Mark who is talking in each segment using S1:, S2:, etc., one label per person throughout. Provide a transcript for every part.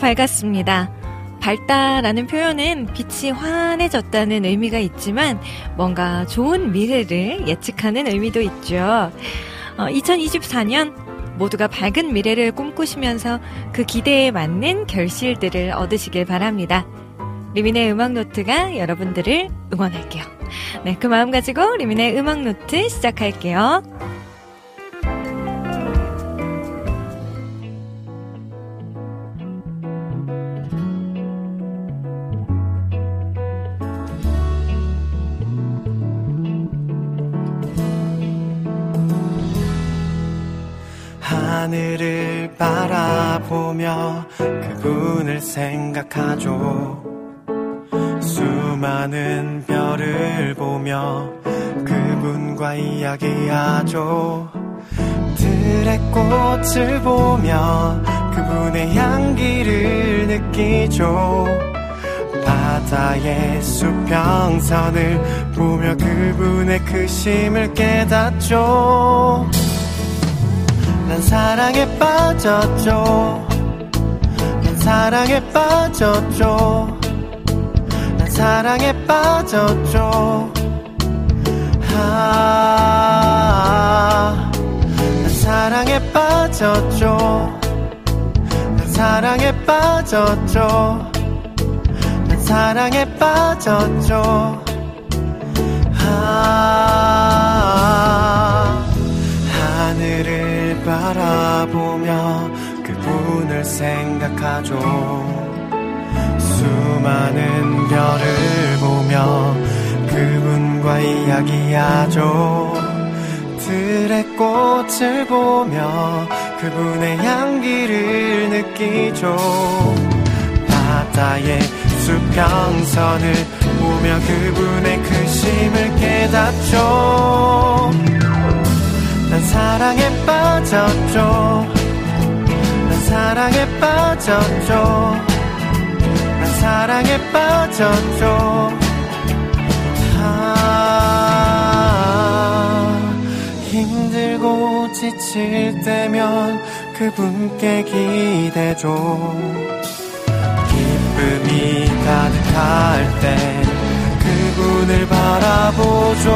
S1: 밝았습니다. 밝다라는 표현은 빛이 환해졌다는 의미가 있지만 뭔가 좋은 미래를 예측하는 의미도 있죠. 어, 2024년 모두가 밝은 미래를 꿈꾸시면서 그 기대에 맞는 결실들을 얻으시길 바랍니다. 리민의 음악 노트가 여러분들을 응원할게요. 네, 그 마음 가지고 리민의 음악 노트 시작할게요.
S2: 바라보며 그분을 생각하죠. 수많은 별을 보며 그분과 이야기하죠. 들의 꽃을 보며 그분의 향기를 느끼죠. 바다의 수평선을 보며 그분의 크심을 깨닫죠. 난 사랑에 빠졌죠. 난 사랑에 빠졌죠. 난 사랑에 빠졌죠. 아, 난 사랑에 빠졌죠. 난 사랑에 빠졌죠. 난 사랑에 빠졌죠. 아, 하늘을 바라보며 그분을 생각하죠. 수많은 별을 보며 그분과 이야기하죠. 들의 꽃을 보며 그분의 향기를 느끼죠. 바다의 수평선을 보며 그분의 크심을 깨닫죠. 난 사랑에 빠졌죠. 난 사랑에 빠졌죠. 난 사랑에 빠졌죠. 아, 힘들고 지칠 때면 그분께 기대죠. 기쁨이 가득할 때 그분을 바라보죠.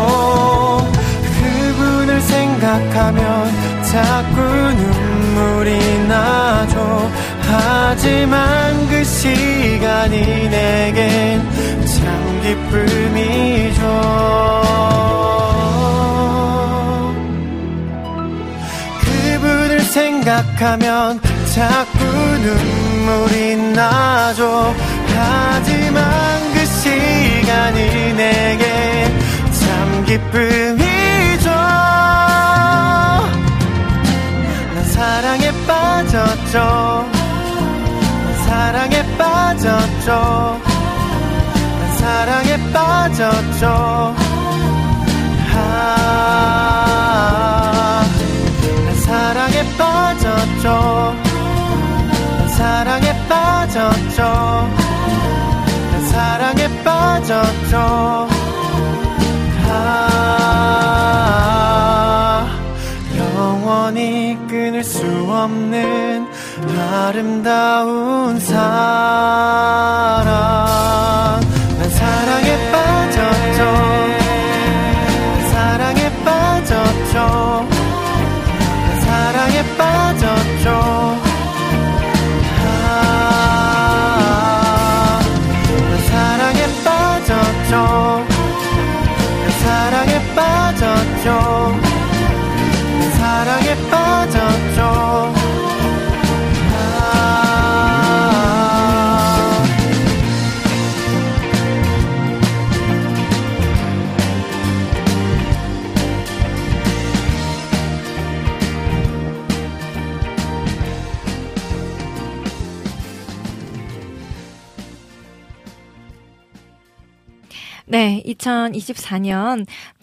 S2: 그분을 생각하면 자꾸 눈물이 나죠. 하지만 그 시간이 내겐 참 기쁨이죠. 그분을 생각하면 자꾸 눈물이 나죠. 하지만 그 시간이 내게 참 기쁨이 사랑에 빠졌죠. 난 사랑에 빠졌죠. 난 사랑에 빠졌죠. 아, 난 사랑에 빠졌죠. 난 사랑에 빠졌죠. 난 사랑에 빠졌죠. 아, 영원히 끊을 수 없는 아름다운 사랑. 난 사랑에 빠졌죠. 난 사랑에 빠졌죠. 난 사랑에 빠졌죠. 아, 난 사랑에 빠졌죠.
S1: 네, 2024년 첫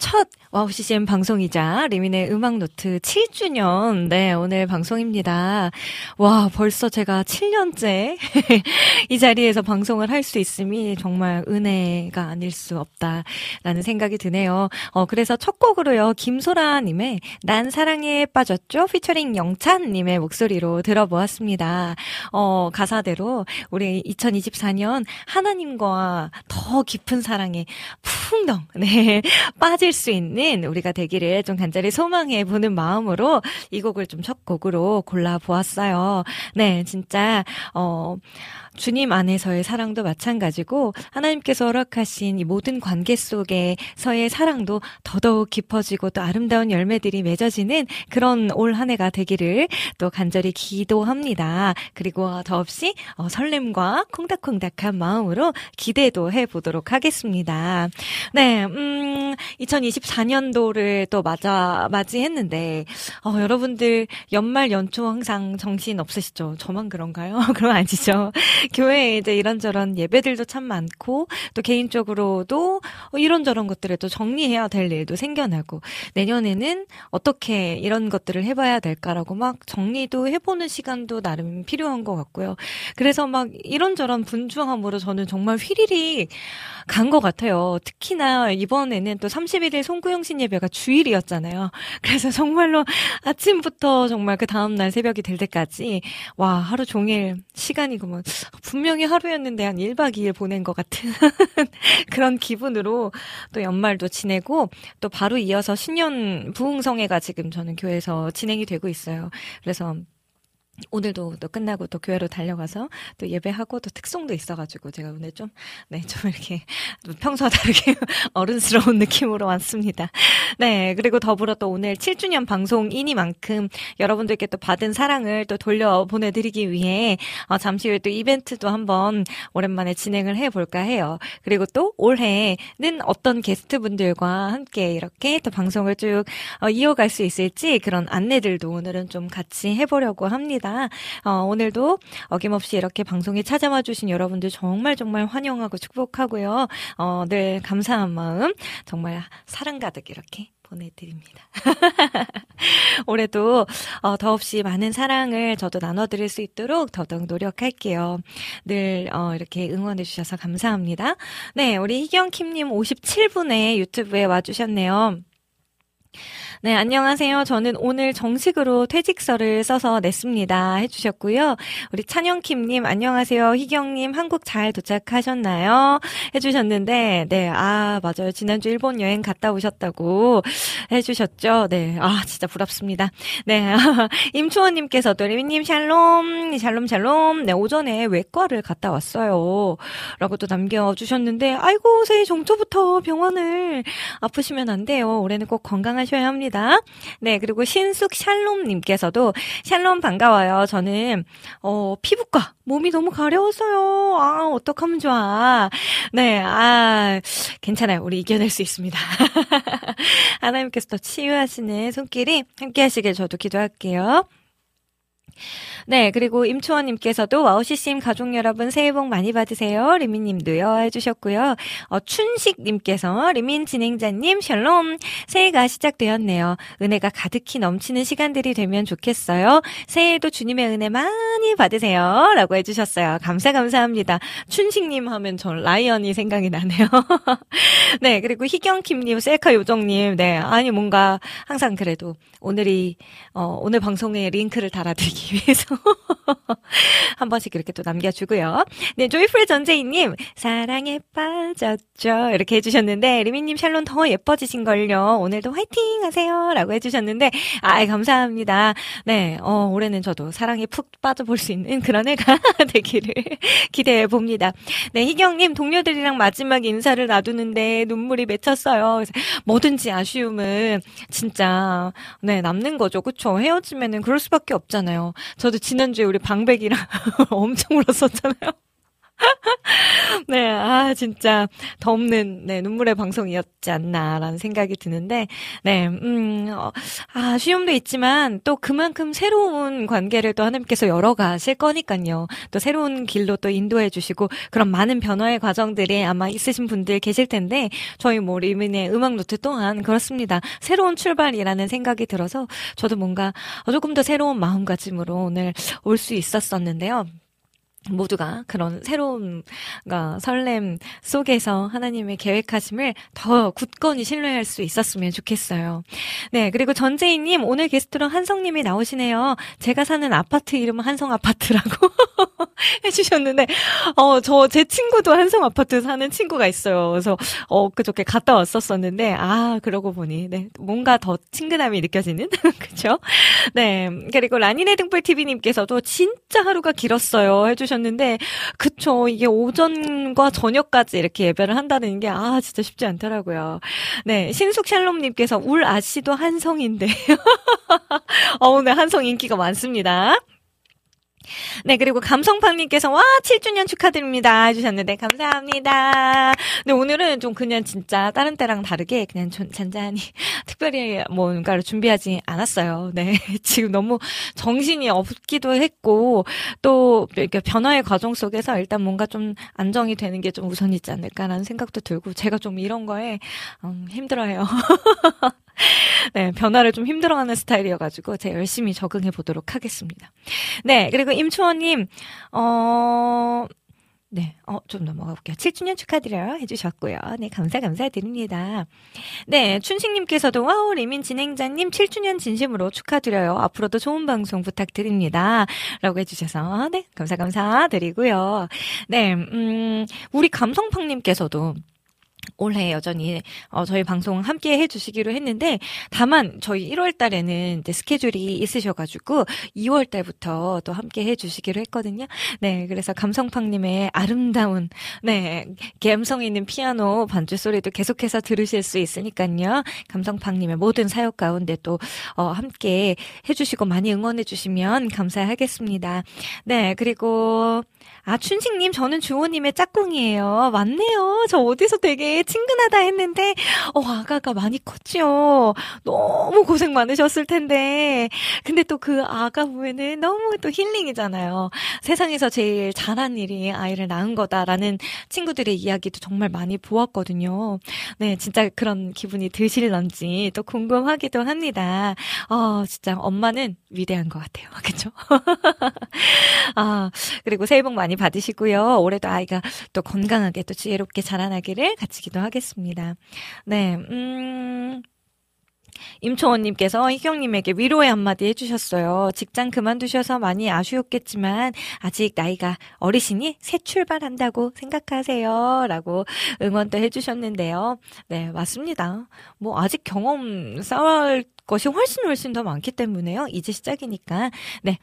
S1: 와우 CCM 방송이자 리민의 음악 노트 7주년, 네, 오늘 방송입니다. 와, 벌써 제가 7년째 이 자리에서 방송을 할 수 있음이 정말 은혜가 아닐 수 없다라는 생각이 드네요. 어, 그래서 첫 곡으로요, 김소라님의 난 사랑에 빠졌죠? 피처링 영찬님의 목소리로 들어보았습니다. 어, 가사대로 우리 2024년 하나님과 더 깊은 사랑에 풍덩, 네, 빠질 수 있는 우리가 되기를 좀 간절히 소망해 보는 마음으로 이 곡을 좀 첫 곡으로 골라 보았어요. 네, 진짜, 어, 주님 안에서의 사랑도 마찬가지고 하나님께서 허락하신 이 모든 관계 속에서의 사랑도 더더욱 깊어지고 또 아름다운 열매들이 맺어지는 그런 올 한 해가 되기를 또 간절히 기도합니다. 그리고 더없이 어, 설렘과 콩닥콩닥한 마음으로 기대도 해보도록 하겠습니다. 네, 음, 2024년도를 또 맞아, 맞이했는데, 어, 여러분들 연말 연초 항상 정신 없으시죠? 저만 그런가요? 그럼 아니죠. 교회에 이제 이런저런 예배들도 참 많고 또 개인적으로도 이런저런 것들을 또 정리해야 될 일도 생겨나고 내년에는 어떻게 이런 것들을 해봐야 될까라고 막 정리도 해보는 시간도 나름 필요한 것 같고요. 그래서 막 이런저런 분주함으로 저는 정말 휘리리 간것 같아요. 특히나 이번에는 또 31일 송구영신 예배가 주일이었잖아요. 그래서 정말로 아침부터 정말 그 다음날 새벽이 될 때까지 와 하루 종일 시간이고 뭐 분명히 하루였는데 한 1박 2일 보낸 것 같은 그런 기분으로 또 연말도 지내고 또 바로 이어서 신년 부흥성회가 지금 저는 교회에서 진행이 되고 있어요. 그래서 오늘도 또 끝나고 또 교회로 달려가서 또 예배하고 또 특송도 있어가지고 제가 오늘 좀, 네, 좀 이렇게 평소와 다르게 어른스러운 느낌으로 왔습니다. 네, 그리고 더불어 또 오늘 7주년 방송이니만큼 여러분들께 또 받은 사랑을 또 돌려 보내드리기 위해 어, 잠시 후에 또 이벤트도 한번 오랜만에 진행을 해볼까 해요. 그리고 또 올해는 어떤 게스트분들과 함께 이렇게 또 방송을 쭉 어, 이어갈 수 있을지 그런 안내들도 오늘은 좀 같이 해보려고 합니다. 어, 오늘도 어김없이 이렇게 방송에 찾아와 주신 여러분들 정말 정말 환영하고 축복하고요. 어, 늘 감사한 마음 정말 사랑 가득 이렇게 보내드립니다. 올해도 어, 더없이 많은 사랑을 저도 나눠드릴 수 있도록 더더욱 노력할게요. 늘 어, 이렇게 응원해 주셔서 감사합니다. 네, 우리 희경킴님 57분에 유튜브에 와주셨네요. 네, 안녕하세요. 저는 오늘 정식으로 퇴직서를 써서 냈습니다. 해주셨고요. 우리 찬영킴님, 안녕하세요. 희경님, 한국 잘 도착하셨나요? 해주셨는데, 네, 아, 맞아요. 지난주 일본 여행 갔다 오셨다고 해주셨죠. 네, 아, 진짜 부럽습니다. 네, 임초원님께서도, 리미님, 샬롬, 샬롬, 샬롬. 네, 오전에 외과를 갔다 왔어요. 라고 또 남겨주셨는데, 아이고, 새해 종초부터 병원을 아프시면 안 돼요. 올해는 꼭 건강하셔야 합니다. 합니다. 네, 그리고 신숙 샬롬님께서도 샬롬 반가워요. 저는 어 피부과 몸이 너무 가려웠어요. 아 어떡하면 좋아. 네, 아 괜찮아요. 우리 이겨낼 수 있습니다. 하나님께서 더 치유하시는 손길이 함께 하시길 저도 기도할게요. 네, 그리고 임초원님께서도 와우씨님 가족 여러분 새해 복 많이 받으세요. 리민님도요 해주셨고요. 어, 춘식님께서 리민 진행자님 샬롬 새해가 시작되었네요. 은혜가 가득히 넘치는 시간들이 되면 좋겠어요. 새해에도 주님의 은혜 많이 받으세요.라고 해주셨어요. 감사 감사합니다. 춘식님 하면 전 라이언이 생각이 나네요. 네, 그리고 희경킴님, 셀카 요정님, 네, 아니 뭔가 항상 그래도 오늘이 어, 오늘 방송에 링크를 달아드리기 위해서 한 번씩 이렇게 또 남겨주고요. 네, 조이풀 전재희님, 사랑에 빠졌죠. 이렇게 해주셨는데, 리미님 샬론 더 예뻐지신걸요. 오늘도 화이팅 하세요. 라고 해주셨는데, 아이, 감사합니다. 네, 어, 올해는 저도 사랑에 푹 빠져볼 수 있는 그런 해가 되기를 기대해 봅니다. 네, 희경님, 동료들이랑 마지막 인사를 놔두는데 눈물이 맺혔어요. 그래서 뭐든지 아쉬움은 진짜, 네, 남는 거죠. 그쵸? 헤어지면은 그럴 수밖에 없잖아요. 저도 지난주에 우리 방백이랑 엄청 울었었잖아요. 네, 아, 아, 진짜 덥는, 네, 눈물의 방송이었지 않나라는 생각이 드는데, 네, 음, 어, 아쉬움도 있지만 또 그만큼 새로운 관계를 또 하나님께서 열어가실 거니까요. 또 새로운 길로 또 인도해 주시고 그런 많은 변화의 과정들이 아마 있으신 분들 계실 텐데, 저희 뭐 리민의 음악 노트 또한 그렇습니다. 새로운 출발이라는 생각이 들어서 저도 뭔가 조금 더 새로운 마음가짐으로 오늘 올 수 있었었는데요. 모두가 그런 새로운 가 설렘 속에서 하나님의 계획하심을 더 굳건히 신뢰할 수 있었으면 좋겠어요. 네, 그리고 전재희님 오늘 게스트로 한성님이 나오시네요. 제가 사는 아파트 이름은 한성 아파트라고 해주셨는데, 어, 저 제 친구도 한성 아파트 사는 친구가 있어요. 그래서 어 그저께 갔다 왔었었는데, 아 그러고 보니 네 뭔가 더 친근함이 느껴지는 그렇죠? 네, 그리고 라니네 등불 TV님께서도 진짜 하루가 길었어요 해주셨. 해주셨는데, 그쵸. 이게 오전과 저녁까지 이렇게 예배를 한다는 게, 아, 진짜 쉽지 않더라고요. 네. 신숙 샬롬님께서 울 아씨도 한성인데. 어, 오늘 한성 인기가 많습니다. 네, 그리고 감성팡님께서 와, 7주년 축하드립니다. 해주셨는데, 감사합니다. 네, 오늘은 좀 그냥 진짜 다른 때랑 다르게 그냥 잔잔히 특별히 뭔가를 준비하지 않았어요. 네, 지금 너무 정신이 없기도 했고, 또 이렇게 변화의 과정 속에서 일단 뭔가 좀 안정이 되는 게 좀 우선이지 않을까라는 생각도 들고, 제가 좀 이런 거에 음, 힘들어해요. 네, 변화를 좀 힘들어하는 스타일이어가지고 제가 열심히 적응해 보도록 하겠습니다. 네, 그리고 임초원님, 어, 네, 어, 좀 넘어가 볼게요. 7주년 축하드려요. 해주셨고요. 네, 감사, 감사드립니다. 네, 춘식님께서도, 와우, 리민 진행자님 7주년 진심으로 축하드려요. 앞으로도 좋은 방송 부탁드립니다. 라고 해주셔서, 네, 감사, 감사드리고요. 네, 음, 우리 감성팡님께서도, 올해 여전히 어, 저희 방송 함께 해주시기로 했는데 다만 저희 1월 달에는 이제 스케줄이 있으셔가지고 2월 달부터 또 함께 해주시기로 했거든요. 네, 그래서 감성팡님의 아름다운 네 감성 있는 피아노 반주 소리도 계속해서 들으실 수 있으니까요. 감성팡님의 모든 사역 가운데 또 어, 함께 해주시고 많이 응원해주시면 감사하겠습니다. 네, 그리고 아, 춘식님, 저는 주호님의 짝꿍이에요. 맞네요. 저 어디서 되게 친근하다 했는데, 어, 아가가 많이 컸죠. 너무 고생 많으셨을 텐데. 근데 또 그 아가 보면은 너무 또 힐링이잖아요. 세상에서 제일 잘한 일이 아이를 낳은 거다라는 친구들의 이야기도 정말 많이 보았거든요. 네, 진짜 그런 기분이 드실런지 또 궁금하기도 합니다. 어, 진짜 엄마는 위대한 것 같아요. 그쵸? 아, 그리고 새해 복 많이 받으시고요. 올해도 아이가 또 건강하게 또 지혜롭게 자라나기를 같이 기도 하겠습니다. 네, 음, 임초원님께서 희경님에게 위로의 한마디 해주셨어요. 직장 그만두셔서 많이 아쉬웠겠지만 아직 나이가 어리시니 새 출발한다고 생각하세요. 라고 응원도 해주셨는데요. 네, 맞습니다. 뭐 아직 경험 쌓을 것이 훨씬 훨씬 더 많기 때문에요. 이제 시작이니까. 네.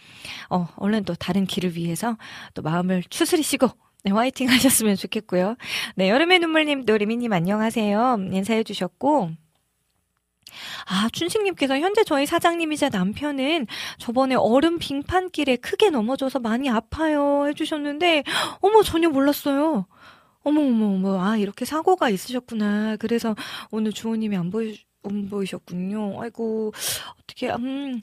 S1: 어, 얼른 또 다른 길을 위해서 또 마음을 추스리시고 네, 화이팅 하셨으면 좋겠고요. 네, 여름의 눈물님도 리미님 안녕하세요. 인사해 주셨고, 아, 춘식님께서 현재 저희 사장님이자 남편은 저번에 얼음 빙판길에 크게 넘어져서 많이 아파요 해주셨는데, 어머, 전혀 몰랐어요. 어머, 어머, 어머, 아, 이렇게 사고가 있으셨구나. 그래서 오늘 주호님이 안 보여, 안 보이셨군요. 아이고, 어떻게, 음,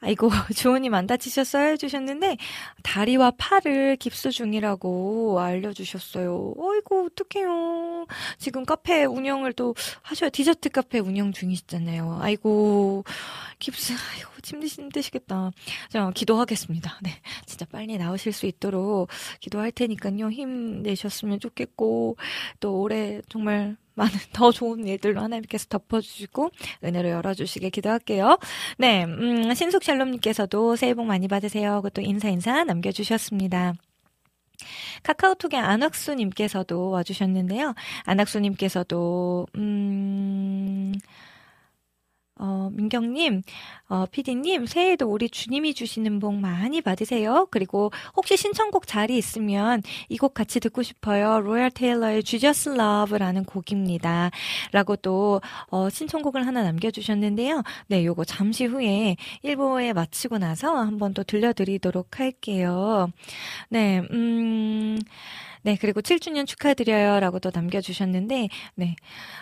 S1: 아이고, 주호님 안 다치셨어요? 해주셨는데, 다리와 팔을 깁스 중이라고 알려주셨어요. 아이고, 어떡해요. 지금 카페 운영을 또 하셔야, 디저트 카페 운영 중이시잖아요. 아이고, 깁스, 아이고, 힘드시겠다. 자, 기도하겠습니다. 네. 진짜 빨리 나오실 수 있도록 기도할 테니까요. 힘내셨으면 좋겠고, 또 올해 정말 많은 더 좋은 일들로 하나님께서 덮어주시고 은혜로 열어주시게 기도할게요. 네, 음, 신숙 샬롬님께서도 새해 복 많이 받으세요. 그것도 인사 인사 남겨주셨습니다. 카카오톡에 안학수님께서도 와주셨는데요. 안학수님께서도 음. 어, 민경님, 어, 피디님, 새해에도 우리 주님이 주시는 복 많이 받으세요. 그리고 혹시 신청곡 자리 있으면 이 곡 같이 듣고 싶어요. 로얄 테일러의 Jesus Love라는 곡입니다. 라고 또, 어, 신청곡을 하나 남겨주셨는데요. 네, 요거 잠시 후에 1부에 마치고 나서 한번 또 들려드리도록 할게요. 네, 음, 네, 그리고 7주년 축하드려요. 라고 또 남겨주셨는데, 네,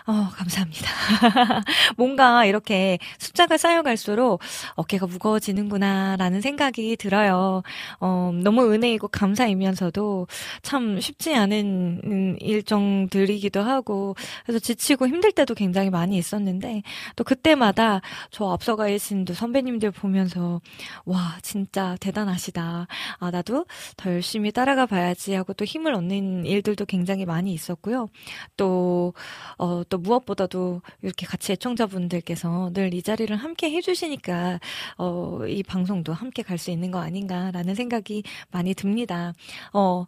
S1: 어, 감사합니다. 뭔가 이렇게 숫자가 쌓여갈수록 어깨가 무거워지는구나, 라는 생각이 들어요. 어, 너무 은혜이고 감사이면서도 참 쉽지 않은 일정들이기도 하고, 그래서 지치고 힘들 때도 굉장히 많이 있었는데, 또 그때마다 저 앞서가 계신 선배님들 보면서, 와, 진짜 대단하시다. 아, 나도 더 열심히 따라가 봐야지 하고 또 힘을 얻는 일들도 굉장히 많이 있었고요. 또, 어, 또 무엇보다도 이렇게 같이 애청자분들께서 늘 이 자리를 함께 해주시니까, 어, 이 방송도 함께 갈 수 있는 거 아닌가라는 생각이 많이 듭니다. 어,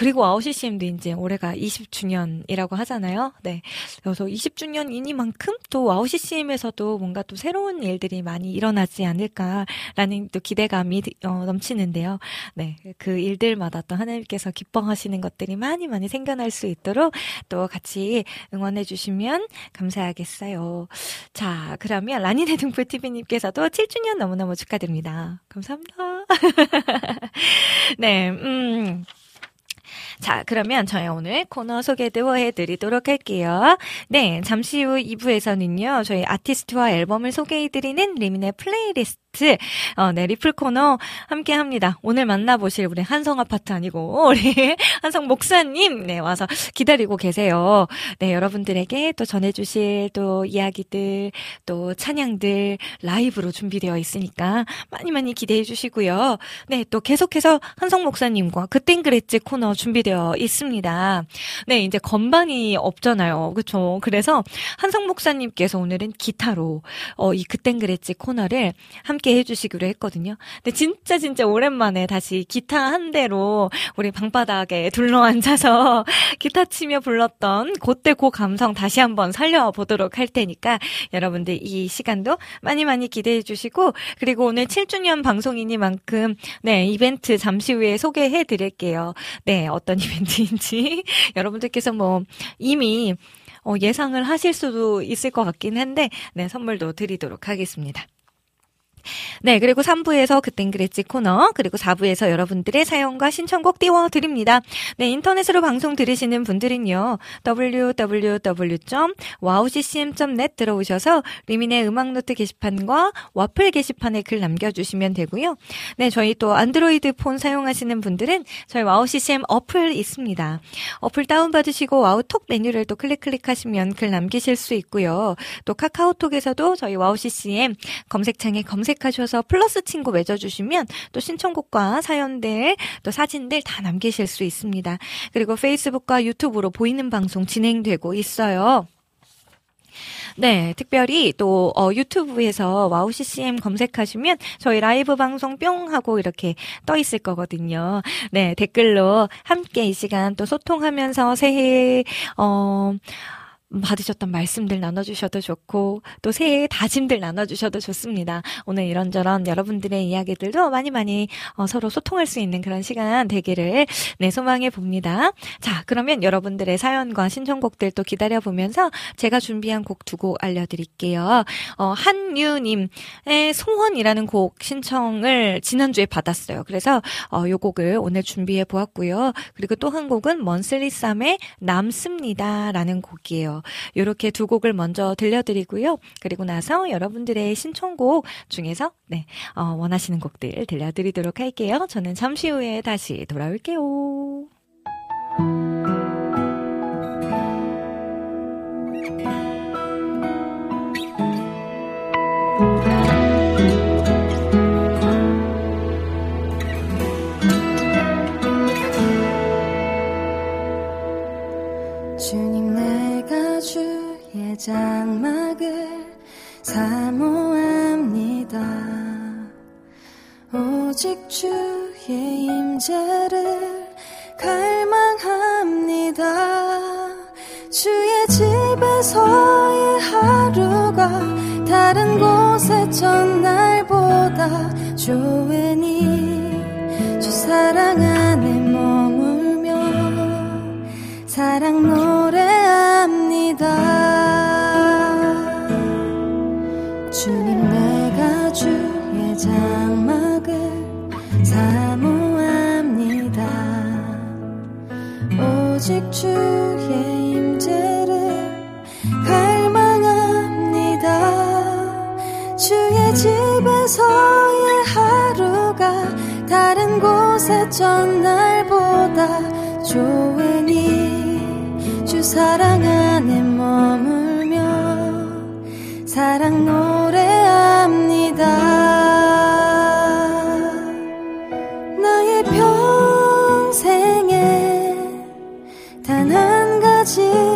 S1: 그리고 아웃시 CM도 이제 올해가 20주년이라고 하잖아요. 네. 그래서 20주년이니만큼 또 아웃시 CM에서도 뭔가 또 새로운 일들이 많이 일어나지 않을까라는 또 기대감이 어, 넘치는데요. 네. 그 일들마다 또 하나님께서 기뻐하시는 것들이 많이 많이 생겨날 수 있도록 또 같이 응원해 주시면 감사하겠어요. 자, 그러면 라니네 등불 TV님께서도 7주년 너무너무 축하드립니다. 감사합니다. 네, 음. 자, 그러면 저희 오늘 코너 소개도 해드리도록 할게요. 네, 잠시 후 2부에서는요, 저희 아티스트와 앨범을 소개해드리는 리민의 플레이리스트 아파트, 어, 네, 리플 코너 함께 합니다. 오늘 만나보실 우리 한성 아파트 아니고, 우리 한성 목사님, 네, 와서 기다리고 계세요. 네, 여러분들에게 또 전해주실 또 이야기들, 또 찬양들 라이브로 준비되어 있으니까 많이 많이 기대해 주시고요. 네, 또 계속해서 한성 목사님과 그땐 그랬지 코너 준비되어 있습니다. 네, 이제 건반이 없잖아요. 그쵸? 그래서 한성 목사님께서 오늘은 기타로, 어, 이 그땐 그랬지 코너를 함 함께 해주시기로 했거든요. 근데 진짜 진짜 오랜만에 다시 기타 한 대로 우리 방바닥에 둘러앉아서 기타 치며 불렀던 그때 그 감성 다시 한번 살려보도록 할 테니까 여러분들 이 시간도 많이 많이 기대해 주시고 그리고 오늘 7주년 방송이니만큼 네 이벤트 잠시 후에 소개해 드릴게요. 네 어떤 이벤트인지 여러분들께서 뭐 이미 어, 예상을 하실 수도 있을 것 같긴 한데, 네, 선물도 드리도록 하겠습니다. 네, 그리고 3부에서 그땐 그랬지 코너, 그리고 4부에서 여러분들의 사연과 신청곡 띄워드립니다. 네, 인터넷으로 방송 들으시는 분들은요, www.wowccm.net 들어오셔서 리민의 음악노트 게시판과 와플 게시판에 글 남겨주시면 되고요. 네, 저희 또 안드로이드 폰 사용하시는 분들은 저희 와우CCM 어플 있습니다. 어플 다운받으시고 와우톡 메뉴를 또 클릭 클릭하시면 글 남기실 수 있고요. 또 카카오톡에서도 저희 와우CCM 검색창에 검색 검색하셔서 플러스 친구 맺어주시면 또 신청곡과 사연들, 또 사진들 다 남기실 수 있습니다. 그리고 페이스북과 유튜브로 보이는 방송 진행되고 있어요. 네, 특별히 또 어, 유튜브에서 와우 CCM 검색하시면 저희 라이브 방송 뿅 하고 이렇게 떠 있을 거거든요. 네, 댓글로 함께 이 시간 또 소통하면서 새해 어 받으셨던 말씀들 나눠주셔도 좋고 또 새해 다짐들 나눠주셔도 좋습니다. 오늘 이런저런 여러분들의 이야기들도 많이 많이 어, 서로 소통할 수 있는 그런 시간 되기를 네 소망해 봅니다. 자 그러면 여러분들의 사연과 신청곡들 또 기다려 보면서 제가 준비한 곡 두 곡 알려드릴게요. 어, 한유님의 소원이라는 곡 신청을 지난주에 받았어요. 그래서 어, 요 곡을 오늘 준비해 보았고요. 그리고 또 한 곡은 먼슬리쌈의 남습니다라는 곡이에요. 이렇게 두 곡을 먼저 들려드리고요. 그리고 나서 여러분들의 신청곡 중에서 네, 어, 원하시는 곡들 들려드리도록 할게요. 저는 잠시 후에 다시 돌아올게요.
S3: 장막을 사모합니다. 오직 주의 임재를 갈망합니다. 주의 집에서의 하루가 다른 곳의 전날보다 좋으니 주 사랑 안에 머물며 사랑 노 장막을 사모합니다. 전날보다 좋으니 주 사랑 안에 머물며 사랑 노래합니다 한가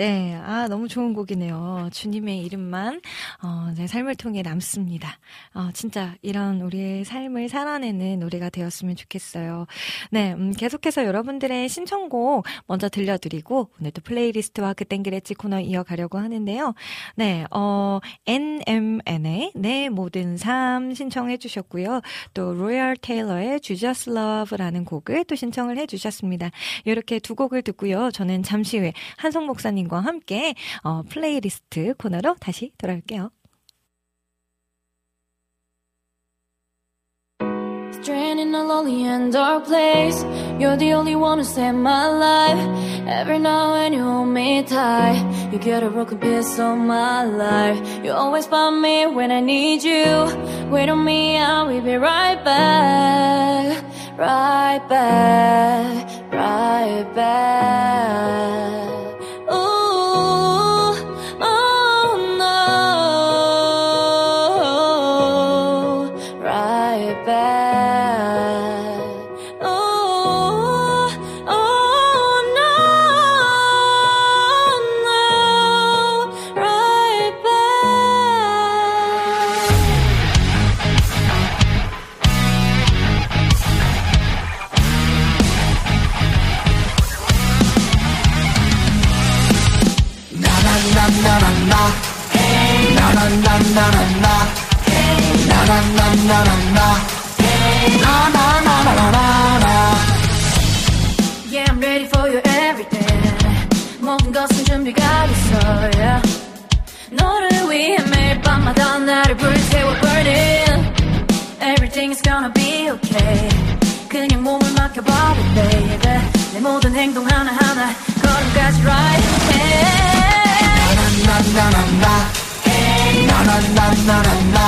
S1: 네. 아, 너무 좋은 곡이네요. 주님의 이름만, 어, 내 삶을 통해 남습니다. 어, 진짜 이런 우리의 삶을 살아내는 노래가 되었으면 좋겠어요. 네. 음, 계속해서 여러분들의 신청곡 먼저 들려드리고, 오늘도 플레이리스트와 그땡그레지 코너 이어가려고 하는데요. 네. 어, NMN의 내 모든 삶 신청해 주셨고요. 또, 로열 테일러의 Jesus Love라는 곡을 또 신청을 해 주셨습니다. 이렇게 두 곡을 듣고요. 저는 잠시 후에 한성 목사님 과 함께 어, 플레이리스트 코너로 다시 돌아올게요.
S3: Stranded in a lonely and dark place. You're the only one who saved my life. Every now and you hold me tight. You get a broken piece of my life. You always find me when I need you. Wait on me, I will be right back. Right back. Right back. 밤마다 나를 불태워 burning Everything's gonna be okay 그냥 몸을 맡겨버려 baby 내 모든 행동 하나하나 걸음까지 right
S4: 나나나나나나 나나나나나나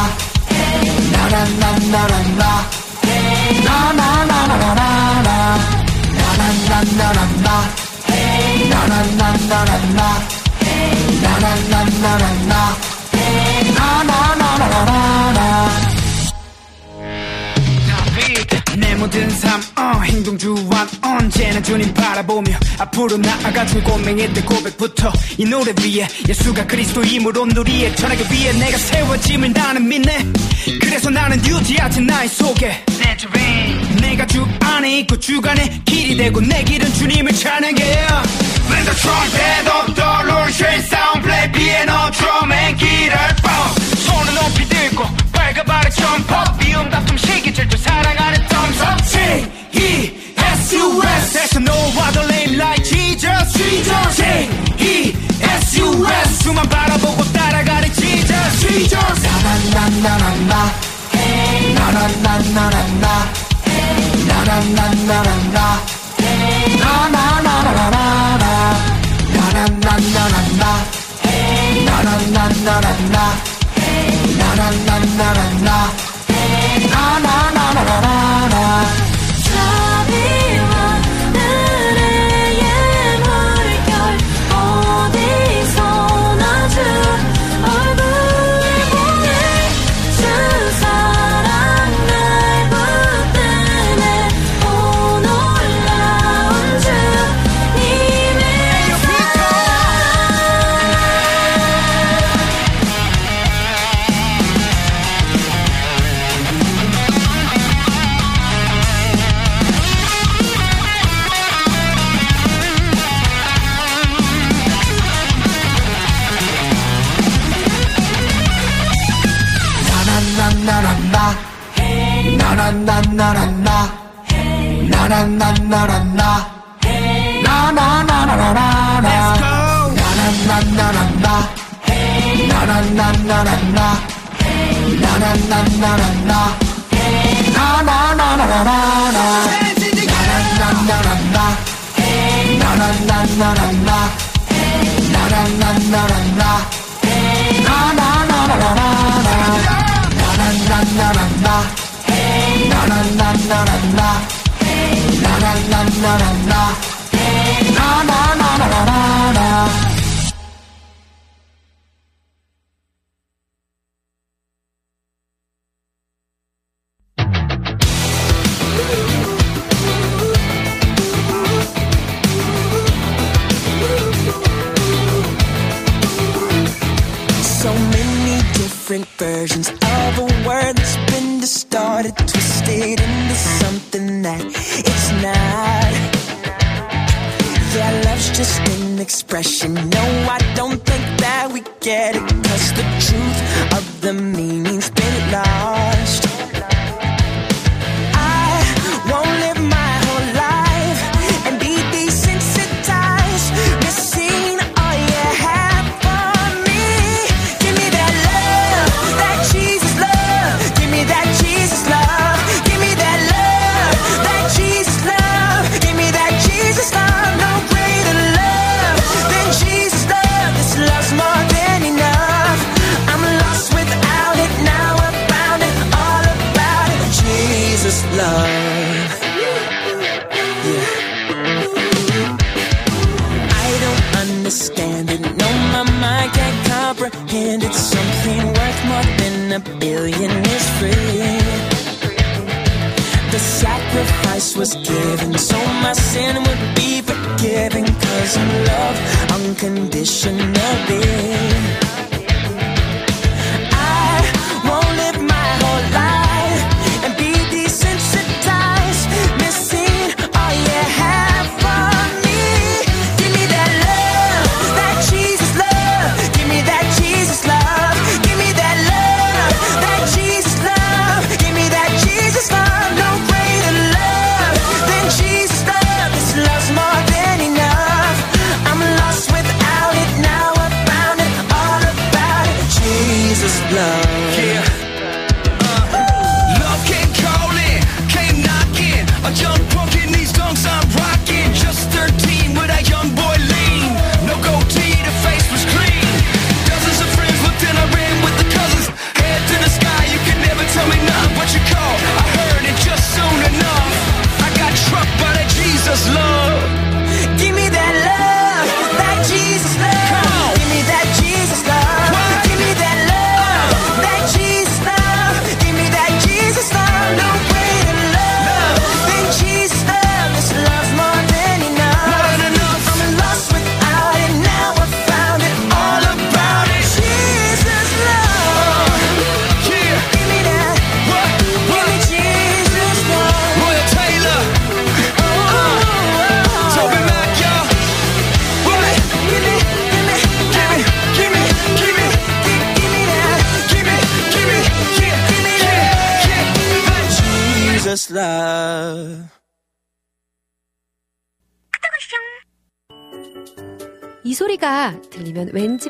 S4: 나나나나나나 나나나나나나 나나나나나나 나나나나나나 나나나나나나 내 모든 삶 어, 행동 주완 언제나 주님 바라보며 앞으로 나아가줄 고맹했던 고백부터 이 노래 위에 예수가 그리스도임으로 누리에 전하기 위해 내가 세워짐을 나는 믿네. 그래서 나는 유지하지 나의 속에. 내 주인. 내가 주 안에 있고 주간의 길이 되고 내 길은 주님을 찬양해 in the trunk 대독도 롤쉐 사운드플레이 피아노 트럼 앤 기타 뻥 손은 높이 들고
S3: 발가발을
S5: 점퍼 미움 다.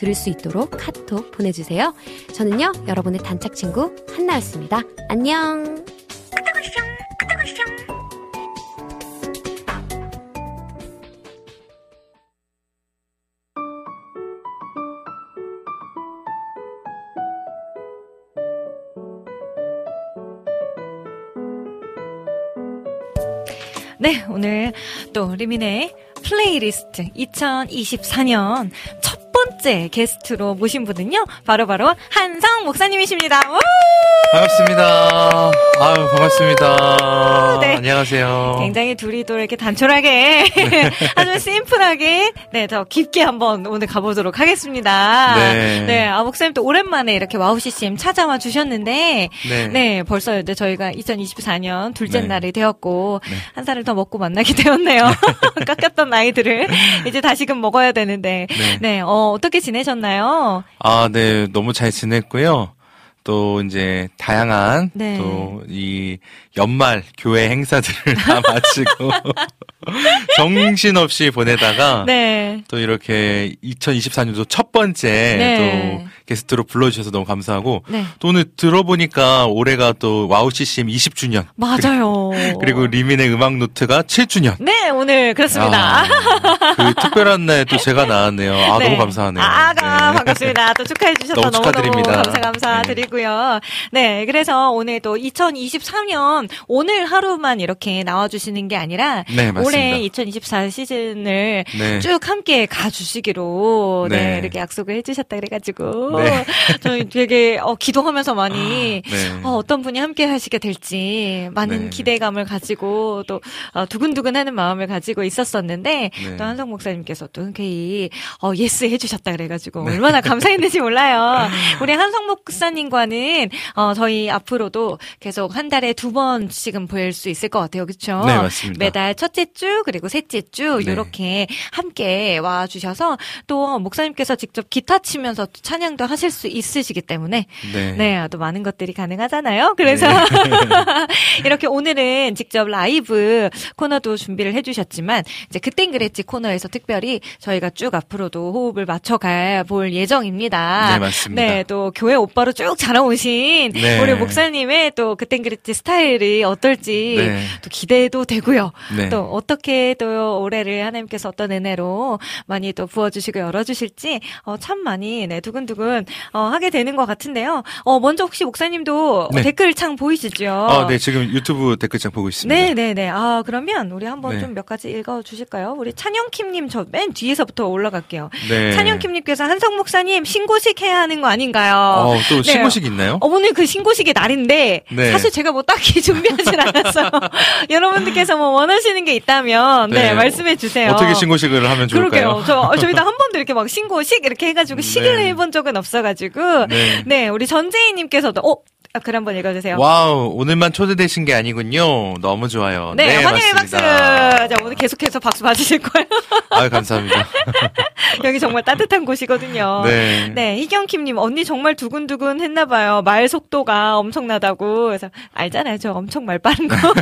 S5: 들을 수 있도록 카톡 보내주세요. 저는요 여러분의 단짝 친구 한나였습니다. 안녕.
S1: 네, 오늘 또 리민의 플레이리스트 2024년 첫 번째 게스트로 모신 분은요, 바로바로 바로 한성 목사님이십니다.
S6: 반갑습니다. 아유, 반갑습니다. 네. 안녕하세요.
S1: 굉장히 둘이 또 이렇게 단촐하게, 아주 심플하게, 네, 더 깊게 한번 오늘 가보도록 하겠습니다. 네. 네, 아, 목사님 또 오랜만에 이렇게 와우 CCM 찾아와 주셨는데, 네, 네 벌써 이제 저희가 2024년 둘째 네. 날이 되었고, 네. 한 살을 더 먹고 만나게 되었네요. 깎였던 나이들을 이제 다시금 먹어야 되는데, 네, 네 어, 어떻게 지내셨나요?
S6: 아, 네, 너무 잘 지냈고요. 또 이제 다양한
S1: 네.
S6: 또이 연말 교회 행사들을 다 마치고 정신없이 보내다가
S1: 네.
S6: 또 이렇게 2024년도 첫 번째
S1: 네.
S6: 또 게스트로 불러주셔서 너무 감사하고
S1: 네.
S6: 또 오늘 들어보니까 올해가 또 와우 CCM 20주년
S1: 맞아요.
S6: 그리고 리민의 음악 노트가 7주년.
S1: 네, 오늘 그렇습니다.
S6: 아, 그 특별한 날 또 제가 나왔네요. 아
S1: 네.
S6: 너무 감사하네요.
S1: 아, 아,
S6: 네.
S1: 반갑습니다. 또 축하해 주셔서
S6: 너무 축하드립니다.
S1: 감사 감사드리고요. 네, 그래서 오늘 또 2023년 오늘 하루만 이렇게 나와주시는 게 아니라
S6: 네.
S1: 올해 2024 시즌을
S6: 네.
S1: 쭉 함께 가주시기로 네.
S6: 네.
S1: 이렇게 약속을 해주셨다 그래가지고
S6: 네.
S1: 저희 되게 어, 기도하면서 많이
S6: 네.
S1: 어, 어떤 분이 함께 하시게 될지 많은
S6: 네.
S1: 기대감을 가지고 또 어, 두근두근하는 마음을 가지고 있었었는데
S6: 네.
S1: 또 한성 목사님께서 또 흔쾌히 어, yes 해주셨다 그래가지고 얼마나 감사했는지 몰라요. 우리 한성 목사님과는 어, 저희 앞으로도 계속 한 달에 두 번씩은 볼수 있을 것 같아요, 그렇죠?
S6: 네, 맞습니다.
S1: 매달 첫째 주 그리고 셋째 주
S6: 네.
S1: 이렇게 함께 와 주셔서 또 목사님께서 직접 기타 치면서 또 찬양 도 하실 수 있으시기 때문에
S6: 네.
S1: 네, 또 많은 것들이 가능하잖아요. 그래서 이렇게 오늘은 직접 라이브 코너도 준비를 해주셨지만 이제 그땐 그랬지 코너에서 특별히 저희가 쭉 앞으로도 호흡을 맞춰가 볼 예정입니다.
S6: 네, 맞습니다.
S1: 네, 또 교회 오빠로 쭉 자라오신
S6: 네.
S1: 우리 목사님의 또 그땐 그랬지 스타일이 어떨지
S6: 네.
S1: 또 기대도 되고요.
S6: 네.
S1: 또 어떻게 또 올해를 하나님께서 어떤 은혜로 많이 또 부어주시고 열어주실지 어, 참 많이 네, 두근두근 어, 하게 되는 것 같은데요. 어, 먼저 혹시 목사님도
S6: 네.
S1: 댓글창 보이시죠?
S6: 아, 네, 지금 유튜브 댓글창 보고 있습니다.
S1: 네, 네, 네. 아, 그러면 우리 한번
S6: 네.
S1: 좀몇 가지 읽어 주실까요? 우리 찬영킴님 저 맨 뒤에서부터 올라갈게요.
S6: 네.
S1: 찬영킴님께서 한성 목사님 신고식 해야 하는 거 아닌가요?
S6: 어, 또
S1: 네.
S6: 신고식 있나요?
S1: 어, 오늘 그 신고식의 날인데
S6: 네.
S1: 사실 제가 뭐 딱히 준비하진 않았어요. 여러분들께서 뭐 원하시는 게 있다면 네,
S6: 네.
S1: 말씀해 주세요.
S6: 어떻게 신고식을 하면 좋을까요?
S1: 그러게요. 저 저희도 한 번도 이렇게 막 신고식 이렇게 해가지고
S6: 네.
S1: 해본 적은 없어가지고 네,
S6: 네.
S1: 우리 전재희님께서도 어. 아, 글 한번 읽어주세요.
S6: 와우, 오늘만 초대되신 게 아니군요. 너무 좋아요.
S1: 네, 환영의 박수.
S6: 맞습니다.
S1: 자, 오늘 계속해서 박수 받으실 거예요.
S6: 아유, 감사합니다.
S1: 여기 정말 따뜻한 곳이거든요.
S6: 네.
S1: 네, 희경킴님, 언니 정말 두근두근 했나봐요. 말 속도가 엄청나다고. 그래서, 알잖아요. 저 엄청 말 빠른 거.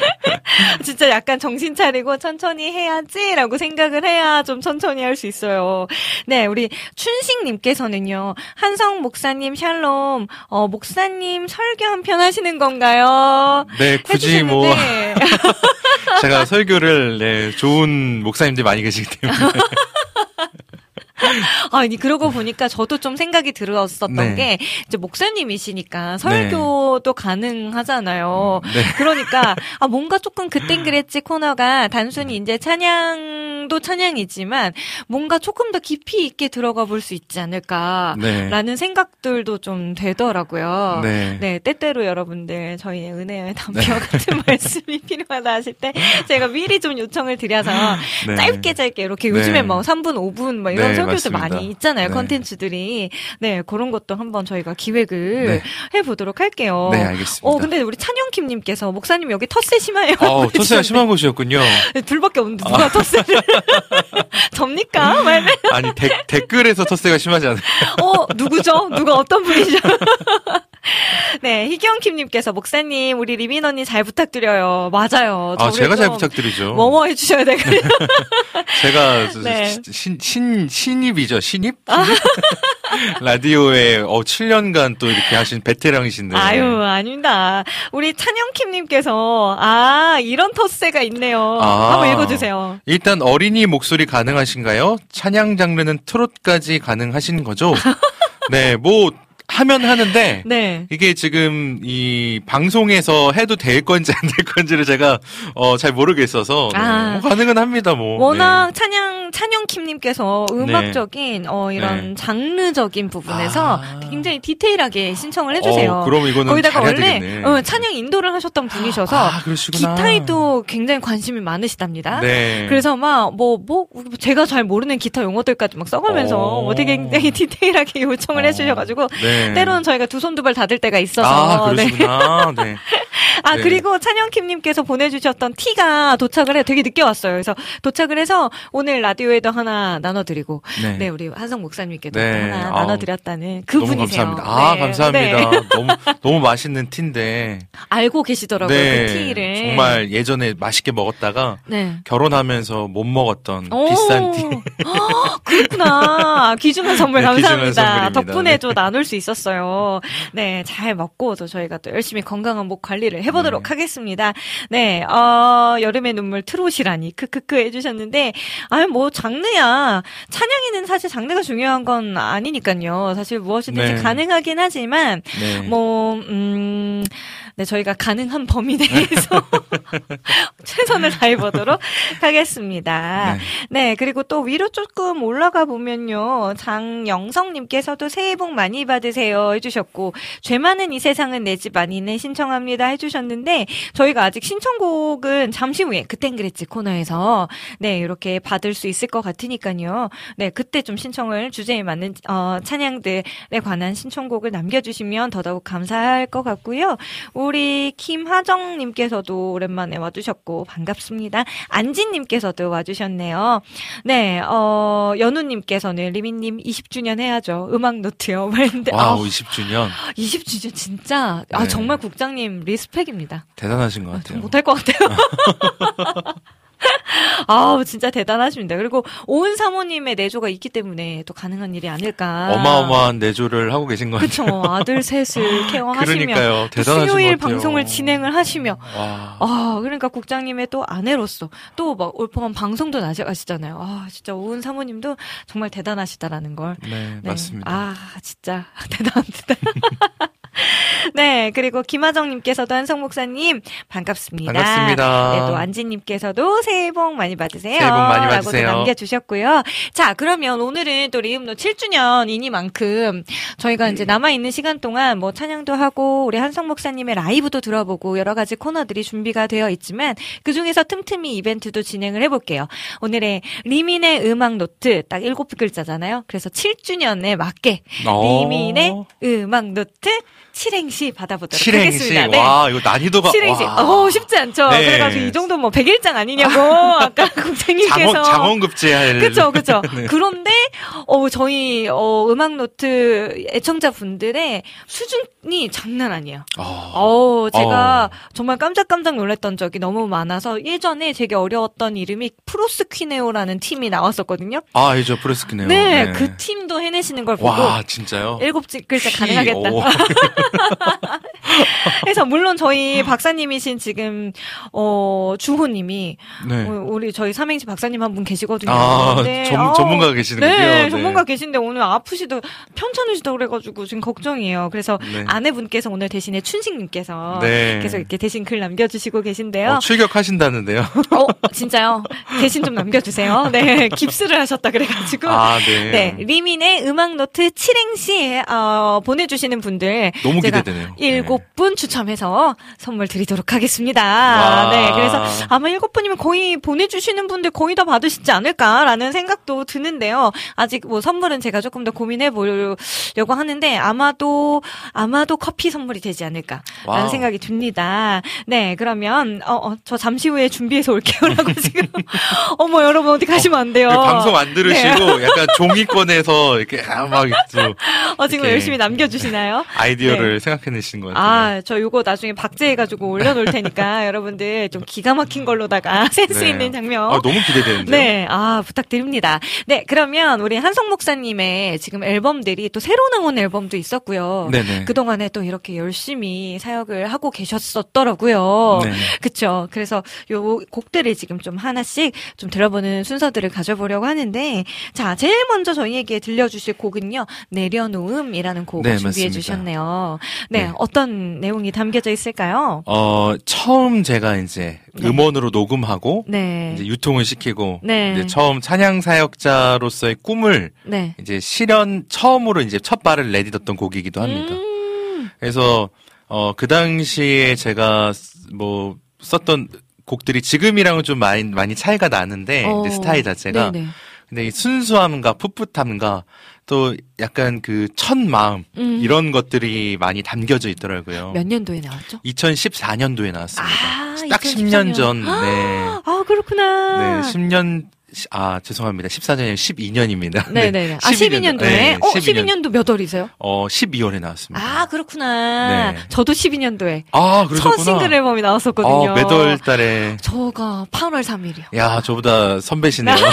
S1: 진짜 약간 정신 차리고 천천히 해야지라고 생각을 해야 좀 천천히 할 수 있어요. 네, 우리 춘식님께서는요, 한성 목사님 샬롬, 어, 목사님 설교 한 편 하시는 건가요?
S6: 네, 굳이 뭐,
S1: 해주셨는데.
S6: 제가 설교를, 네, 좋은 목사님들이 많이 계시기 때문에.
S1: 아니 그러고 보니까 저도 좀 생각이 들었었던
S6: 네.
S1: 게 이제 목사님이시니까 설교도 가능하잖아요.
S6: 네.
S1: 그러니까 아 뭔가 조금 그땐 그랬지 코너가 단순히 이제 찬양도 찬양이지만 뭔가 조금 더 깊이 있게 들어가 볼 수 있지 않을까라는
S6: 네.
S1: 생각들도 좀 되더라고요.
S6: 네.
S1: 네, 때때로 여러분들 저희의 은혜의 담벼 같은 말씀이 필요하다 하실 때 제가 미리 좀 요청을 드려서
S6: 네.
S1: 짧게 짧게 이렇게
S6: 네.
S1: 요즘에 뭐 3분, 5분 막 이런
S6: 네,
S1: 설교들
S6: 맞습니다.
S1: 많이 있잖아요.
S6: 네.
S1: 컨텐츠들이. 네, 그런 것도 한번 저희가 기획을
S6: 네.
S1: 해보도록 할게요.
S6: 네, 알겠습니다.
S1: 어, 근데 우리 찬영킴님께서 목사님 여기 텃세 심해요.
S6: 어, 토세가 심한 곳이었군요.
S1: 네, 둘밖에 없는데 누가 텃세를 접니까? 말면
S6: 아니, 데- 댓글에서 텃세가 심하지 않아요.
S1: 어, 누구죠? 누가 어떤 분이죠? 네, 희경킴님께서 목사님 우리 리민 언니 잘 부탁드려요. 맞아요.
S6: 아, 제가
S1: 잘좀
S6: 부탁드리죠.
S1: 뭐뭐 해주셔야 되거든요.
S6: 제가
S1: 네.
S6: 신, 신, 신입이죠, 신입? 라디오에 어, 7년간 또 이렇게 하신 베테랑이신데.
S1: 아유, 아닙니다. 우리 찬영킴님께서, 아, 이런 텃세가 있네요.
S6: 아.
S1: 한번 읽어주세요.
S6: 일단 어린이 목소리 가능하신가요? 찬양 장르는 트롯까지 가능하신 거죠? 네, 뭐 하면 하는데
S1: 네.
S6: 이게 지금 이 방송에서 해도 될 건지 안 될 건지를 제가 어, 잘 모르겠어서 네.
S1: 아.
S6: 뭐 가능은 합니다, 뭐.
S1: 워낙 찬양, 찬영킴님께서
S6: 네.
S1: 음악적인, 어, 이런
S6: 네.
S1: 장르적인 부분에서
S6: 아.
S1: 굉장히 디테일하게 신청을 해주세요.
S6: 어, 그럼 이거는
S1: 거기다가 원래. 어, 찬양 인도를 하셨던 분이셔서,
S6: 아.
S1: 기타에도 굉장히 관심이 많으시답니다.
S6: 네.
S1: 그래서 막, 뭐, 뭐, 제가 잘 모르는 기타 용어들까지 막 써가면서
S6: 어.
S1: 뭐 되게 굉장히 디테일하게 요청을
S6: 어.
S1: 해주셔가지고,
S6: 네. 네.
S1: 때로는 저희가 두 손 두 발 닫을 때가
S6: 아,
S1: 있어서. 네.
S6: 그러시구나. 네.
S1: 아,
S6: 네.
S1: 그리고 찬영킴님께서 보내주셨던 티가 도착을 해 되게 늦게 왔어요. 그래서 도착을 해서 오늘 라디오에도 하나 나눠드리고, 네,
S6: 네.
S1: 우리 한성 목사님께도
S6: 네.
S1: 하나
S6: 아우,
S1: 나눠드렸다는
S6: 너무
S1: 그분이세요.
S6: 감사합니다. 아,
S1: 네.
S6: 감사합니다.
S1: 네.
S6: 너무, 너무 맛있는 티인데.
S1: 알고 계시더라고요,
S6: 네.
S1: 그 티를.
S6: 정말 예전에 맛있게 먹었다가
S1: 네.
S6: 결혼하면서 못 먹었던
S1: 오,
S6: 비싼 티.
S1: 헉, 그렇구나. 귀중한 선물
S6: 네,
S1: 감사합니다.
S6: 귀중한.
S1: 덕분에
S6: 네.
S1: 좀 나눌 수 있 었어요. 네, 잘 먹고 또 저희가 또 열심히 건강한 목 관리를 해보도록
S6: 네.
S1: 하겠습니다. 네, 어, 여름의 눈물 트롯이라니 크크크 해주셨는데, 아유 뭐 장르야 찬양에는 사실 장르가 중요한 건 아니니까요. 사실 무엇이든지
S6: 네.
S1: 가능하긴 하지만
S6: 네.
S1: 뭐 음. 네, 저희가 가능한 범위 내에서 최선을 다해 보도록 하겠습니다. 네. 그리고 또 위로 조금 올라가 보면요. 장영성 님께서도 새해 복 많이 받으세요 해 주셨고, 죄 많은 이 세상은 내 집 아니네 신청합니다 해 주셨는데, 저희가 아직 신청곡은 잠시 후에 그땐 그랬지 코너에서, 네, 이렇게 받을 수 있을 것 같으니까요. 네, 그때 좀 신청을 주제에 맞는, 어, 찬양들에 관한 신청곡을 남겨 주시면 더더욱 감사할 것 같고요. 우리 김하정님께서도 오랜만에 와주셨고 반갑습니다. 안진님께서도 와주셨네요. 네, 어, 연우님께서는 리민님 20주년 해야죠. 음악 노트요. 말했는데, 아,
S6: 와우, 20주년. 20주년
S1: 20주년 진짜, 아,
S6: 네.
S1: 정말 국장님 respect입니다.
S6: 대단하신
S1: 것좀
S6: 같아요.
S1: 못할 것 같아요. 아우, 진짜 대단하십니다. 그리고 오은 사모님의 내조가 있기 때문에 또 가능한 일이 아닐까.
S6: 어마어마한 내조를 하고 계신 것 같아요.
S1: 그쵸. 아들 셋을 케어하시며.
S6: 그러니까요. 대단하신
S1: 수요일. 방송을 진행을 하시며.
S6: 와.
S1: 아, 그러니까 국장님의 또 아내로서 또 막 올퍼한 방송도 나가시잖아요. 아, 진짜 오은 사모님도 정말 대단하시다라는 걸.
S6: 네, 맞습니다.
S1: 아, 진짜 대단합니다. 네, 그리고 김하정님께서도 한성 목사님 반갑습니다.
S6: 반갑습니다.
S1: 네, 또 안지님께서도 새해 복 많이 받으세요.
S6: 새해 복 많이 받으세요.
S1: 남겨주셨고요. 자, 그러면 오늘은 또 리음노 7주년이니만큼 저희가 이제 남아있는 시간 동안 뭐 찬양도 하고 우리 한성 목사님의 라이브도 들어보고 여러 가지 코너들이 준비가 되어 있지만 그 중에서 틈틈이 이벤트도 진행을 해볼게요. 오늘의 리민의 음악 노트 딱 일곱 글자잖아요. 그래서 7주년에 맞게
S6: 어.
S1: 리민의 음악 노트 7행시 받아보도록
S6: 칠행시.
S1: 하겠습니다. 네.
S6: 와, 이거 난이도가.
S1: 칠행시.
S6: 와.
S1: 어, 쉽지 않죠.
S6: 네.
S1: 그래 가지고 이 정도 뭐 백일장 아니냐고 아까 국장님께서
S6: 장원, 장원급제 할.
S1: 그쵸, 그쵸.
S6: 네.
S1: 그런데, 어, 저희, 어, 음악 노트 애청자분들의 수준이 장난 아니에요.
S6: 어.
S1: 어, 제가
S6: 어.
S1: 정말 깜짝깜짝 놀랐던 적이 너무 많아서 예전에 되게 어려웠던 이름이 프로스퀴네오라는 팀이 나왔었거든요.
S6: 아, 알죠. 프로스퀴네오.
S1: 네, 그 팀도 해내시는 걸 보고
S6: 와, 진짜요?
S1: 일곱 글자
S6: 피,
S1: 가능하겠다.
S6: 오.
S1: 그래서 물론 저희 박사님이신 지금 어 주호님이
S6: 네.
S1: 어, 우리 저희 삼행시 박사님 한 분 계시거든요.
S6: 아,
S1: 네,
S6: 전- 전문가가 계시는군요.
S1: 네,
S6: 네.
S1: 전문가 계신데 오늘 아프시다 편찮으시다 그래가지고 지금 걱정이에요. 그래서
S6: 네.
S1: 아내분께서 오늘 대신에 춘식님께서
S6: 네.
S1: 계속 이렇게 대신 글 남겨주시고 계신데요.
S6: 어, 출격하신다는데요.
S1: 어, 진짜요? 대신 좀 남겨주세요. 네, 깁스를 하셨다 그래가지고.
S6: 아, 네.
S1: 네, 리민의 음악 노트 7행시, 어, 보내주시는 분들.
S6: 너무
S1: 제가
S6: 기대되네요.
S1: 일곱 분 추첨해서 선물 드리도록 하겠습니다.
S6: 와.
S1: 네, 그래서 아마 일곱 분이면 거의 보내주시는 분들 거의 다 받으시지 않을까라는 생각도 드는데요. 아직 뭐 선물은 제가 조금 더 고민해 보려고 하는데 아마도, 아마도 커피 선물이 되지 않을까라는
S6: 와우.
S1: 생각이 듭니다. 네, 그러면, 어, 어, 저 잠시 후에 준비해서 올게요라고 지금. 어머, 여러분 어디 가시면 안 돼요.
S6: 그 방송 안 들으시고
S1: 네.
S6: 약간 종이 꺼내서 이렇게 아, 막또
S1: 어, 지금
S6: 이렇게
S1: 열심히 남겨주시나요?
S6: 아이디어를 생각해내시는 것 같아요.
S1: 아, 저 요거 나중에 박제해가지고 올려놓을 테니까 여러분들 좀 기가 막힌 걸로다가 센스
S6: 네.
S1: 있는 장면.
S6: 아, 너무 기대되는데요.
S1: 네, 아, 부탁드립니다. 네, 그러면 우리 한성 목사님의 지금 앨범들이 또 새로 나온 앨범도 있었고요.
S6: 네네.
S1: 그동안에 또 이렇게 열심히 사역을 하고 계셨었더라고요.
S6: 네네.
S1: 그쵸. 그래서 요 곡들을 지금 좀 하나씩 좀 들어보는 순서들을 가져보려고 하는데, 자, 제일 먼저 저희에게 들려주실 곡은요, 내려놓음이라는 곡을
S6: 네,
S1: 준비해
S6: 맞습니다.
S1: 주셨네요. 네,
S6: 네.
S1: 어떤 내용이 담겨져 있을까요?
S6: 어, 처음 제가 이제
S1: 네.
S6: 음원으로 녹음하고
S1: 네.
S6: 이제 유통을 시키고
S1: 네.
S6: 이제 처음 찬양 사역자로서의 꿈을
S1: 네.
S6: 이제 실현 처음으로 이제 첫 발을 내딛었던 곡이기도 합니다.
S1: 음,
S6: 그래서 어, 그 당시에 제가 쓰- 뭐 썼던 곡들이 지금이랑은 좀 많이 많이 차이가 나는데
S1: 어,
S6: 스타일 자체가
S1: 네네.
S6: 근데 이 순수함과 풋풋함과 또 약간 그 첫 마음
S1: 음.
S6: 이런 것들이 많이 담겨져 있더라고요.
S1: 몇 년도에 나왔죠?
S6: 2014년도에 나왔습니다.
S1: 아,
S6: 딱 10년
S1: 2014년.
S6: 전. 네.
S1: 아, 그렇구나.
S6: 네, 10년 아, 죄송합니다. 14년이 12년입니다.
S1: 네네네. 아, 12년도에? 어, 12년. 도 몇 월이세요?
S6: 어, 12월에 나왔습니다.
S1: 아, 그렇구나.
S6: 네.
S1: 저도 12년도에.
S6: 아,
S1: 첫
S6: 그러셨구나.
S1: 싱글 앨범이 나왔었거든요.
S6: 어, 몇월 달에.
S1: 저가 8월 3일이요.
S6: 야, 저보다 선배시네요.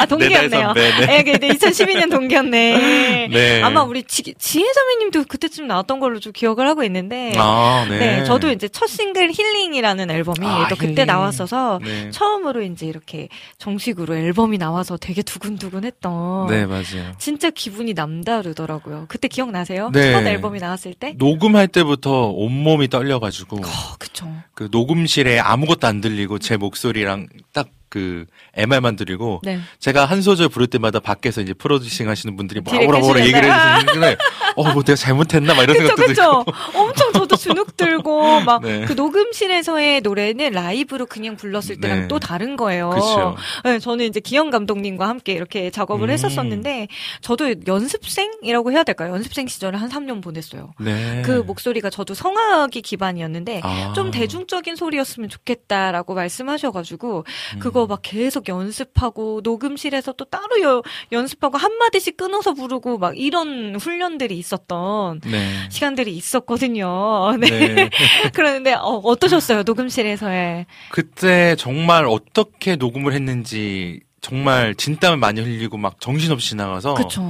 S1: 아, 동기였네요.
S6: 선배, 네.
S1: 네, 네, 2012년 동기였네.
S6: 네.
S1: 아마 우리 지, 지혜 선배님도 그때쯤 나왔던 걸로 좀 기억을 하고 있는데.
S6: 아, 네.
S1: 네, 저도 이제 첫 싱글 힐링이라는 앨범이
S6: 아,
S1: 또 그때
S6: 힐링.
S1: 나왔어서
S6: 네.
S1: 처음으로 이제 이렇게 정식으로 앨범이 나와서 되게 두근두근했던.
S6: 네, 맞아요.
S1: 진짜 기분이 남다르더라고요. 그때 기억나세요?
S6: 네.
S1: 첫 앨범이 나왔을 때?
S6: 녹음할 때부터 온몸이 떨려가지고
S1: 어, 그쵸.
S6: 그 녹음실에 아무것도 안 들리고 제 목소리랑 딱 그 MR만 들리고
S1: 네.
S6: 제가 한 소절 부를 때마다 밖에서 이제 프로듀싱 하시는 분들이
S1: 뒤에
S6: 뭐라 뭐라 얘기를
S1: 계시잖아요.
S6: 해주시는데 어, 뭐 내가 잘못했나 막 이런
S1: 그쵸,
S6: 생각도
S1: 그쵸.
S6: 들고.
S1: 엄청 저도 주눅 들고, 막,
S6: 네.
S1: 그 녹음실에서의 노래는 라이브로 그냥 불렀을 때랑
S6: 네.
S1: 또 다른 거예요.
S6: 그쵸.
S1: 네, 저는 이제 기영 감독님과 함께 이렇게 작업을
S6: 음.
S1: 했었었는데, 저도 연습생이라고 해야 될까요? 연습생 시절을 한 3년 보냈어요.
S6: 네.
S1: 그 목소리가 저도 성악이 기반이었는데,
S6: 아.
S1: 좀 대중적인 소리였으면 좋겠다라고 말씀하셔가지고,
S6: 음.
S1: 그거 막 계속 연습하고, 녹음실에서 또 따로 여- 연습하고, 한 마디씩 끊어서 부르고, 막 이런 훈련들이 있었던
S6: 네.
S1: 시간들이 있었거든요. 네.
S6: 네.
S1: 그러는데, 어, 어떠셨어요? 녹음실에서의.
S6: 그때 정말 어떻게 녹음을 했는지 정말 진땀을 많이 흘리고 막 정신없이 지나가서
S1: 그쵸.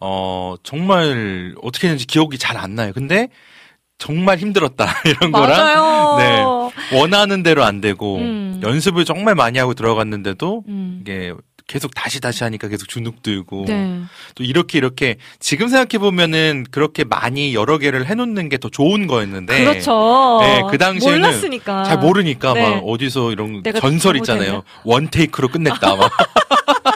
S6: 어 정말 어떻게 했는지 기억이 잘 안 나요. 근데 정말 힘들었다 이런 거랑
S1: 맞아요.
S6: 네. 원하는 대로 안 되고
S1: 음.
S6: 연습을 정말 많이 하고 들어갔는데도
S1: 음.
S6: 이게 계속 다시 다시 하니까 계속 주눅 들고
S1: 네.
S6: 또 이렇게 이렇게 지금 생각해 보면은 그렇게 많이 여러 개를 해놓는 게 더 좋은 거였는데
S1: 그렇죠.
S6: 네, 그 당시에는
S1: 몰랐으니까.
S6: 잘 모르니까
S1: 네.
S6: 막 어디서 이런 전설? 있잖아요. 원 테이크로 끝냈다. 막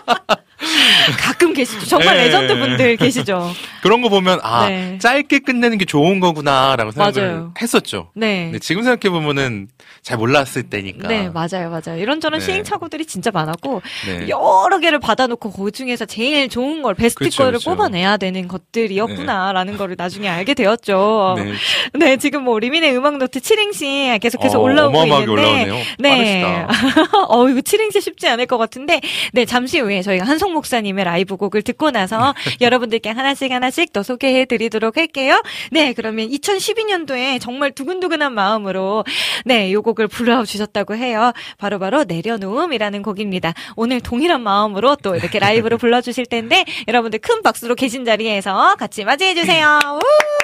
S1: 가끔 계시죠. 정말
S6: 네.
S1: 레전드 분들 계시죠.
S6: 그런 거 보면 아
S1: 네.
S6: 짧게 끝내는 게 좋은 거구나라고 생각을
S1: 맞아요.
S6: 했었죠.
S1: 네.
S6: 근데 지금 생각해 보면은 잘 몰랐을 때니까.
S1: 네, 맞아요, 맞아요. 이런저런
S6: 네.
S1: 시행착오들이 진짜 많았고,
S6: 네.
S1: 여러 개를 받아놓고 그 중에서 제일 좋은 걸, 베스트
S6: 그쵸,
S1: 거를
S6: 그쵸.
S1: 뽑아내야 되는 것들이었구나라는 거를 나중에 알게 되었죠.
S6: 네.
S1: 네, 지금 뭐 리민의 음악 노트 7행시 계속해서
S6: 어,
S1: 올라오고
S6: 어마어마하게
S1: 있는데,
S6: 올라오네요.
S1: 네. 어, 이거 7행시 쉽지 않을 것 같은데, 네, 잠시 후에 저희가 한송 목사님의 라이브 곡을 듣고 나서 여러분들께 하나씩 하나씩 더 소개해 드리도록 할게요. 네, 그러면 2012년도에 정말 두근두근한 마음으로, 네, 요 곡을 불러 주셨다고 해요. 바로바로 내려놓음이라는 곡입니다. 오늘 동일한 마음으로 또 이렇게 라이브로 불러 주실 텐데, 여러분들 큰 박수로 계신 자리에서 같이 맞이해 주세요.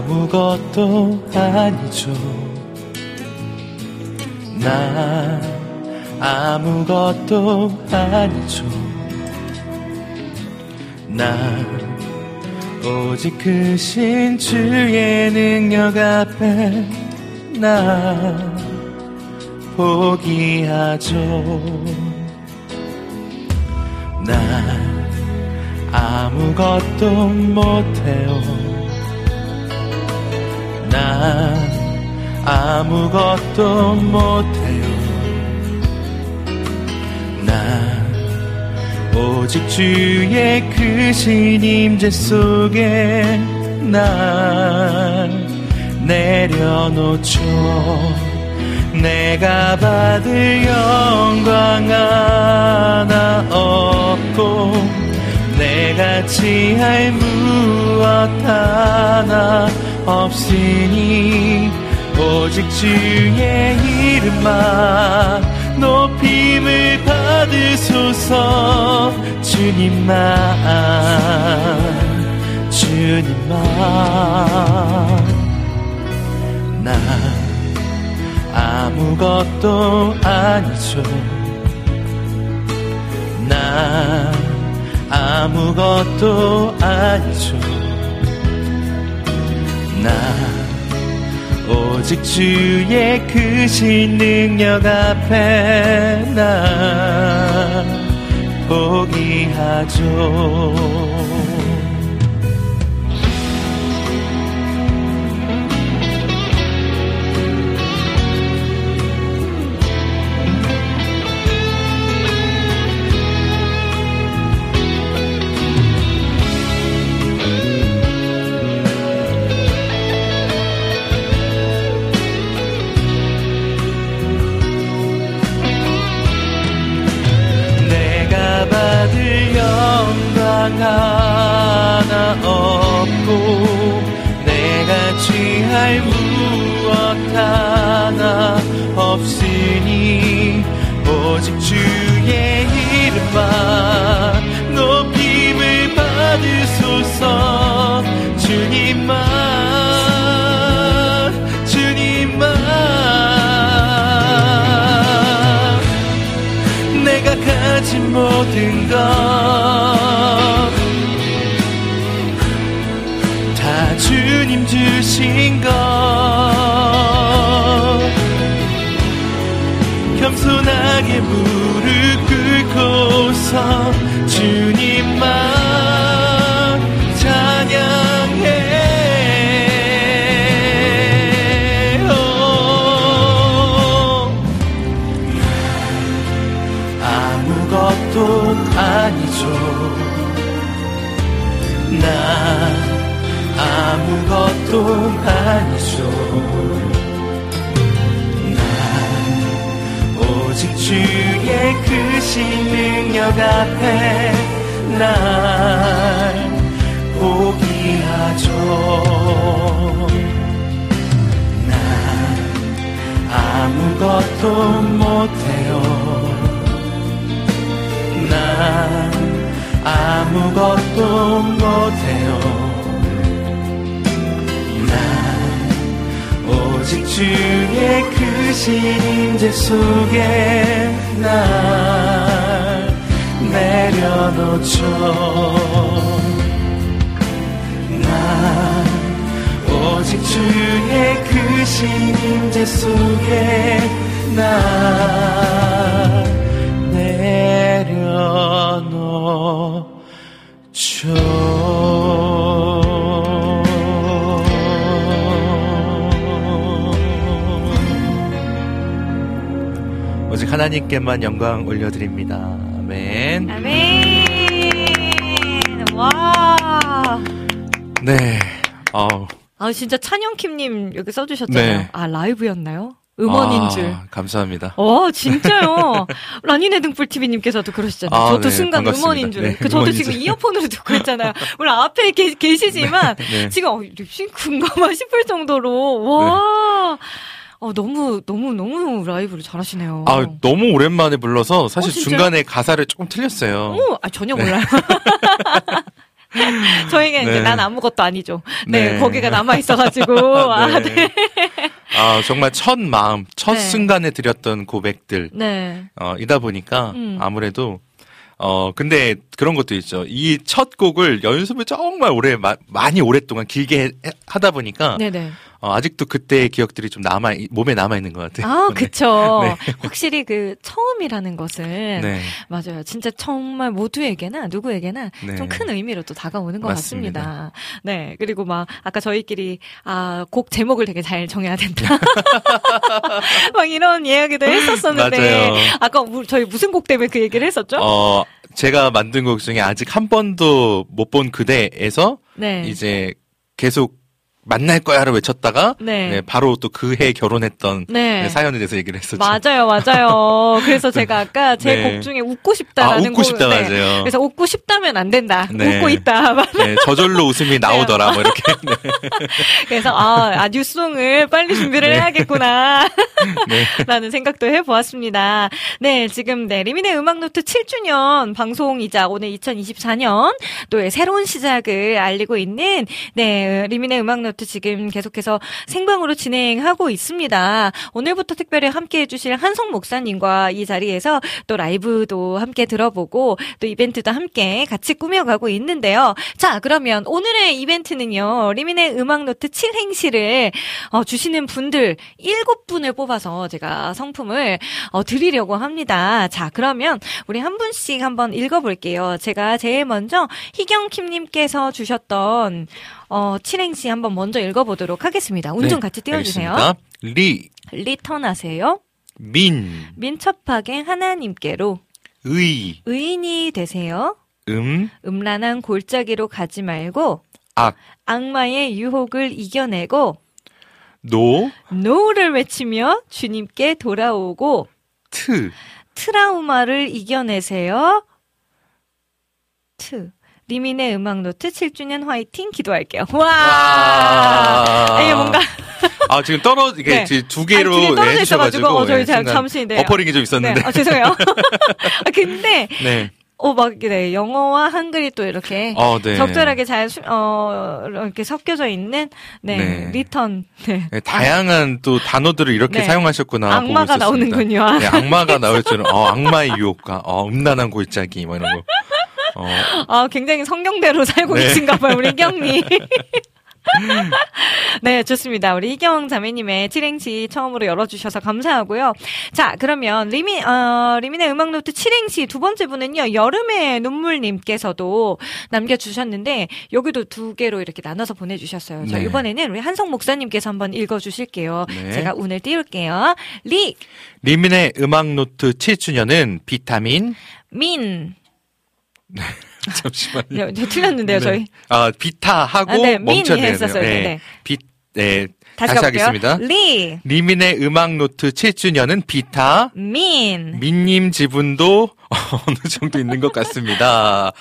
S6: 아무것도 아니죠. 나 아무것도 아니죠. 나 오직 크신 주의 능력 앞에 나 포기하죠. 나 아무것도 못해요. 나 아무것도 못해요. 나 오직 주의 크신 임재 속에 날 내려놓죠. 내가 받을 영광 하나 없고 내가 취할 무엇 하나 없으니 오직 주의 이름만 높임을 받으소서 주님만 주님만 나 아무것도 아니죠. 나 아무것도 아니죠. 나 오직 주의 크신 능력 앞에 나 포기하죠. 할 무엇 하나 없으니 오직 주의 이름만 높임을 받으소서 주님만 앞에 날 포기하죠. 나 아무것도 못해요. 난 아무것도 못해요. 난 오직 주의 크신 임재 속에 날 내려놓죠. 난 오직 주의 크신 임재 속에 날 내려놓죠. 오직 하나님께만 영광 올려드립니다. 네. 어,
S1: 아 진짜 찬영킴님 여기 써주셨잖아요.
S6: 네.
S1: 아 라이브였나요? 음원인
S6: 아,
S1: 줄.
S6: 감사합니다.
S1: 어, 진짜요. 라니네 등불 TV님께서도 그러시잖아요.
S6: 아,
S1: 저도
S6: 네,
S1: 순간
S6: 반갑습니다.
S1: 음원인 줄.
S6: 네,
S1: 그 저도 지금
S6: 줄.
S1: 이어폰으로 듣고 있잖아요. 물론 앞에 계, 계시지만
S6: 네.
S1: 지금 어, 립싱크인가만 싶을 정도로 와. 어, 너무 너무 너무 라이브를 잘하시네요.
S6: 아, 너무 오랜만에 불러서 사실
S1: 어?
S6: 중간에 가사를 조금 틀렸어요.
S1: 오, 아, 전혀
S6: 네.
S1: 몰라요. 저에게 이제
S6: 네.
S1: 난 아무것도 아니죠. 네,
S6: 네.
S1: 거기가 남아 있어가지고 아,
S6: 네.
S1: 네,
S6: 아, 정말 첫 마음, 첫
S1: 네.
S6: 순간에 드렸던 고백들,
S1: 네,
S6: 어, 이다 보니까
S1: 음.
S6: 아무래도, 어, 근데 그런 것도 있죠. 이 첫 곡을 연습을 정말 오래, 마- 많이 오랫동안 길게 해- 하다 보니까,
S1: 네, 네.
S6: 어, 아직도 그때의 기억들이 좀 남아, 몸에 남아 있는 것 같아요.
S1: 아,
S6: 네.
S1: 그쵸.
S6: 네.
S1: 확실히 그 처음이라는 것은
S6: 네.
S1: 맞아요. 진짜 정말 모두에게나 누구에게나
S6: 네.
S1: 좀큰 의미로 또 다가오는 것
S6: 맞습니다.
S1: 같습니다. 네. 그리고 막 아까 저희끼리 아, 곡 제목을 되게 잘 정해야 된다. 막 이런 이야기도 했었었는데
S6: 맞아요.
S1: 아까 우- 저희 무슨 곡 때문에 그 얘기를 했었죠?
S6: 어, 제가 만든 곡 중에 아직 한 번도 못 본 그대에서
S1: 네.
S6: 이제 계속 만날 거야를 외쳤다가
S1: 네.
S6: 네, 바로 또 그 해 결혼했던
S1: 네.
S6: 네, 사연에 대해서 얘기를 했었죠.
S1: 맞아요, 맞아요. 그래서 제가 아까 제
S6: 네.
S1: 곡 중에 웃고 싶다라는
S6: 아, 웃고
S1: 곡-
S6: 싶다,
S1: 네.
S6: 맞아요.
S1: 그래서 웃고 싶다면 안 된다.
S6: 네.
S1: 웃고 있다. 막
S6: 네, 저절로 웃음이 나오더라, 뭐 이렇게. 네.
S1: 그래서 아, 아 뉴송을 빨리 준비를 해야겠구나.
S6: 네.
S1: 라는 생각도 해보았습니다. 네, 지금 네 리민의 음악노트 7주년 방송이자 오늘 2024년 또 새로운 시작을 알리고 있는 네 리민의 음악노트 음악노트 지금 계속해서 생방으로 진행하고 있습니다. 오늘부터 특별히 함께 해주실 한성 목사님과 이 자리에서 또 라이브도 함께 들어보고 또 이벤트도 함께 같이 꾸며가고 있는데요. 자, 그러면 오늘의 이벤트는요, 리민의 음악노트 7행시를 어, 주시는 분들 7분을 뽑아서 제가 성품을 어, 드리려고 합니다. 자, 그러면 우리 한 분씩 한번 읽어볼게요. 제가 제일 먼저 희경킴님께서 주셨던 어, 7행시 한번 먼저 읽어보도록 하겠습니다. 운좀
S6: 네,
S1: 같이 띄워주세요.
S6: 알겠습니다. 리,
S1: return하세요.
S6: 민,
S1: 민첩하게 하나님께로
S6: 의,
S1: 의인이 되세요.
S6: 음,
S1: 음란한 골짜기로 가지 말고
S6: 악,
S1: 악마의 유혹을 이겨내고
S6: 노,
S1: 노를 외치며 주님께 돌아오고
S6: 트,
S1: 트라우마를 이겨내세요. 트. 리민의 음악 노트 7주년 화이팅 기도할게요. 와!
S6: 와.
S1: 이게 뭔가
S6: 아, 지금 떨어, 이게
S1: 네.
S6: 두 개로
S1: 두개 떨어져
S6: 네,
S1: 있어가지고,
S6: 해주셔가지고,
S1: 어, 저희
S6: 네,
S1: 잠- 잠시, 네.
S6: 버퍼링이 좀 있었는데.
S1: 네, 아, 죄송해요. 아, 근데
S6: 네.
S1: 어, 막, 네, 영어와 한글이 또 이렇게
S6: 어, 네.
S1: 적절하게 잘, 수- 어, 이렇게 섞여져 있는, 네,
S6: 네.
S1: return, 네.
S6: 네, 다양한 또 단어들을 이렇게
S1: 네.
S6: 사용하셨구나.
S1: 악마가. 나오는군요.
S6: 네, 악마가 나올 줄은, 어, 악마의 유혹가, 어, 음란한 골짜기, 뭐 이런 거. 어,
S1: 아, 굉장히 성경대로 살고
S6: 네.
S1: 계신가 봐요, 우리 희경님. 네, 좋습니다. 우리 희경 자매님의 칠행시 처음으로 열어주셔서 감사하고요. 자, 그러면 리민, 어, 리민의 음악노트 칠행시 두 번째 분은요, 여름의 눈물님께서도 남겨주셨는데, 여기도 두 개로 이렇게 나눠서 보내주셨어요. 자,
S6: 네.
S1: 이번에는 우리 한성 목사님께서 한번 읽어주실게요.
S6: 네.
S1: 제가 운을 띄울게요. 리,
S6: 리민의 음악노트 7주년은 비타민,
S1: 민.
S6: 잠시만요.
S1: 네, 틀렸는데요,
S6: 네.
S1: 저희.
S6: 아, 비타하고
S1: 아, 네,
S6: 멈춰야 되네요.
S1: 했었어요.
S6: 네.
S1: 네.
S6: 비, 네.
S1: 다시,
S6: 다시. 하겠습니다.
S1: 리,
S6: 리민의 음악 노트 7주년은 비타,
S1: 민.
S6: 민님 지분도 어느 정도 있는 것 같습니다.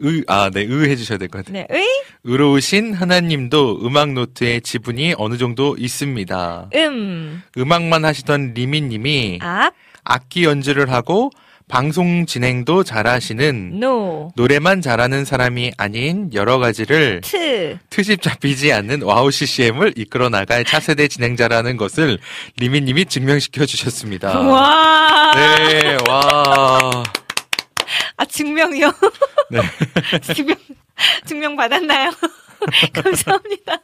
S6: 의, 아, 네, 의 해주셔야 될 것 같아요.
S1: 네, 의,
S6: 의로우신 하나님도 음악 노트의 지분이 어느 정도 있습니다.
S1: 음,
S6: 음악만 하시던 리민님이
S1: 악,
S6: 악기 연주를 하고 방송 진행도 잘하시는
S1: 노,
S6: 노래만 잘하는 사람이 아닌 여러 가지를
S1: 트,
S6: 트집 잡히지 않는 와우 CCM을 이끌어 나갈 차세대 진행자라는 것을 리민님이 증명시켜 주셨습니다.
S1: 와,
S6: 네, 와.
S1: 아, 증명이요?
S6: 네.
S1: 증명, 증명 받았나요? 감사합니다.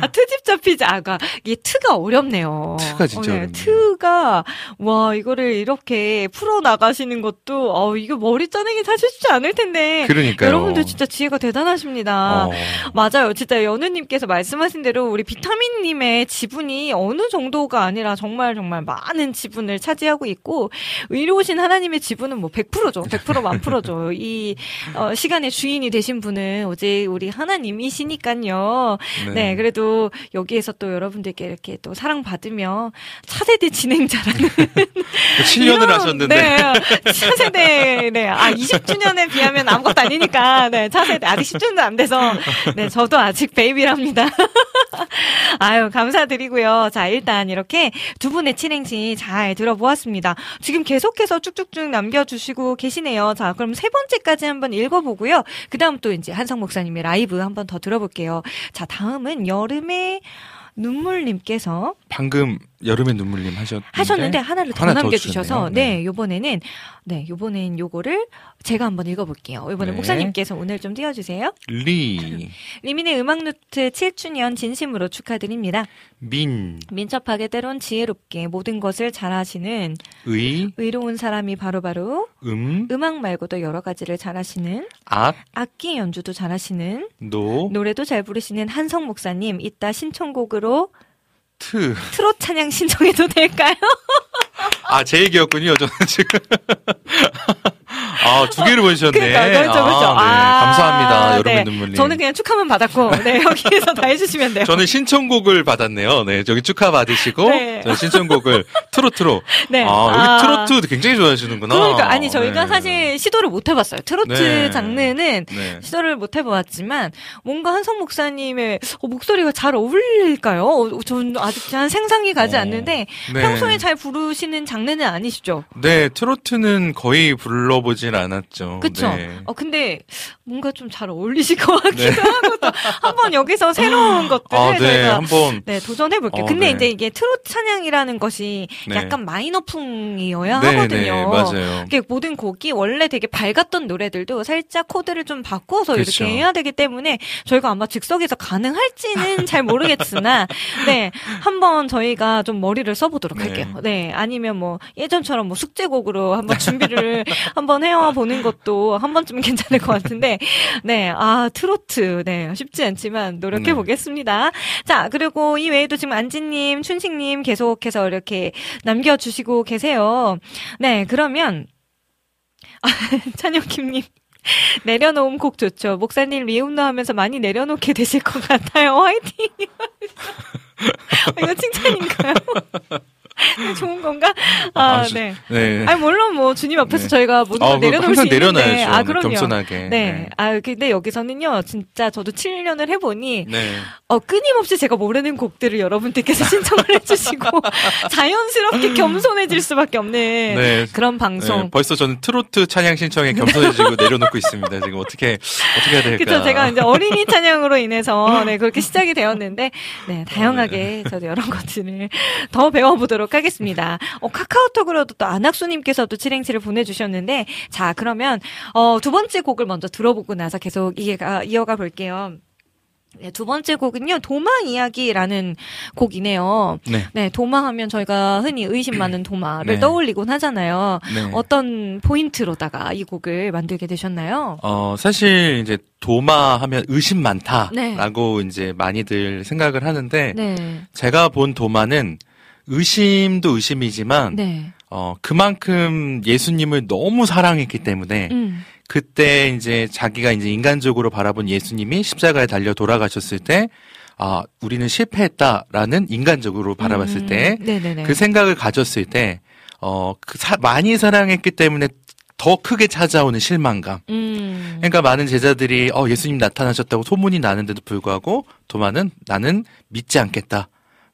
S1: 아, 트집 잡히지, 아, 가 이게 트가 어렵네요.
S6: 트가 진짜 어렵네요.
S1: 트가, 와, 이거를 이렇게 풀어 나가시는 것도, 어, 이거 머리 짜내기 사실 쉽지 않을 텐데.
S6: 그러니까요.
S1: 여러분들 진짜 지혜가 대단하십니다.
S6: 어.
S1: 맞아요. 진짜 연우님께서 말씀하신 대로 우리 비타민님의 지분이 어느 정도가 아니라 정말 정말 많은 지분을 차지하고 있고 의로우신 하나님의 지분은 뭐 100%죠. 100% 만프로죠. 이 어, 시간의 주인이 되신 분은 오직 우리 하나님이시니까요. 네.
S6: 네.
S1: 그래도 여기에서 또 여러분들께 이렇게 또 사랑받으며 차세대 진행자라는
S6: 7년을
S1: 이런,
S6: 하셨는데.
S1: 네, 차세대, 네. 아, 20주년에 비하면 아무것도 아니니까, 네, 차세대, 아직 10주년도 안 돼서, 네, 저도 아직 베이비랍니다. 아유, 감사드리고요. 자, 일단 이렇게 두 분의 친행시 잘 들어보았습니다. 지금 계속해서 쭉쭉쭉 남겨주시고 계시네요. 자, 그럼 세 번째까지 한번 읽어보고요. 그 다음 또 이제 한성 목사님의 라이브 한번 더 들어볼게요. 자, 다음은 여름의 눈물님께서
S6: 방금 여름의 눈물님 하셨는데
S1: 하셨는데 하나를 더
S6: 하나 더
S1: 남겨주셔서.
S6: 네.
S1: 네. 요번에는 네 요번엔 요거를 제가 한번 읽어볼게요. 요번에
S6: 네.
S1: 목사님께서 오늘 좀 띄워주세요.
S6: 리,
S1: 리민의 음악노트 7주년 진심으로 축하드립니다.
S6: 민,
S1: 민첩하게 때론 지혜롭게 모든 것을 잘하시는
S6: 의,
S1: 의로운 사람이 바로바로
S6: 음,
S1: 음악 말고도 여러 가지를 잘하시는
S6: 악,
S1: 악기 연주도 잘하시는
S6: 노,
S1: 노래도 잘 부르시는 한성 목사님 이따 신청곡으로
S6: 트.
S1: 트롯 찬양 신청해도 될까요?
S6: 아, 제 얘기였군요. 저는 지금. 아, 두 개를 보내주셨네.
S1: 그러니까 그렇죠 그렇죠.
S6: 아, 네. 감사합니다. 여름의
S1: 네.
S6: 눈물님.
S1: 저는 그냥 축하만 받았고 네 여기에서 다 해주시면 돼요.
S6: 저는 신청곡을 받았네요. 네, 저기 축하 받으시고,
S1: 네.
S6: 저는 신청곡을 트로트로.
S1: 네.
S6: 아, 여기
S1: 아.
S6: 트로트 굉장히 좋아하시는구나.
S1: 그러니까 아니 저희가
S6: 네.
S1: 사실 시도를 못 해봤어요. 트로트
S6: 네.
S1: 장르는
S6: 네.
S1: 시도를 못 해보았지만 뭔가 한성 목사님의 어, 목소리가 잘 어울릴까요? 어, 전 아직 잘 생상이 가지
S6: 어.
S1: 않는데
S6: 네.
S1: 평소에 잘 부르시는 장르는 아니시죠?
S6: 네, 트로트는 거의 불러보 진 않았죠.
S1: 그쵸?
S6: 네.
S1: 어, 근데 뭔가 좀 잘 어울리실 것 같기도
S6: 네.
S1: 하고, 또 한번 여기서 새로운 것들을
S6: 아, 네. 한번
S1: 네, 도전해볼게요.
S6: 어,
S1: 근데
S6: 네.
S1: 이제 이게 트롯 찬양이라는 것이
S6: 네.
S1: 약간 마이너풍이어야
S6: 네,
S1: 하거든요.
S6: 네, 맞아요.
S1: 이게 모든 곡이 원래 되게 밝았던 노래들도 살짝 코드를 좀 바꿔서
S6: 그렇죠.
S1: 이렇게 해야 되기 때문에 저희가 아마 즉석에서 가능할지는 잘 모르겠으나, 네, 한번 저희가 좀 머리를 써보도록
S6: 네.
S1: 할게요. 네, 아니면 뭐 예전처럼 뭐 숙제곡으로 한번 준비를 한번 해와 보는 것도 한 번쯤 괜찮을 것 같은데, 네, 아 트로트, 네, 쉽지 않지만 노력해 보겠습니다. 자, 그리고 이 외에도 지금 안지님, 춘식님 계속해서 이렇게 남겨주시고 계세요. 네, 그러면 아, 찬혁김님. 내려놓음 곡 좋죠. 목사님 리움노 하면서 많이 내려놓게 되실 것 같아요. 화이팅! 이거 칭찬인가요? 좋은 건가? 아,
S6: 아, 주-
S1: 네.
S6: 네.
S1: 아니, 물론 뭐, 주님 앞에서
S6: 네.
S1: 저희가 모든 걸
S6: 아,
S1: 내려놓을 수 있는데.
S6: 내려놔야죠.
S1: 아, 그럼요.
S6: 겸손하게.
S1: 네.
S6: 네.
S1: 아, 근데 여기서는요, 진짜 저도 7년을 해보니,
S6: 네.
S1: 어, 끊임없이 제가 모르는 곡들을 여러분들께서 신청을 해주시고, 자연스럽게 겸손해질 수밖에 없는
S6: 네.
S1: 그런 방송.
S6: 네, 벌써 저는 트로트 찬양 신청에 겸손해지고 내려놓고 있습니다. 지금 어떻게 어떻게 해야 될까?
S1: 그쵸. 제가 이제 어린이 찬양으로 인해서, 네, 그렇게 시작이 되었는데, 네, 다양하게 저도 이런 것들을 더 배워보도록 하겠습니다. 어, 카카오톡으로도 또 안학수님께서 도 칠행치를 보내주셨는데, 자, 그러면, 어, 두 번째 곡을 먼저 들어보고 나서 계속 이해가, 이어가 볼게요. 네, 두 번째 곡은요, 도마 이야기라는 곡이네요.
S6: 네.
S1: 네, 도마 하면 저희가 흔히 의심 많은 도마를
S6: 네.
S1: 떠올리곤 하잖아요.
S6: 네.
S1: 어떤 포인트로다가 이 곡을 만들게 되셨나요?
S6: 어, 사실 이제 도마 하면 의심 많다라고
S1: 네.
S6: 이제 많이들 생각을 하는데
S1: 네.
S6: 제가 본 도마는 의심도 의심이지만
S1: 네.
S6: 어, 그만큼 예수님을 너무 사랑했기 때문에
S1: 음.
S6: 그때 이제 자기가 이제 인간적으로 바라본 예수님이 십자가에 달려 돌아가셨을 때 아, 우리는 실패했다라는 인간적으로 바라봤을
S1: 음.
S6: 때
S1: 네네네.
S6: 그 생각을 가졌을 때, 어, 그 사- 많이 사랑했기 때문에 더 크게 찾아오는 실망감.
S1: 음.
S6: 그러니까 많은 제자들이, 어, 예수님 나타나셨다고 소문이 나는데도 불구하고, 도마는 나는 믿지 않겠다.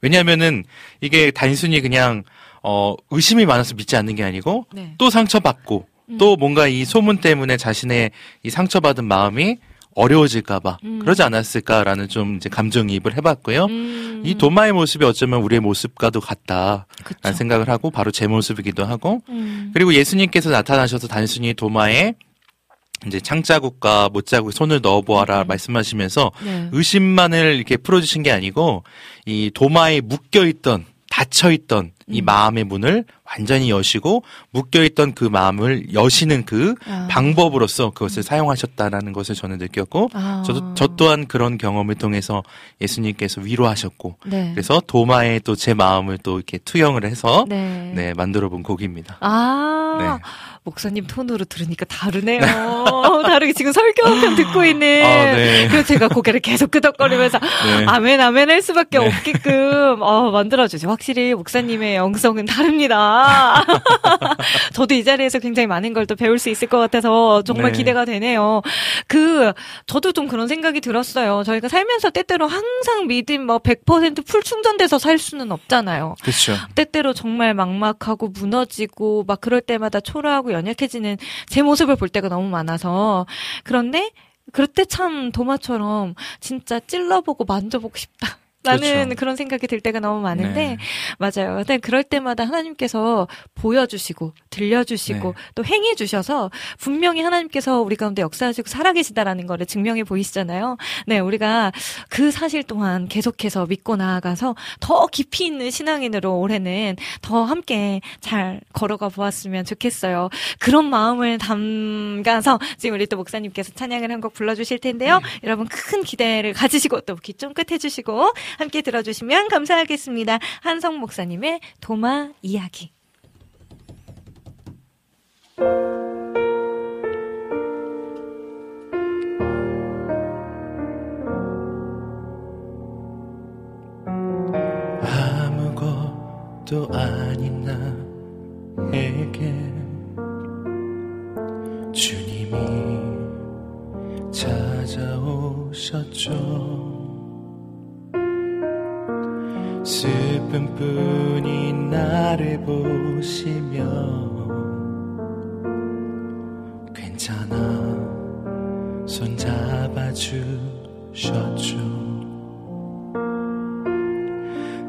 S6: 왜냐하면은 이게 단순히 그냥, 어, 의심이 많아서 믿지 않는 게 아니고,
S1: 네.
S6: 또 상처받고,
S1: 음.
S6: 또 뭔가 이 소문 때문에 자신의 이 상처받은 마음이 어려워질까봐,
S1: 음.
S6: 그러지 않았을까라는 좀 이제 감정이입을 해봤고요.
S1: 음.
S6: 이 도마의 모습이 어쩌면 우리의 모습과도 같다.
S1: 그쵸.
S6: 라는 생각을 하고 바로 제 모습이기도 하고
S1: 음.
S6: 그리고 예수님께서 나타나셔서 단순히 도마에 이제 창자국과 못자국 손을 넣어보아라
S1: 음.
S6: 말씀하시면서
S1: 네.
S6: 의심만을 이렇게 풀어주신 게 아니고 이 도마에 묶여있던 닫혀있던 이
S1: 음.
S6: 마음의 문을 완전히 여시고 묶여있던 그 마음을 여시는 그
S1: 아.
S6: 방법으로서 그것을 사용하셨다라는 것을 저는 느꼈고
S1: 아.
S6: 저도 저 또한 그런 경험을 통해서 예수님께서 위로하셨고
S1: 네.
S6: 그래서 도마에 또 제 마음을 또 이렇게 투영을 해서
S1: 네.
S6: 네, 만들어 본 곡입니다.
S1: 아,
S6: 네.
S1: 목사님 톤으로 들으니까 다르네요. 다르게 지금 설교편 듣고 있는.
S6: 아, 네.
S1: 그래서 제가 고개를 계속 끄덕거리면서
S6: 네.
S1: 아멘, 아멘 할 수밖에
S6: 네.
S1: 없게끔, 어, 만들어주죠. 확실히 목사님의 영성은 다릅니다. 저도 이 자리에서 굉장히 많은 걸 또 배울 수 있을 것 같아서 정말
S6: 네.
S1: 기대가 되네요. 그, 저도 좀 그런 생각이 들었어요. 저희가 살면서 때때로 항상 믿음 뭐 100%풀 충전돼서 살 수는 없잖아요.
S6: 그렇죠.
S1: 때때로 정말 막막하고 무너지고 막 그럴 때마다 초라하고 연약해지는 제 모습을 볼 때가 너무 많아서 그런데 그럴 때 참 도마처럼 진짜 찔러보고 만져보고 싶다. 라는
S6: 그렇죠.
S1: 그런 생각이 들 때가 너무 많은데
S6: 네.
S1: 맞아요. 근데 그럴 때마다 하나님께서 보여주시고 들려주시고
S6: 네.
S1: 또 행해 주셔서 분명히 하나님께서 우리 가운데 역사하시고 살아계시다라는 거를 증명해 보이시잖아요. 네, 우리가 그 사실 또한 계속해서 믿고 나아가서 더 깊이 있는 신앙인으로 올해는 더 함께 잘 걸어가 보았으면 좋겠어요. 그런 마음을 담가서 지금 우리 또 목사님께서 찬양을 한 곡 불러주실 텐데요. 여러분 큰 기대를 가지시고 또귀 쫑긋 해주시고 함께 들어주시면 감사하겠습니다. 한성 목사님의 도마 이야기.
S6: 아무것도 아닌 나에게 주님이 찾아오셨죠. 슬픔뿐이 나를 보시면 괜찮아. 손 잡아주셨죠.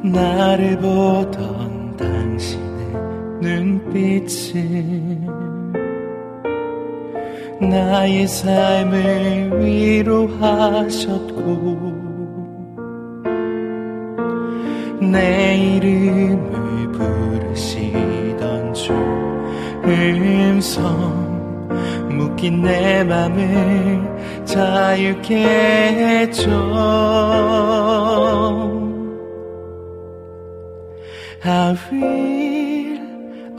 S6: 나를 보던 당신의 눈빛은 나의 삶을 위로하셨고 내 이름을 부르시던 주 음성 묶인 내 맘을 자유케 해줘. I will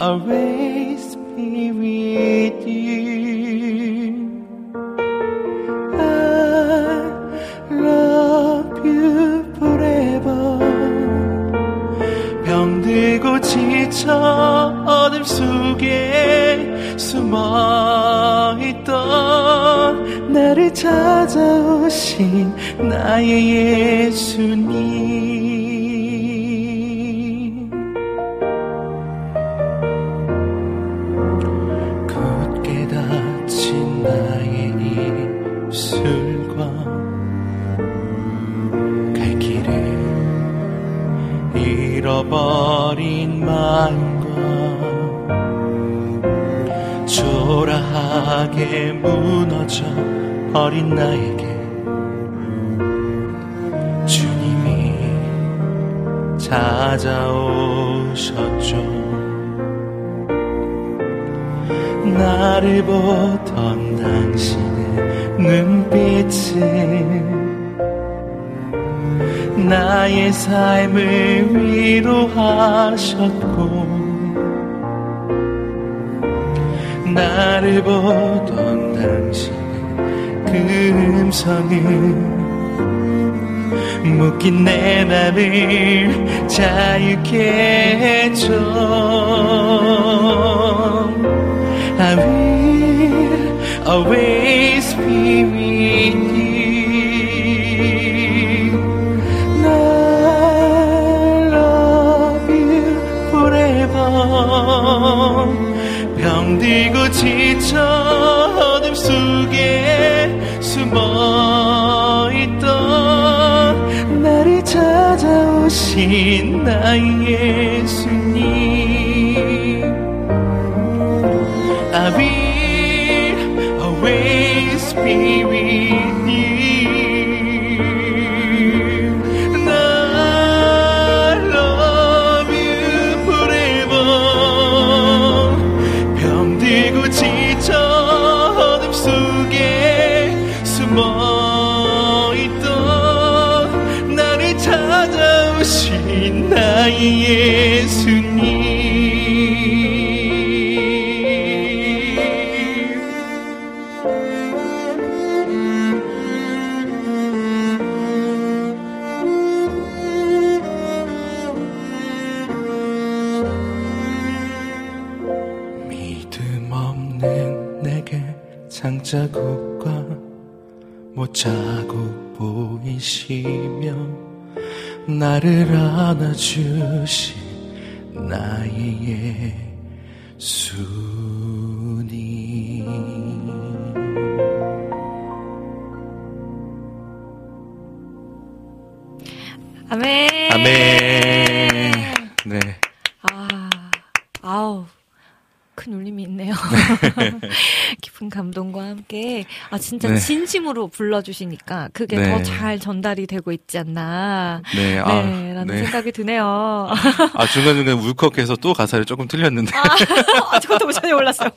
S6: always be with you 지쳐 어둠 속에 숨어 있던 나를 찾아오신 나의 예수님. 굳게 닫힌 나의 입술과 갈 길을 잃어버린 마음과 초라하게 무너져 버린 나에게 주님이 찾아오셨죠. 나를 보던 당신의 눈빛은 나의 삶을 위로하셨 고 나를 보던 당신의 그 음성은 묶인 내 맘을 자유케 해줘. I will always be with you 병들고 지쳐 어둠 속에 숨어 있던 나를 찾아오신 나의 나를 안아주신
S1: 함께 아 진짜
S6: 네.
S1: 진심으로 불러주시니까 그게
S6: 네.
S1: 더잘 전달이 되고 있지 않나.
S6: 네,
S1: 네,
S6: 아,
S1: 라는
S6: 네.
S1: 생각이 드네요.
S6: 아 중간중간 울컥해서 또 가사를 조금 틀렸는데
S1: 아, 저것도 전혀 몰랐어요.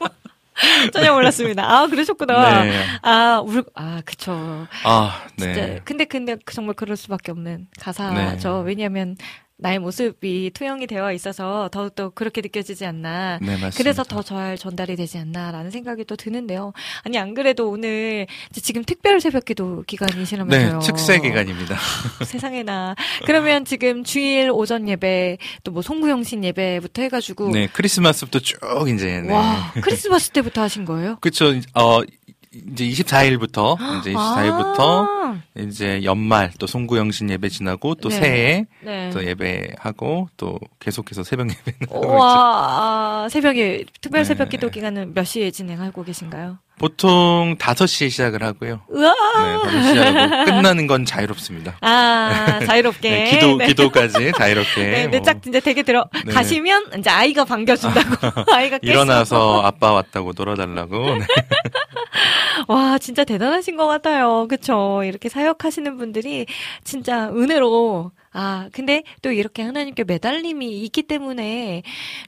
S1: 전혀 몰랐습니다. 아, 그러셨구나.
S6: 네.
S1: 아, 울, 아, 그쵸.
S6: 아
S1: 진짜.
S6: 네.
S1: 근데, 근데 정말 그럴 수밖에 없는 가사죠.
S6: 네.
S1: 왜냐하면 나의 모습이 투영이 되어 있어서 더욱더 그렇게 느껴지지 않나.
S6: 네, 맞습니다.
S1: 그래서 더 잘 전달이 되지 않나라는 생각이 또 드는데요. 아니, 안 그래도 오늘 지금 특별 새벽기도 기간이시라면서요.
S6: 네, 특세 기간입니다.
S1: 세상에나. 그러면 지금 주일 오전 예배, 또 뭐 송구영신 예배부터 해가지고.
S6: 네, 크리스마스부터 쭉 이제 네.
S1: 와, 크리스마스 때부터 하신 거예요?
S6: 그쵸. 어, 이제 24일부터, 이제 24일부터,
S1: 아,
S6: 이제 연말, 또 송구영신 예배 지나고, 또
S1: 네.
S6: 새해,
S1: 네.
S6: 또 예배하고, 또 계속해서 새벽 있죠.
S1: 와, 아, 새벽에, 특별
S6: 네.
S1: 새벽 기도 기간은 몇 시에 진행하고 계신가요?
S6: 보통 5시에 시작을 하고요.
S1: 우와.
S6: 네, 5시 시작하고 끝나는 건 자유롭습니다.
S1: 아, 자유롭게.
S6: 네, 기도,
S1: 네.
S6: 기도까지 자유롭게.
S1: 네,
S6: 뭐
S1: 내짝 이제 되게 들어
S6: 네.
S1: 가시면 이제 아이가 반겨준다고 아이가 깼어.
S6: 일어나서 아빠 왔다고 놀아달라고. 네.
S1: 와 진짜 대단하신 것 같아요 그쵸 이렇게 사역하시는 분들이 진짜 은혜로 아 근데 또 이렇게 하나님께 매달림이 있기 때문에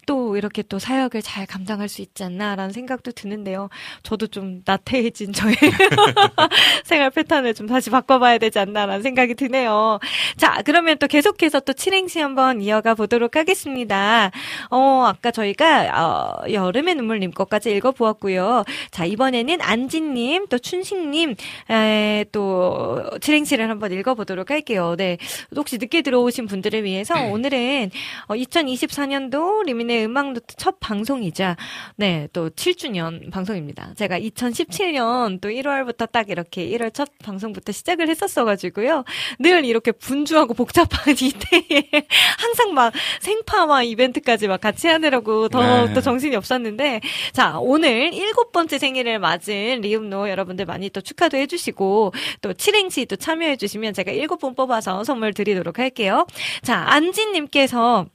S1: 또 이렇게 또 사역을 잘 감당할 수 있지 않나라는 생각도 드는데요 저도 좀 나태해진 저의 생활 패턴을 좀 다시 바꿔봐야 되지 않나라는 생각이 드네요 자 그러면 또 계속해서 또 칠행시 한번 이어가 보도록 하겠습니다 어 아까 저희가 어, 여름의 눈물님 것까지 읽어보았고요 자, 이번에는 안진님, 또 춘식님, 에, 또, 칠행시를 한번 읽어보도록 할게요. 네. 혹시 늦게 들어오신 분들을 위해서 오늘은 어, 2024년도 리민의 음악 노트 첫 방송이자, 네, 또 7주년 방송입니다. 제가 2017년 또 1월부터 딱 이렇게 1월 첫 방송부터 시작을 했었어 가지고요. 늘 이렇게 분주하고 복잡한 이때에 항상 막 생파와 이벤트까지 막 같이 하느라고 더
S6: 네.
S1: 또 정신이 없었는데, 자, 오늘 일곱 번째 생일을 맞은 리음노 여러분들 많이 또 축하도 해 주시고, 또 칠행시 또 참여해 주시면 제가 일곱 분 뽑아서 선물 드리도록 할게요. 자, 안진님께서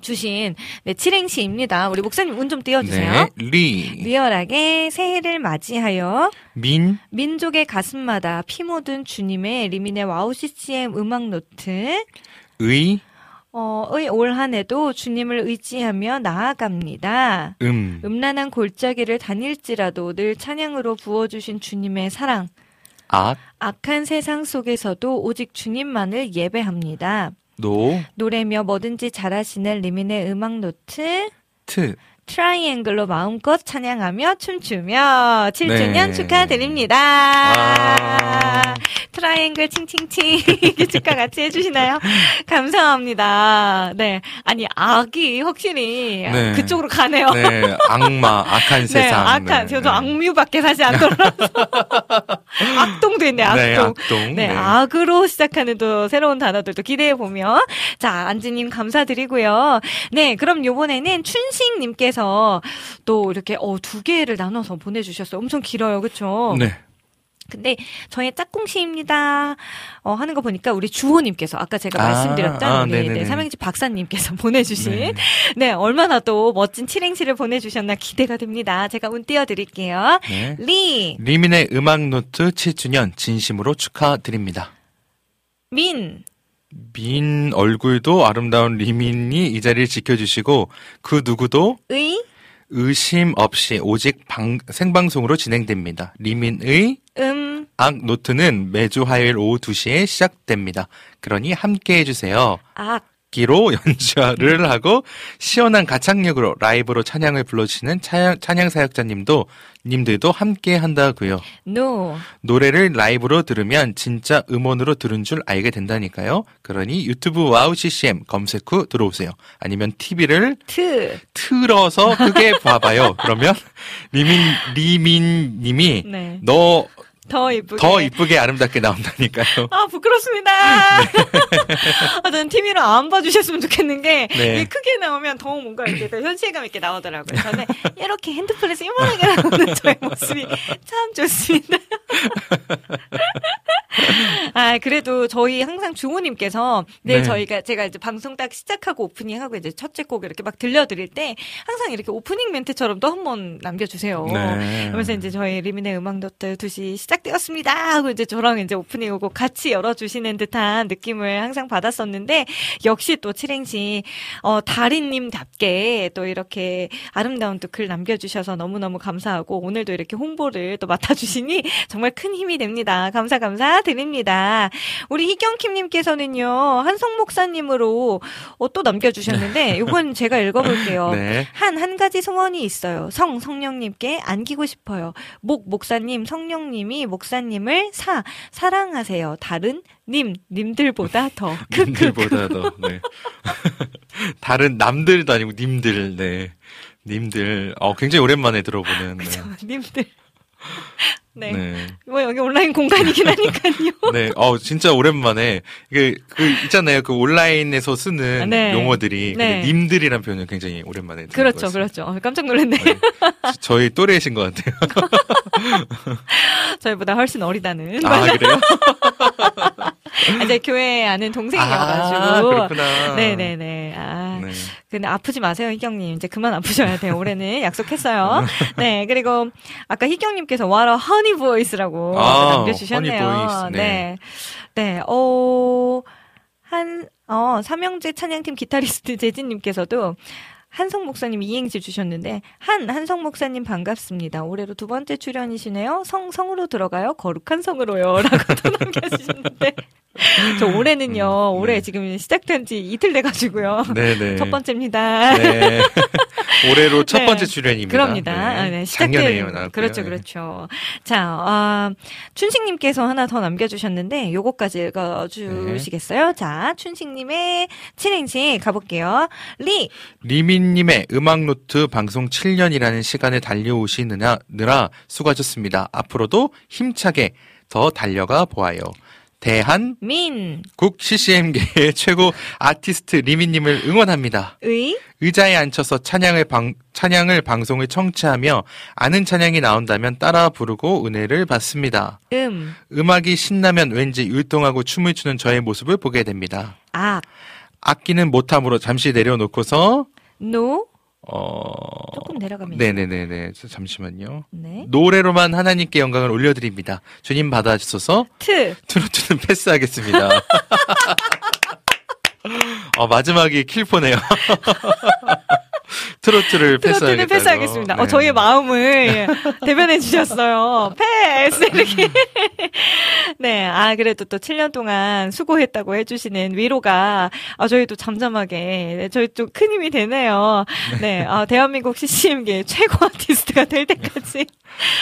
S1: 주신, 네, 칠행시입니다. 우리 목사님 운 좀 띄워주세요.
S6: 네. 리,
S1: 리얼하게 새해를 맞이하여
S6: 민,
S1: 민족의 가슴마다 피 묻은 주님의 리민의 와우 CCM 음악 노트
S6: 의,
S1: 어, 의올 한해도 주님을 의지하며 나아갑니다.
S6: 음.
S1: 음란한 골짜기를 다닐지라도 늘 찬양으로 부어주신 주님의 사랑.
S6: 악,
S1: 악한 세상 속에서도 오직 주님만을 예배합니다.
S6: 노,
S1: 노래며 뭐든지 잘하시는 리민의 음악 노트.
S6: 트.
S1: 트라이앵글로 마음껏 찬양하며 춤추며 7주년
S6: 네.
S1: 축하드립니다.
S6: 아.
S1: 트라이앵글 칭칭칭 축하 같이 해주시나요? 감사합니다. 네, 아니 악이 확실히
S6: 네.
S1: 그쪽으로 가네요.
S6: 네, 악마, 악한
S1: 네,
S6: 세상.
S1: 악한.
S6: 네,
S1: 저도
S6: 네.
S1: 악뮤밖에 사실 안 떠올라서. 악동도 있네, 악동.
S6: 네, 악동.
S1: 네, 악으로 시작하는 또 새로운 단어들도 기대해 보며 자 안진님 감사드리고요. 네, 그럼 요번에는 춘식님께서 또 이렇게 어 두 개를 나눠서 보내주셨어요. 엄청 길어요, 그렇죠?
S6: 네.
S1: 근데 저의 짝꿍시입니다. 어, 하는 거 보니까 우리 주호님께서 아까 제가
S6: 아,
S1: 말씀드렸던
S6: 아,
S1: 우리.
S6: 네,
S1: 삼행시 박사님께서 보내주신
S6: 네.
S1: 네. 얼마나 또 멋진 칠행시를 보내주셨나 기대가 됩니다. 제가 운 띄워드릴게요.
S6: 네.
S1: 리,
S6: 리민의 음악 노트 7주년 진심으로 축하드립니다.
S1: 민,
S6: 민 얼굴도 아름다운 리민이 이 자리를 지켜주시고 그 누구도
S1: 의,
S6: 의심 없이 오직 방- 생방송으로 진행됩니다. 리민의
S1: 음,
S6: 악 노트는 매주 화요일 오후 2시에 시작됩니다. 그러니 함께 해주세요.
S1: 악,
S6: 기로 연주를 하고 시원한 가창력으로 라이브로 찬양을 불러주시는 찬양, 찬양 사역자님도 님들도 함께 한다고요.
S1: 노,
S6: 노래를 라이브로 들으면 진짜 음원으로 들은 줄 알게 된다니까요. 그러니 유튜브 와우 CCM 검색 후 들어오세요. 아니면 TV를
S1: 트,
S6: 틀어서 크게 봐봐요. 그러면 리민 리민 님이
S1: 네.
S6: 너
S1: 더 이쁘게.
S6: 더 이쁘게 아름답게 나온다니까요.
S1: 아, 부끄럽습니다. 아, 저는 TV로 안 봐주셨으면 좋겠는 게,
S6: 네.
S1: 이게 크게 나오면 더 뭔가 이렇게 더 현실감 있게 나오더라고요. 저는 이렇게 핸드폰에서 이만하게 나오는 저의 모습이 참 좋습니다. 아, 그래도 저희 항상 주호님께서, 네,
S6: 네.
S1: 저희가, 제가 이제 방송 딱 시작하고 오프닝하고 이제 첫째 곡 이렇게 막 들려드릴 때, 항상 이렇게 오프닝 멘트처럼 또 한 번 남겨주세요.
S6: 네.
S1: 그러면서 이제 저희 리민의 음악 노트 2시 시작 되었습니다 하고 이제 저랑 이제 오프닝 오고 같이 열어주시는 듯한 느낌을 항상 받았었는데 역시 또 칠행시 어 달인님답게 또 이렇게 아름다운 또 글 남겨주셔서 너무너무 감사하고 오늘도 이렇게 홍보를 또 맡아주시니 정말 큰 힘이 됩니다. 감사 감사 드립니다. 우리 희경킴님께서는요 한성 목사님으로 어, 또 남겨주셨는데 이건 제가 읽어볼게요.
S6: 네.
S1: 한, 한 가지 소원이 있어요. 성, 성령님께 안기고 싶어요. 목, 목사님, 성령님이 목사님을 사, 사랑하세요. 다른 님, 님들보다 더.
S6: 님들보다 더. 네. 다른 남들도 아니고 님들. 네. 님들. 어 굉장히 오랜만에 들어보는. 네.
S1: 님들. 네.
S6: 네.
S1: 뭐 여기 온라인 공간이긴 하니까요.
S6: 네, 어, 진짜 오랜만에, 이게, 그, 있잖아요. 그 온라인에서 쓰는
S1: 네.
S6: 용어들이.
S1: 네.
S6: 님들이란 표현을 굉장히 오랜만에.
S1: 그렇죠. 그렇죠. 어, 깜짝 놀랐네.
S6: 네. 저희 또래이신 것 같아요.
S1: 저희보다 훨씬 어리다는.
S6: 아, 그래요?
S1: 아, 이제 교회 아는
S6: 아,
S1: 동생이어가지고.
S6: 그렇구나.
S1: 네네네. 아,
S6: 네.
S1: 근데 아프지 마세요, 희경님. 이제 그만 아프셔야 돼요. 올해는 약속했어요. 네, 그리고 아까 희경님께서 what a honey voice라고
S6: 아,
S1: 남겨주셨네요.
S6: voice, 네.
S1: 네. 네, 어, 한, 어, 삼형제 찬양팀 기타리스트 재진님께서도 한성 목사님 이행시 주셨는데 한 한성 목사님 반갑습니다. 올해로 두 번째 출연이시네요. 성 성으로 들어가요. 거룩한 성으로요라고 또 남겨주셨는데 저 올해는요.
S6: 음,
S1: 올해
S6: 네.
S1: 지금 시작된 지 이틀 돼가지고요.
S6: 네네.
S1: 첫 번째입니다.
S6: 네. 올해로 첫
S1: 네.
S6: 번째 출연입니다.
S1: 그럽니다. 아, 네. 시작된. 그렇죠,
S6: 네.
S1: 그렇죠. 자, 아, 춘식님께서 하나 더 남겨주셨는데 요거까지 읽어주시겠어요? 자, 춘식님의 칠행시 가볼게요. 리,
S6: 리민님의 음악노트 방송 7년이라는 시간을 달려오시느라 느라 수고하셨습니다. 앞으로도 힘차게 더 달려가 보아요. 대한국
S1: 민,
S6: CCM계의 최고 아티스트 리민님을 응원합니다.
S1: 의,
S6: 의자에 앉아서 찬양을 방, 찬양을 방송을 청취하며 아는 찬양이 나온다면 따라 부르고 은혜를 받습니다.
S1: 음,
S6: 음악이 신나면 왠지 율동하고 춤을 추는 저의 모습을 보게 됩니다.
S1: 악,
S6: 악기는 못함으로 잠시 내려놓고서
S1: 노,
S6: 어
S1: 조금 내려갑니다.
S6: 네네네네 저 잠시만요.
S1: 네.
S6: 노래로만 하나님께 영광을 올려드립니다. 주님 받아주셔서
S1: 트,
S6: 트로트는 패스하겠습니다. 어, 마지막이 킬포네요. 트로트를 패스하겠다고.
S1: 트로트는 패스하겠습니다. 어,
S6: 네.
S1: 저희의 마음을 예, 대변해 주셨어요. 패스! 이렇게. 네. 아, 그래도 또 7년 동안 수고했다고 해주시는 위로가, 아, 저희도 잠잠하게, 네, 저희 좀 큰 힘이 되네요. 네. 아, 대한민국 CCM계 최고 아티스트가 될 때까지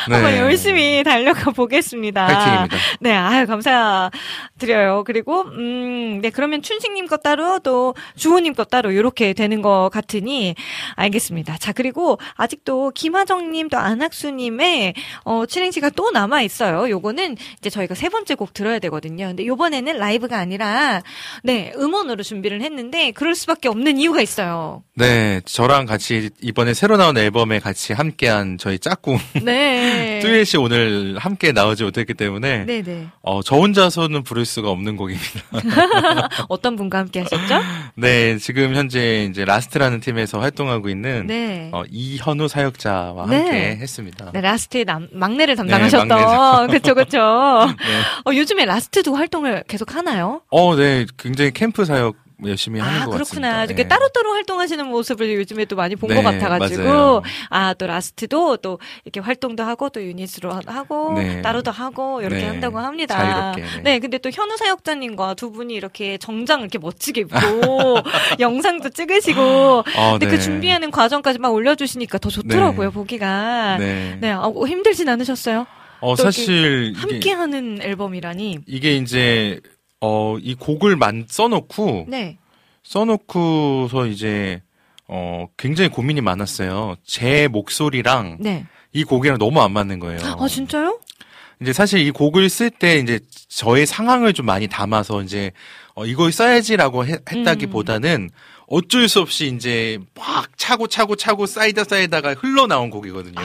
S1: 한번
S6: 네.
S1: 열심히 달려가 보겠습니다.
S6: 파이팅입니다.
S1: 네, 아유, 감사드려요. 그리고, 음, 네, 그러면 춘식님 것 따로 또 주호님 것 따로 이렇게 되는 것 같으니, 알겠습니다. 자, 그리고 아직도 김하정님 또 안학수님의, 어, 칠행시가 또 남아 있어요. 요거는 이제 저희가 세 번째 곡 들어야 되거든요. 근데 요번에는 라이브가 아니라, 네, 음원으로 준비를 했는데, 그럴 수밖에 없는 이유가 있어요.
S6: 네, 저랑 같이 이번에 새로 나온 앨범에 같이 함께한 저희 짝꿍
S1: 네.
S6: 뚜엣이 오늘 함께 나오지 못했기 때문에
S1: 네네.
S6: 어, 저 혼자서는 부를 수가 없는 곡입니다.
S1: 어떤 분과 함께 하셨죠?
S6: 네, 지금 현재 이제 라스트라는 팀에서 활동하고 있는
S1: 네.
S6: 어, 이현우 사역자와
S1: 네.
S6: 함께 했습니다.
S1: 네, 라스트의 남, 막내를 담당하셨던.
S6: 막내죠.
S1: 그쵸, 그쵸.
S6: 네.
S1: 어, 요즘에 라스트도 활동을 계속 하나요?
S6: 어, 네, 굉장히 캠프 사역 열심히 하는
S1: 아,
S6: 것
S1: 그렇구나.
S6: 같습니다.
S1: 이렇게
S6: 네.
S1: 따로따로 활동하시는 모습을 요즘에 또 많이 본것
S6: 네,
S1: 같아가지고.
S6: 맞아요.
S1: 아, 또 라스트도 또 이렇게 활동도 하고 또 유닛으로 하고
S6: 네.
S1: 따로도 하고 이렇게
S6: 네,
S1: 한다고 합니다.
S6: 자유롭게, 네.
S1: 네, 근데 또 현우 사역자님과 두 분이 이렇게 정장 이렇게 멋지게 입고 영상도 찍으시고.
S6: 어,
S1: 근데
S6: 네.
S1: 그 준비하는 과정까지 막 올려주시니까 더 좋더라고요,
S6: 네.
S1: 보기가.
S6: 네.
S1: 네, 아, 힘들진 않으셨어요?
S6: 어,
S1: 또
S6: 사실
S1: 함께하는 앨범이라니.
S6: 이게 이제 어, 이 곡을 만 써놓고
S1: 네.
S6: 써놓고서 이제 어, 굉장히 고민이 많았어요. 제 목소리랑
S1: 네.
S6: 이 곡이랑 너무 안 맞는 거예요.
S1: 아, 진짜요?
S6: 이제 사실 이 곡을 쓸 때 이제 저의 상황을 좀 많이 담아서 이제 어, 이걸 써야지라고 해- 했다기보다는 어쩔 수 없이 이제 막 차고 차고 차고 쌓이다 쌓이다가 흘러나온 곡이거든요.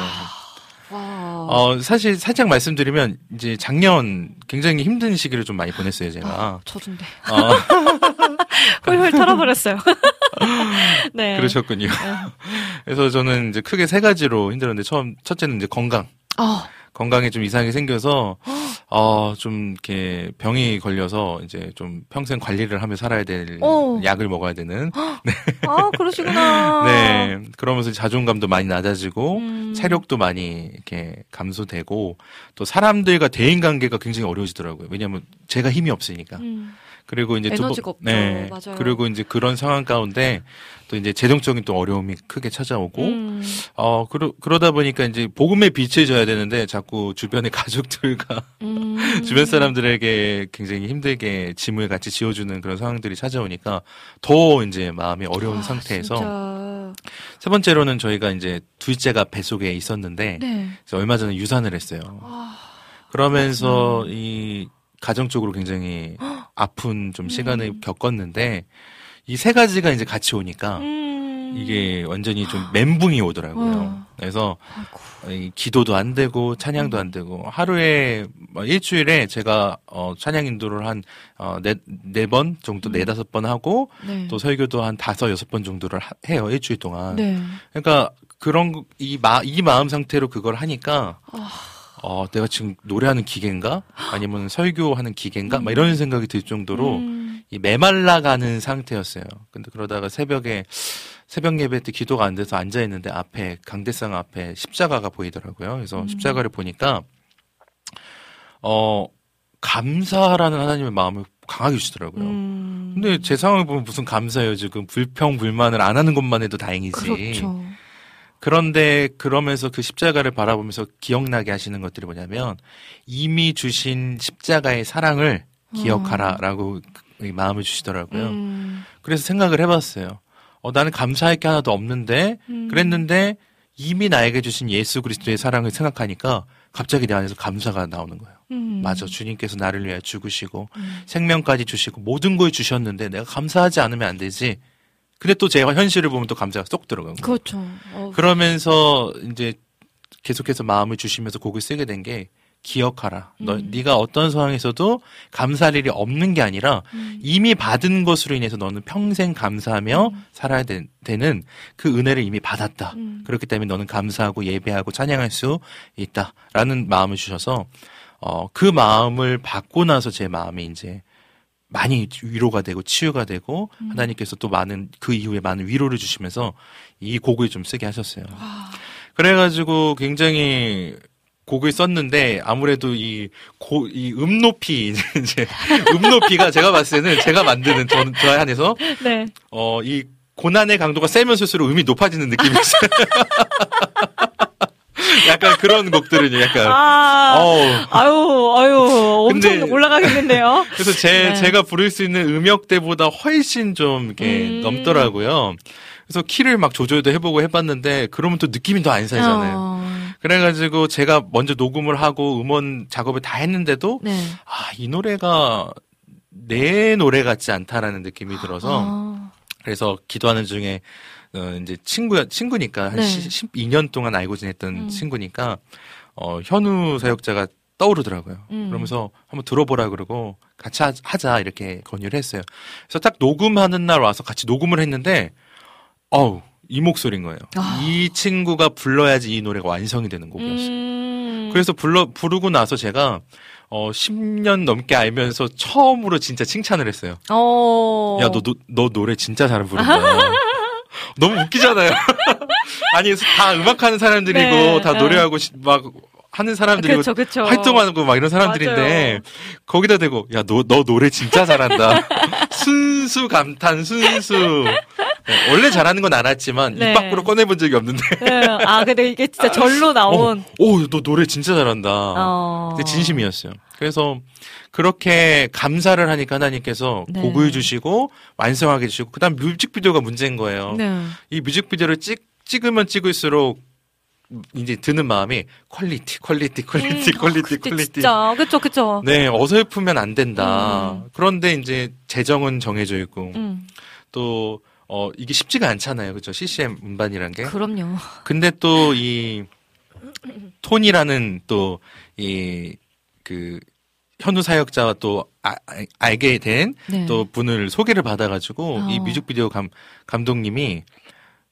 S1: 와.
S6: 어, 사실 살짝 말씀드리면 이제 작년 굉장히 힘든 시기를 좀 많이 보냈어요, 제가.
S1: 저준데.
S6: 어,
S1: 훌훌 털어버렸어요. 네.
S6: 그러셨군요. 그래서 저는 이제 크게 세 가지로 힘들었는데 처음 첫째는 이제 건강.
S1: 어,
S6: 건강에 좀 이상이 생겨서 어, 좀 이렇게 병이 걸려서 이제 좀 평생 관리를 하며 살아야 될
S1: 어.
S6: 약을 먹어야 되는
S1: 아, 그러시구나.
S6: 네. 그러면서 자존감도 많이 낮아지고
S1: 음.
S6: 체력도 많이 이렇게 감소되고 또 사람들과 대인 관계가 굉장히 어려워지더라고요. 왜냐하면 제가 힘이 없으니까.
S1: 음.
S6: 그리고 이제 두
S1: 에너지가
S6: 번-
S1: 없죠.
S6: 네.
S1: 맞아요.
S6: 그리고 이제 그런 상황 가운데 또 이제 재정적인 또 어려움이 크게 찾아오고
S1: 음.
S6: 어 그러 그러다 보니까 이제 복음의 빛을 져야 되는데 자꾸 주변의 가족들과
S1: 음.
S6: 주변 사람들에게 굉장히 힘들게 짐을 같이 지어주는 그런 상황들이 찾아오니까 더 이제 마음이 어려운
S1: 아,
S6: 상태에서
S1: 진짜.
S6: 세 번째로는 저희가 이제 둘째가 뱃속에 있었는데
S1: 네.
S6: 얼마 전에 유산을 했어요.
S1: 아,
S6: 그러면서 이 가정 적으로 굉장히 아픈 좀 시간을 겪었는데 이 세 가지가 이제 같이 오니까
S1: 음.
S6: 이게 완전히 좀 멘붕이 오더라고요.
S1: 어.
S6: 그래서 이 기도도 안 되고 찬양도 안 되고 하루에 뭐 일주일에 제가 어 찬양 인도를 한어네네 번 정도 네 다섯 번 하고
S1: 네.
S6: 또 설교도 한 다섯 여섯 번 정도를 하- 해요 일주일 동안.
S1: 네.
S6: 그러니까 그런 이 마 이 마음 상태로 그걸 하니까 어 내가 지금 노래하는 기계인가 아니면 설교하는 기계인가 막 이런 생각이 들 정도로
S1: 음.
S6: 이 메말라가는 상태였어요. 근데 그러다가 새벽에 새벽 예배 때 기도가 안 돼서 앉아 있는데 앞에 강대상 앞에 십자가가 보이더라고요. 그래서 십자가를 보니까 어 감사라는 하나님의 마음을 강하게 주시더라고요.
S1: 음.
S6: 근데 제 상황을 보면 무슨 감사예요. 지금 불평 불만을 안 하는 것만 해도 다행이지.
S1: 그렇죠.
S6: 그런데 그러면서 그 십자가를 바라보면서 기억나게 하시는 것들이 뭐냐면 이미 주신 십자가의 사랑을 기억하라라고 이 마음을 주시더라고요.
S1: 음.
S6: 그래서 생각을 해봤어요. 어, 나는 감사할 게 하나도 없는데
S1: 음.
S6: 그랬는데 이미 나에게 주신 예수 그리스도의 사랑을 생각하니까 갑자기 내 안에서 감사가 나오는 거예요.
S1: 음.
S6: 맞아. 주님께서 나를 위해 죽으시고 생명까지 주시고 모든 걸 주셨는데 내가 감사하지 않으면 안 되지. 근데 또 제가 현실을 보면 또 감사가 쏙 들어가는 거예요.
S1: 그렇죠. 어,
S6: 그러면서 이제 계속해서 마음을 주시면서 곡을 쓰게 된 게 기억하라. 너
S1: 음.
S6: 네가 어떤 상황에서도 감사할 일이 없는 게 아니라
S1: 음.
S6: 이미 받은 것으로 인해서 너는 평생 감사하며
S1: 음.
S6: 살아야 되, 는그 은혜를 이미 받았다.
S1: 음.
S6: 그렇기 때문에 너는 감사하고 예배하고 찬양할 수 있다라는 마음을 주셔서 어 그 마음을 받고 나서 제 마음이 이제 많이 위로가 되고 치유가 되고
S1: 음.
S6: 하나님께서 또 많은 그 이후에 많은 위로를 주시면서 이 곡을 좀 쓰게 하셨어요. 그래가지고 굉장히 곡을 썼는데 아무래도 이 고, 이 음 높이 이제 음 높이가 제가 봤을 때는 제가 만드는 저, 저 안에서
S1: 네.
S6: 어이 고난의 강도가 세면 쓸수록 음이 높아지는 느낌이 있어요. 약간 그런 곡들은 약간
S1: 아,
S6: 어우
S1: 아유, 아유, 엄청
S6: 근데-
S1: 올라가겠는데요.
S6: 그래서 제
S1: 네.
S6: 제가 부를 수 있는 음역대보다 훨씬 좀 이렇게
S1: 음.
S6: 넘더라고요. 그래서 키를 막 조절도 해보고 해봤는데 그러면 또 느낌이 더 안 살잖아요.
S1: 어,
S6: 그래가지고 제가 먼저 녹음을 하고 음원 작업을 다 했는데도
S1: 네.
S6: 아 이 노래가 내 노래 같지 않다라는 느낌이 들어서
S1: 아,
S6: 그래서 기도하는 중에 어 이제 친구 친구니까 한
S1: 네.
S6: 12년 동안 알고 지냈던
S1: 음.
S6: 친구니까 어 현우 사역자가 떠오르더라고요.
S1: 음.
S6: 그러면서 한번 들어보라 그러고 같이 하- 하자 이렇게 권유를 했어요. 그래서 딱 녹음하는 날 와서 같이 녹음을 했는데 어우 이 목소리인 거예요.
S1: 아.
S6: 이 친구가 불러야지 이 노래가 완성이 되는 곡이었어요.
S1: 음.
S6: 그래서 불러 부르고 나서 제가 어 10년 넘게 알면서 처음으로 진짜 칭찬을 했어요.
S1: 어.
S6: 야, 너, 너, 너 노래 진짜 잘 부른다. 너무 웃기잖아요. 아니, 다 음악하는 사람들이고,
S1: 네,
S6: 다
S1: 네.
S6: 노래하고, 시- 막, 하는 사람들이고,
S1: 그쵸, 그쵸.
S6: 활동하고 막 이런 사람들인데, 거기다 대고, 야, 너, 너 노래 진짜 잘한다. 순수 감탄, 순수. 네, 원래 잘하는 건 알았지만,
S1: 네.
S6: 입 밖으로 꺼내본 적이 없는데,
S1: 네. 아, 근데 이게 진짜 절로 나온.
S6: 오, 너 노래 진짜 잘한다.
S1: 어.
S6: 진심이었어요. 그래서 그렇게 감사를 하니까 하나님께서
S1: 네.
S6: 곡을 주시고 완성하게 주시고 그다음 뮤직비디오가 문제인 거예요.
S1: 네.
S6: 이 뮤직비디오를 찍 찍으면 찍을수록 이제 드는 마음이 quality, quality, quality, quality,
S1: 음, 그때
S6: quality.
S1: 진짜. 그쵸, 그쵸.
S6: 네, 어설프면 안 된다.
S1: 음.
S6: 그런데 이제 재정은 정해져 있고
S1: 음.
S6: 또 어, 이게 쉽지가 않잖아요. 그죠? CCM 음반이란 게.
S1: 그럼요.
S6: 근데 또 이 톤이라는 또 이 그 현우 사역자와 또 아- 아- 알게 된
S1: 네.
S6: 또 분을 소개를 받아가지고 이
S1: 어.
S6: 뮤직비디오 감, 감독님이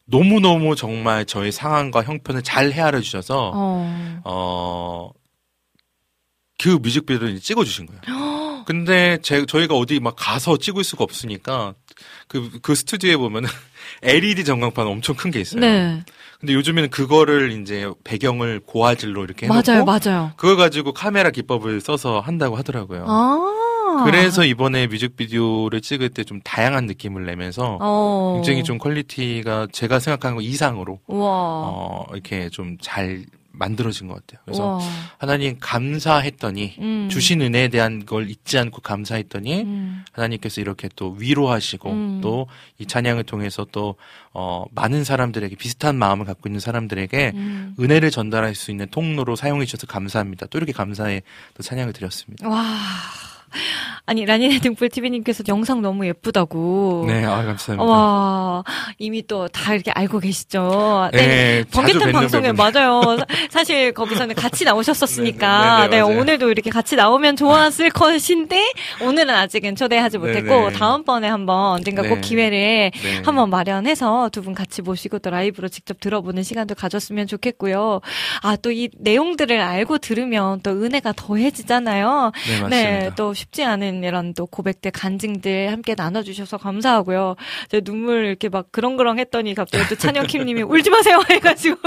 S6: 너무 너무 정말 저의 상황과 형편을 잘 헤아려 주셔서
S1: 어.
S6: 어, 그 뮤직비디오를 찍어 주신 거예요. 근데 제, 저희가 어디 막 가서 찍을 수가 없으니까 그, 그 스튜디오에 보면은 LED 전광판 엄청 큰 게 있어요.
S1: 네.
S6: 근데 요즘에는 그거를 이제 배경을 고화질로 이렇게 해놓고
S1: 맞아요, 맞아요.
S6: 그걸 가지고 카메라 기법을 써서 한다고 하더라고요.
S1: 아.
S6: 그래서 이번에 뮤직비디오를 찍을 때 좀 다양한 느낌을 내면서
S1: 어.
S6: 굉장히 좀 quality가 제가 생각하는 것 이상으로
S1: 와.
S6: 어, 이렇게 좀 잘 만들어진 것 같아요. 그래서
S1: 와.
S6: 하나님 감사했더니
S1: 음.
S6: 주신 은혜에 대한 걸 잊지 않고 감사했더니
S1: 음.
S6: 하나님께서 이렇게 또 위로하시고
S1: 음.
S6: 또이 찬양을 통해서 또 어, 많은 사람들에게 비슷한 마음을 갖고 있는 사람들에게
S1: 음.
S6: 은혜를 전달할 수 있는 통로로 사용해 주셔서 감사합니다. 또 이렇게 감사의 또 찬양을 드렸습니다.
S1: 와. 아니, 라니네 등불 TV님께서 영상 너무 예쁘다고.
S6: 네, 아 감사합니다.
S1: 와, 이미 또 다 이렇게 알고 계시죠?
S6: 네, 자주
S1: 번개탄 방송에
S6: 분.
S1: 맞아요. 사- 사실 거기서는 같이 나오셨었으니까,
S6: 네, 네, 네,
S1: 네,
S6: 맞아요.
S1: 오늘도 이렇게 같이 나오면 좋았을 것인데, 오늘은 아직은 초대하지
S6: 네,
S1: 못했고,
S6: 네.
S1: 다음번에 한번 언젠가 꼭
S6: 네.
S1: 기회를
S6: 네.
S1: 한번 마련해서 두 분 같이 모시고 또 라이브로 직접 들어보는 시간도 가졌으면 좋겠고요. 아, 또 이 내용들을 알고 들으면 또 은혜가 더해지잖아요.
S6: 네, 맞습니다.
S1: 또 쉽지 않은 이런 또 고백들, 간증들 함께 나눠주셔서 감사하고요. 제 눈물 이렇게 막 그렁그렁 했더니 갑자기 또 찬영킴님이 울지 마세요 해가지고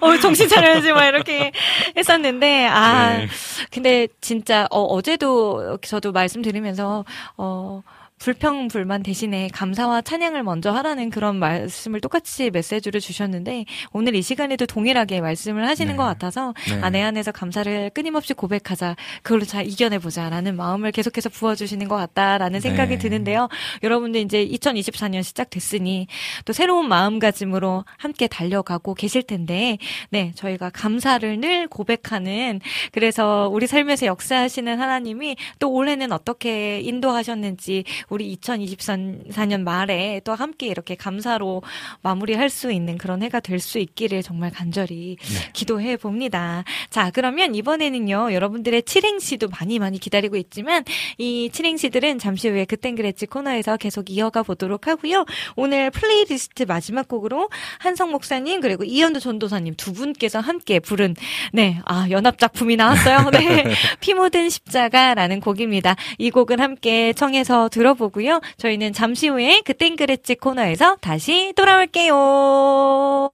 S1: 어, 정신 차려야지 막 이렇게 했었는데 아
S6: 네.
S1: 근데 진짜 어, 어제도 저도 말씀드리면서 어. 불평 불만 대신에 감사와 찬양을 먼저 하라는 그런 말씀을 똑같이 메시지를 주셨는데 오늘 이 시간에도 동일하게 말씀을 하시는
S6: 네.
S1: 것 같아서
S6: 네.
S1: 아, 내 안에서 감사를 끊임없이 고백하자. 그걸로 잘 이겨내보자라는 마음을 계속해서 부어주시는 것 같다라는 생각이
S6: 네.
S1: 드는데요. 여러분들 이제 2024년 시작됐으니 또 새로운 마음가짐으로 함께 달려가고 계실 텐데, 네, 저희가 감사를 늘 고백하는 그래서 우리 삶에서 역사하시는 하나님이 또 올해는 어떻게 인도하셨는지 우리 2024년 말에 또 함께 이렇게 감사로 마무리할 수 있는 그런 해가 될 수 있기를 정말 간절히
S6: 네.
S1: 기도해 봅니다. 자, 그러면 이번에는요, 여러분들의 칠행시도 많이 많이 기다리고 있지만, 이 칠행시들은 잠시 후에 그땐 그랬지 코너에서 계속 이어가 보도록 하고요. 오늘 플레이리스트 마지막 곡으로 한성 목사님, 그리고 이현우 전도사님 두 분께서 함께 부른, 네, 아, 연합 작품이 나왔어요. 네. 피 묻은 십자가라는 곡입니다. 이 곡은 함께 청해서 들어 보고요. 저희는 잠시 후에 그땐 그랬지 코너에서 다시 돌아올게요.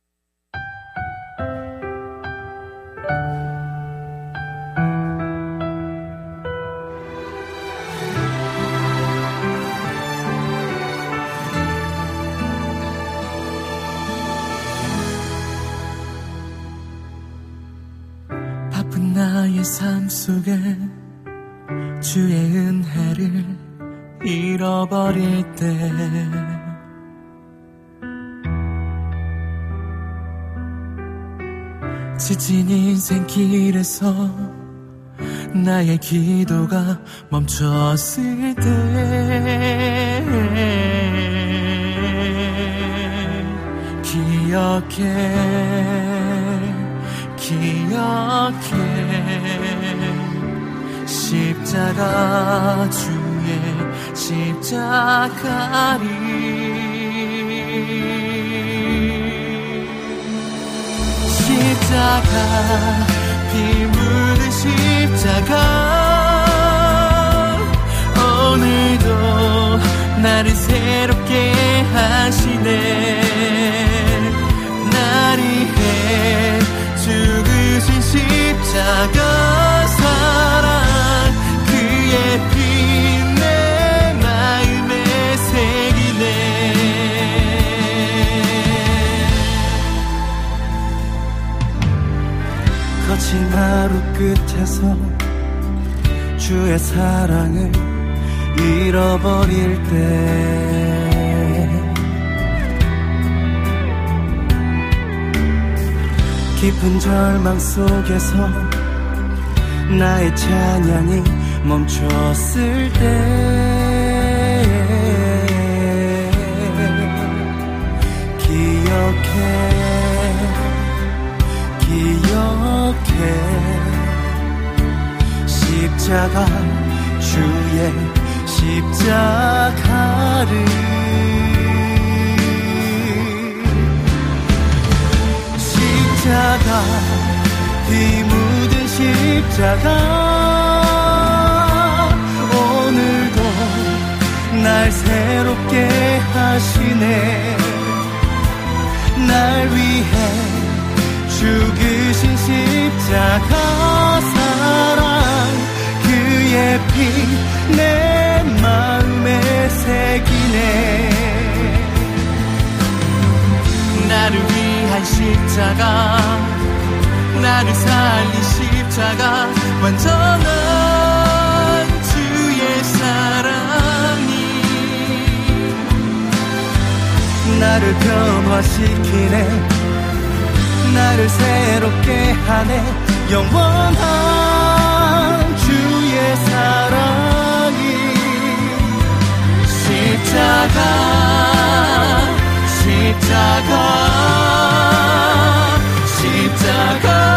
S2: 나의 삶 속에 주의 은혜를 잃어버릴 때. 지친 인생길에서 나의 기도가 멈췄을 때. 기억해 기억해. 십자가 주 의 십자가리. 십자가 피 묻은 십자가 오늘도 나를 새롭게 하시네. 날 위해 죽으신 십자가 거친 하루 끝에서 주의 사랑을 잃어버릴 때. 깊은 절망 속에서 나의 찬양이 멈췄을 때 기억해 십자가 주의 십자가를 십자가 피 묻은 십자가. 오늘도 날 새롭게 하시네. 날 위해 죽으신 십자가 사랑 그의 피 내 마음에 새기네. 나를 위한 십자가 날 나를 살린 십자가 완전한 주의 사랑이 나를 변화시키네 나를 새롭게 하네. 영원한 주의 사랑이 십자가 십자가 십자가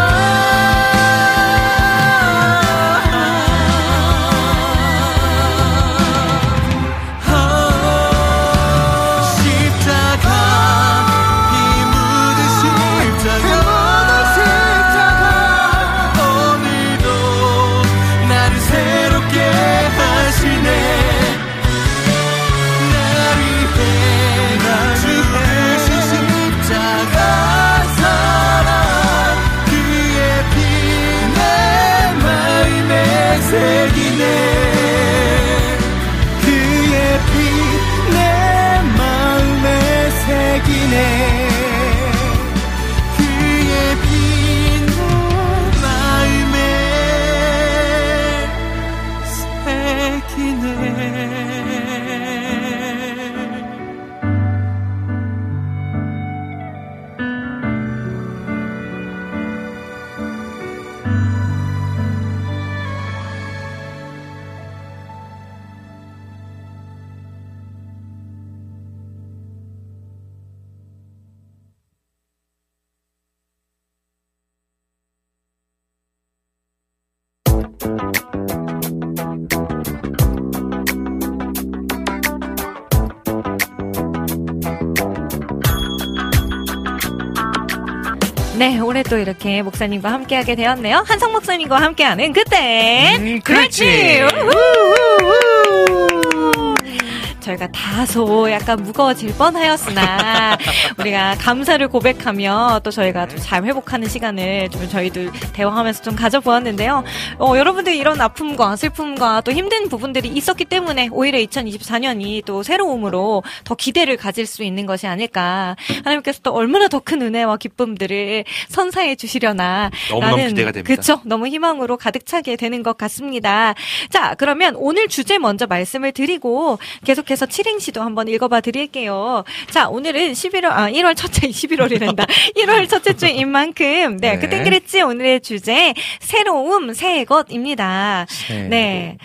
S1: 또 이렇게 목사님과 함께하게 되었네요. 한성 목사님과 함께하는 그때
S6: 음,
S1: 그렇지.
S6: 그렇지.
S1: 저희가 다소 약간 무거워질 뻔하였으나 우리가 감사를 고백하며 또 저희가 좀 잘 회복하는 시간을 좀 저희도 대화하면서 좀 가져보았는데요. 어, 여러분들 이런 아픔과 슬픔과 또 힘든 부분들이 있었기 때문에 오히려 2024년이 또 새로움으로 더 기대를 가질 수 있는 것이 아닐까. 하나님께서 또 얼마나 더 큰 은혜와 기쁨들을 선사해 주시려나.
S6: 너무너무
S1: 라는,
S6: 기대가 됩니다.
S1: 그쵸? 너무 희망으로 가득 차게 되는 것 같습니다. 자, 그러면 오늘 주제 먼저 말씀을 드리고 계속해서 칠행시도 한번 읽어봐 드릴게요. 자, 오늘은 11월, 아, 1월 첫째, 11월이란다. 1월 첫째 주인 만큼, 네,
S6: 네.
S1: 그땐 그랬지. 오늘의 주제, 새로움, 새 것입니다. 네.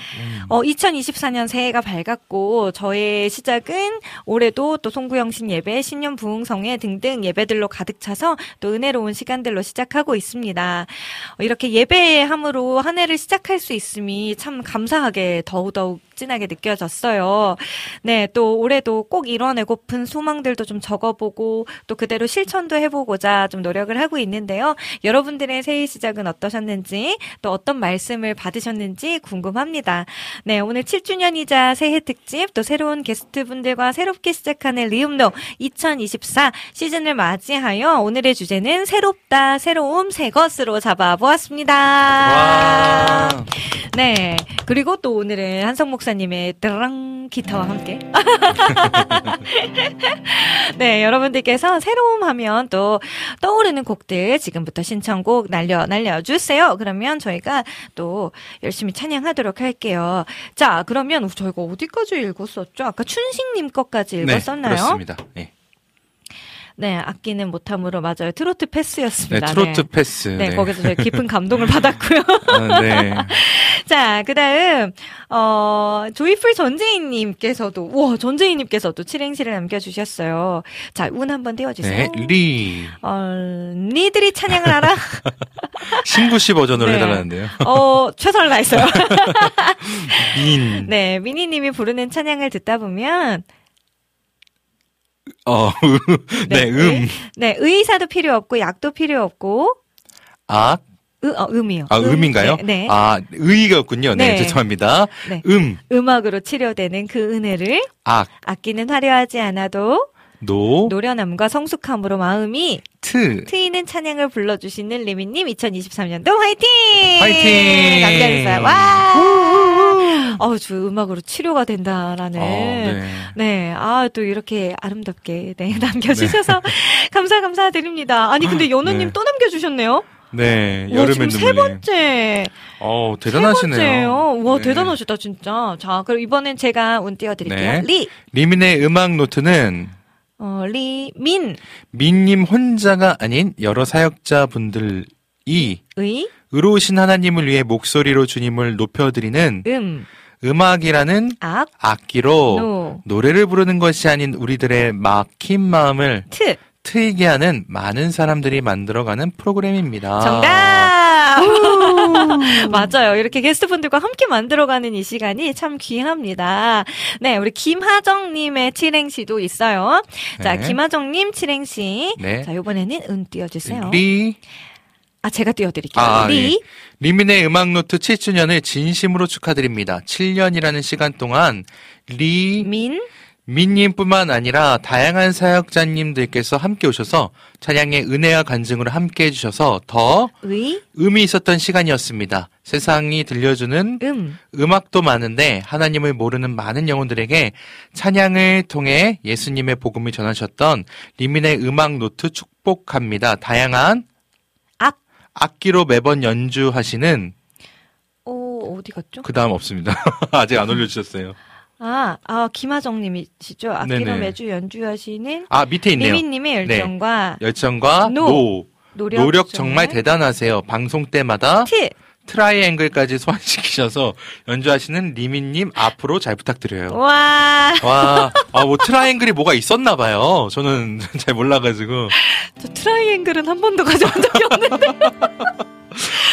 S1: 어, 2024년 새해가 밝았고, 저의 시작은 올해도 또 송구영신 예배, 신년 부흥성회 등등 예배들로 가득 차서 또 은혜로운 시간들로 시작하고 있습니다. 어, 이렇게 예배함으로 한 해를 시작할 수 있음이 참 감사하게 더욱더욱 진하게 느껴졌어요. 네, 또 올해도 꼭 이뤄내고픈 소망들도 좀 적어보고 또 그대로 실천도 해보고자 좀 노력을 하고 있는데요. 여러분들의 새해 시작은 어떠셨는지 또 어떤 말씀을 받으셨는지 궁금합니다. 네, 오늘 7주년이자 새해 특집 또 새로운 게스트분들과 새롭게 시작하는 리움노 2024 시즌을 맞이하여 오늘의 주제는 새롭다, 새로움, 새 것으로 잡아보았습니다.
S6: 와.
S1: 네. 그리고 또 오늘은 한성 목사 님의 드랑 기타와 함께. 네, 여러분들께서 새로움 하면 또 떠오르는 곡들 지금부터 신청곡 날려, 날려주세요. 그러면 저희가 또 열심히 찬양하도록 할게요. 자, 그러면 저희가 어디까지 읽었었죠? 아까 춘식님 것까지
S6: 네,
S1: 읽었었나요?
S6: 그렇습니다. 네.
S1: 네, 아끼는 못함으로 맞아요. 트로트
S6: 네,
S1: 패스였습니다.
S6: 트로트 패스.
S1: 네, 거기서 저희 깊은 감동을 받았고요.
S6: 아, 네.
S1: 자, 그 다음, 어, 조이풀 전재희님께서도, 우와, 전재희님께서도 칠행시를 남겨 주셨어요. 자, 운 한번 띄워 주세요.
S6: 네, 리.
S1: 어, 니들이 찬양을 알아?
S6: 신구 씨 버전으로
S1: 네.
S6: 해달라는데요.
S1: 어, 최선을 다했어요.
S6: 민.
S1: 네, 미니 님이 부르는 찬양을 듣다 보면,
S6: 어, 네, 음.
S1: 네, 의사도 필요 없고, 약도 필요 없고,
S6: 악.
S1: 으, 어, 음이요.
S6: 아,
S1: 음,
S6: 음인가요?
S1: 네. 네.
S6: 아, 의의가였군요. 네,
S1: 네.
S6: 죄송합니다.
S1: 네.
S6: 음,
S1: 음악으로 치료되는 그 은혜를
S6: 악,
S1: 아끼는 화려하지 않아도
S6: 노,
S1: 노련함과 성숙함으로 마음이
S6: 트.
S1: 트이는 찬양을 불러주시는 리민님 2023년도 화이팅!
S6: 화이팅!
S1: 남겨주세요. 와! 어우, 저 음악으로 치료가 된다라는.
S6: 어, 네.
S1: 네. 아, 또 이렇게 아름답게, 네, 남겨주셔서 감사, 감사드립니다. 아니, 근데 연우님
S6: 네.
S1: 또 남겨주셨네요?
S6: 네,
S1: 와,
S6: 여름의
S1: 지금
S6: 눈물님.
S1: 세 번째.
S6: 어,
S1: 세
S6: 대단하시네요.
S1: 번째예요. 와,
S6: 네.
S1: 대단하시다, 진짜. 자, 그럼 이번엔 제가 운 띄워 드릴게요.
S6: 네.
S1: 리,
S6: 리민의 음악 노트는
S1: 어, 리, 민,
S6: 민님 혼자가 아닌 여러 사역자분들이
S1: 의,
S6: 의로우신 하나님을 위해 목소리로 주님을 높여드리는
S1: 음,
S6: 음악이라는
S1: 악,
S6: 악기로
S1: 노,
S6: 노래를 부르는 것이 아닌 우리들의 막힌 마음을
S1: 트.
S6: 트이게 하는 많은 사람들이 만들어가는 프로그램입니다.
S1: 정답! 맞아요. 이렇게 게스트분들과 함께 만들어가는 이 시간이 참 귀합니다. 네, 우리 김하정님의 칠행시도 있어요. 자,
S6: 네.
S1: 김하정님 칠행시.
S6: 네.
S1: 자, 이번에는 운 띄워주세요.
S6: 리
S1: 아, 제가 띄워드릴게요.
S6: 아,
S1: 리,
S6: 예. 리민의 음악노트 7주년을 진심으로 축하드립니다. 7년이라는 시간 동안 리
S1: 민,
S6: 민님뿐만 아니라 다양한 사역자님들께서 함께 오셔서 찬양의 은혜와 간증으로 함께 해주셔서 더
S1: 의,
S6: 의미 있었던 시간이었습니다. 세상이 들려주는
S1: 음.
S6: 음악도 많은데 하나님을 모르는 많은 영혼들에게 찬양을 통해 예수님의 복음을 전하셨던 리민의 음악 노트 축복합니다. 다양한
S1: 악.
S6: 악기로 매번 연주하시는
S1: 어, 어디 갔죠?
S6: 그 다음 없습니다. 아직 안 올려주셨어요.
S1: 아, 아, 김하정님이시죠? 악기로
S6: 네네.
S1: 매주 연주하시는
S6: 아 밑에 있네요.
S1: 리민님의 열정과
S6: 열정과
S1: 노.
S6: 노.
S1: 노력,
S6: 노력 정말 대단하세요. 방송 때마다
S1: 트.
S6: 트라이앵글까지 소환시키셔서 연주하시는 리민님 앞으로 잘 부탁드려요.
S1: 와,
S6: 와, 아, 뭐 트라이앵글이 뭐가 있었나 봐요. 저는 잘 몰라가지고.
S1: 저 트라이앵글은 한 번도 가져본 적이 없는데.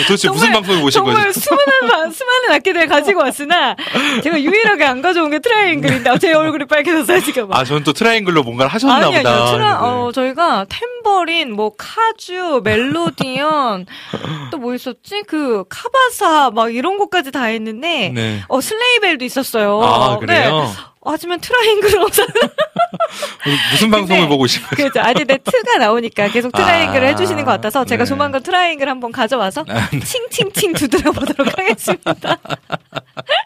S6: 도대체 무슨
S1: 정말-
S6: 방송을 보신
S1: 정말? 수많은, 마- 수많은 악기들을 가지고 왔으나, 제가 유일하게 안 가져온 게 트라이앵글인데, 아, 제 얼굴이 빨개졌어요, 지금.
S6: 아, 저는 또 트라이앵글로 뭔가를 하셨나
S1: 아니,
S6: 보다.
S1: 아니요. 트라. 어, 저희가 탬버린, 뭐, kazoo, 멜로디언, 또 뭐 있었지? 그, cabasa, 막 이런 것까지 다 했는데,
S6: 네.
S1: 어, sleigh bell도 있었어요.
S6: 아, 그래요?
S1: 네. 하지만 트라이앵글은 없었
S6: 무슨 방송을
S1: 근데
S6: 보고 거죠?
S1: 그죠. 아니, 네, 트가 나오니까 계속 트라이앵글을
S6: 아,
S1: 해주시는 것 같아서 제가
S6: 네.
S1: 조만간 트라이앵글 한번 가져와서 칭칭칭 두드려 보도록 하겠습니다.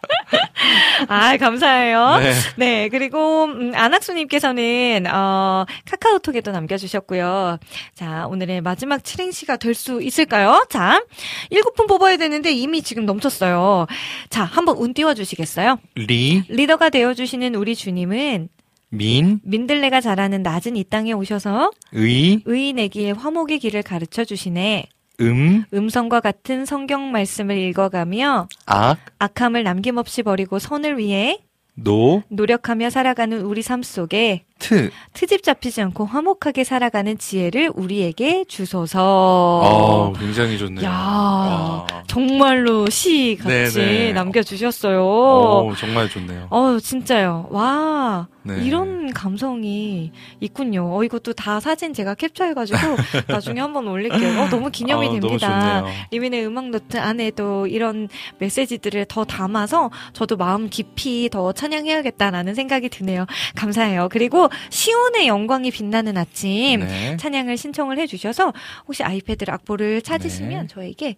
S1: 아, 감사해요.
S6: 네.
S1: 네, 그리고 음, 안학수님께서는 어, 카카오톡에도 남겨주셨고요. 자, 오늘의 마지막 칠행시가 될 수 있을까요? 자, 일곱 분 뽑아야 되는데 이미 지금 넘쳤어요. 자, 한번 운 띄워주시겠어요?
S6: 리,
S1: 리더가 되어주시는 우리 주님은
S6: 민,
S1: 민들레가 자라는 낮은 이 땅에 오셔서
S6: 의,
S1: 의인에게 화목의 길을 가르쳐 주시네.
S6: 음,
S1: 음성과 같은 성경 말씀을 읽어가며
S6: 악,
S1: 악함을 남김없이 버리고 선을 위해
S6: 노,
S1: 노력하며 살아가는 우리 삶 속에
S6: 트.
S1: 트집 잡히지 않고 화목하게 살아가는 지혜를 우리에게 주소서.
S6: 어, 굉장히 좋네요.
S1: 야,
S6: 와.
S1: 정말로 시 같이
S6: 네네.
S1: 남겨주셨어요.
S6: 오, 정말 좋네요.
S1: 어, 진짜요. 와,
S6: 네.
S1: 이런 감성이 있군요. 어, 이것도 다 사진 제가 캡처해가지고 나중에 한번 올릴게요. 어, 너무 기념이
S6: 아, 너무
S1: 됩니다.
S6: 좋네요.
S1: 리민의 음악 노트 안에도 이런 메시지들을 더 담아서 저도 마음 깊이 더 찬양해야겠다라는 생각이 드네요. 감사해요. 그리고 시온의 영광이 빛나는 아침
S6: 네.
S1: 찬양을 신청을 해주셔서 혹시 아이패드 악보를 찾으시면
S6: 네.
S1: 저에게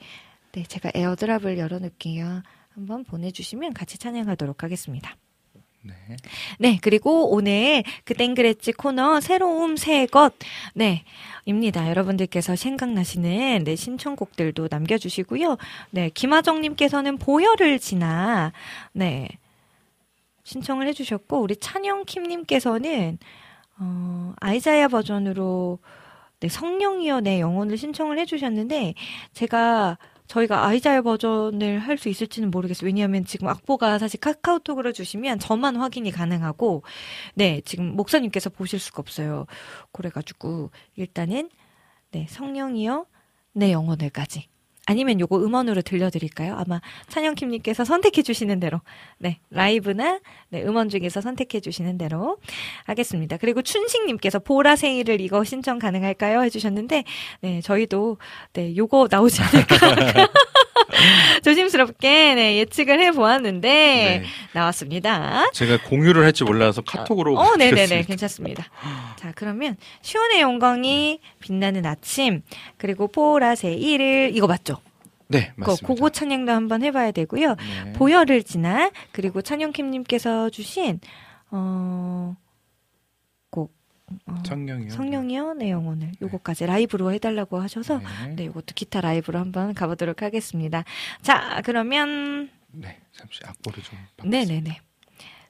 S1: 네 제가 에어드랍을 열어놓을게요. 한번 보내주시면 같이 찬양하도록 하겠습니다.
S6: 네.
S1: 네, 그리고 오늘 그 땡그레찌 코너 새로움 새 것, 네, 입니다. 여러분들께서 생각나시는 네, 신청곡들도 남겨주시고요. 네, 김하정님께서는 보혈을 지나, 네, 신청을 해주셨고, 우리 찬영킴님께서는, 어, 아이자야 버전으로, 네, 성령이여 내 영혼을 신청을 해주셨는데, 제가 저희가 아이자야 버전을 할 수 있을지는 모르겠어요. 왜냐하면 지금 악보가 사실 카카오톡으로 주시면 저만 확인이 가능하고, 네, 지금 목사님께서 보실 수가 없어요. 그래가지고, 일단은, 네, 성령이여 내 영혼을까지. 아니면 요거 음원으로 들려드릴까요? 아마 찬영킴님께서 선택해 주시는 대로, 네, 라이브나, 네, 음원 중에서 선택해 주시는 대로 하겠습니다. 그리고 춘식님께서 보라세이를 이거 신청 가능할까요? 해주셨는데, 네, 저희도, 네, 요거 나오지 않을까. 조심스럽게, 네, 예측을 해 보았는데,
S6: 네.
S1: 나왔습니다.
S6: 제가 공유를 할줄 몰라서 카톡으로.
S1: 어, 네네네.
S6: 드렸습니다.
S1: 괜찮습니다. 자, 그러면, 시온의 영광이 빛나는 아침, 그리고 보라세이를, 이거 맞죠?
S6: 네,
S1: 그,
S6: 맞습니다.
S1: 그거 찬양도 한번 해봐야 되고요.
S6: 네.
S1: 보혈을 지나, 그리고 찬영킴님께서 주신, 어, 곡, 어,
S6: 성령이요.
S1: 성령이요 내 영혼을 요거까지 라이브로 해달라고 하셔서
S6: 네.
S1: 네 요것도 기타 라이브로 한번 가보도록 하겠습니다. 자 그러면
S6: 네, 잠시 악보를 좀. 바꿨습니다.
S1: 네네 네.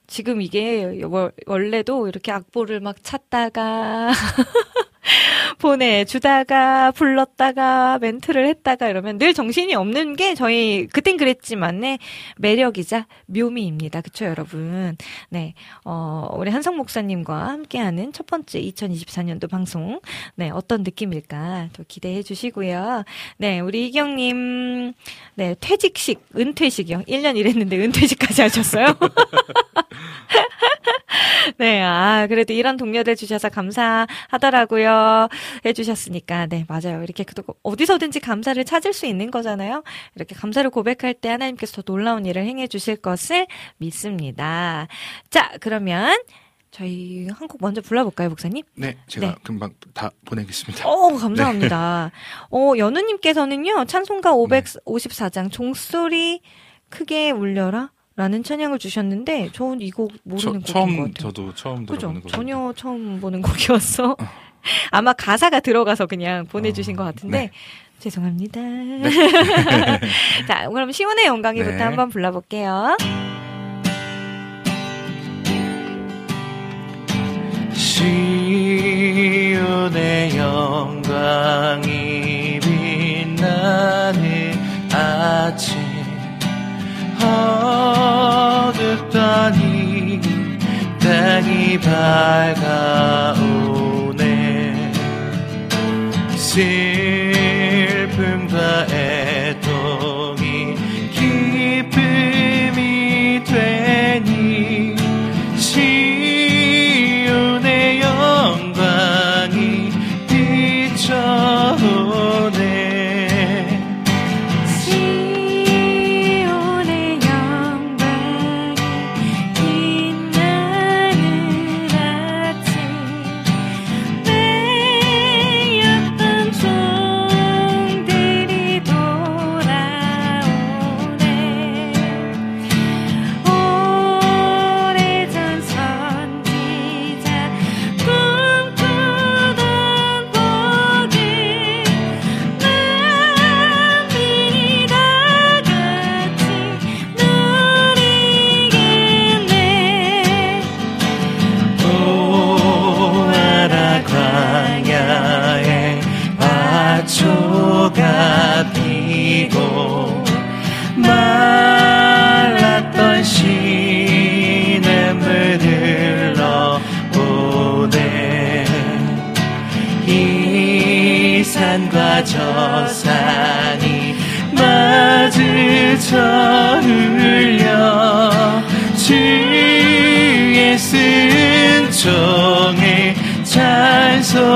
S1: 지금 이게 월- 원래도 이렇게 악보를 막 찾다가 보내주다가 불렀다가 멘트를 했다가 이러면 늘 정신이 없는 게 저희 그땐 그랬지만의 매력이자 묘미입니다. 그쵸 여러분? 네, 어, 우리 한성 목사님과 함께하는 첫 번째 2024년도 방송 네 어떤 느낌일까 또 기대해 주시고요. 네, 우리 이경님 네 퇴직식 은퇴식이요. 1년 일했는데 은퇴식까지 하셨어요. 네, 아, 그래도 이런 동료들 주셔서 감사하더라고요. 해주셨으니까, 네, 맞아요. 이렇게 그- 어디서든지 감사를 찾을 수 있는 거잖아요. 이렇게 감사를 고백할 때 하나님께서 더 놀라운 일을 행해 주실 것을 믿습니다. 자, 그러면 저희 한 곡 먼저 불러볼까요, 목사님?
S6: 네, 제가
S1: 네.
S6: 금방 다 보내겠습니다.
S1: 어, 감사합니다. 어, 연우님께서는요, 찬송가 554장, 종소리 크게 울려라? 라는 찬양을 주셨는데, 저는 이곡 모르는 곡인
S6: 처, 것음
S1: 같아요.
S6: 저도 처음? 들어보는 거.
S1: 전혀 처음 보는 곡이었어. 아마 가사가 들어가서 그냥 보내주신 것 같은데,
S6: 네.
S1: 죄송합니다. 자, 그럼 시온의 영광이부터
S6: 네.
S1: 한번 불러볼게요.
S6: 시온의 영광이 빛나는 아침 어둡더니 땅이 밝아오 슬 마주쳐 흘려 주의 쓴 종을 찬송하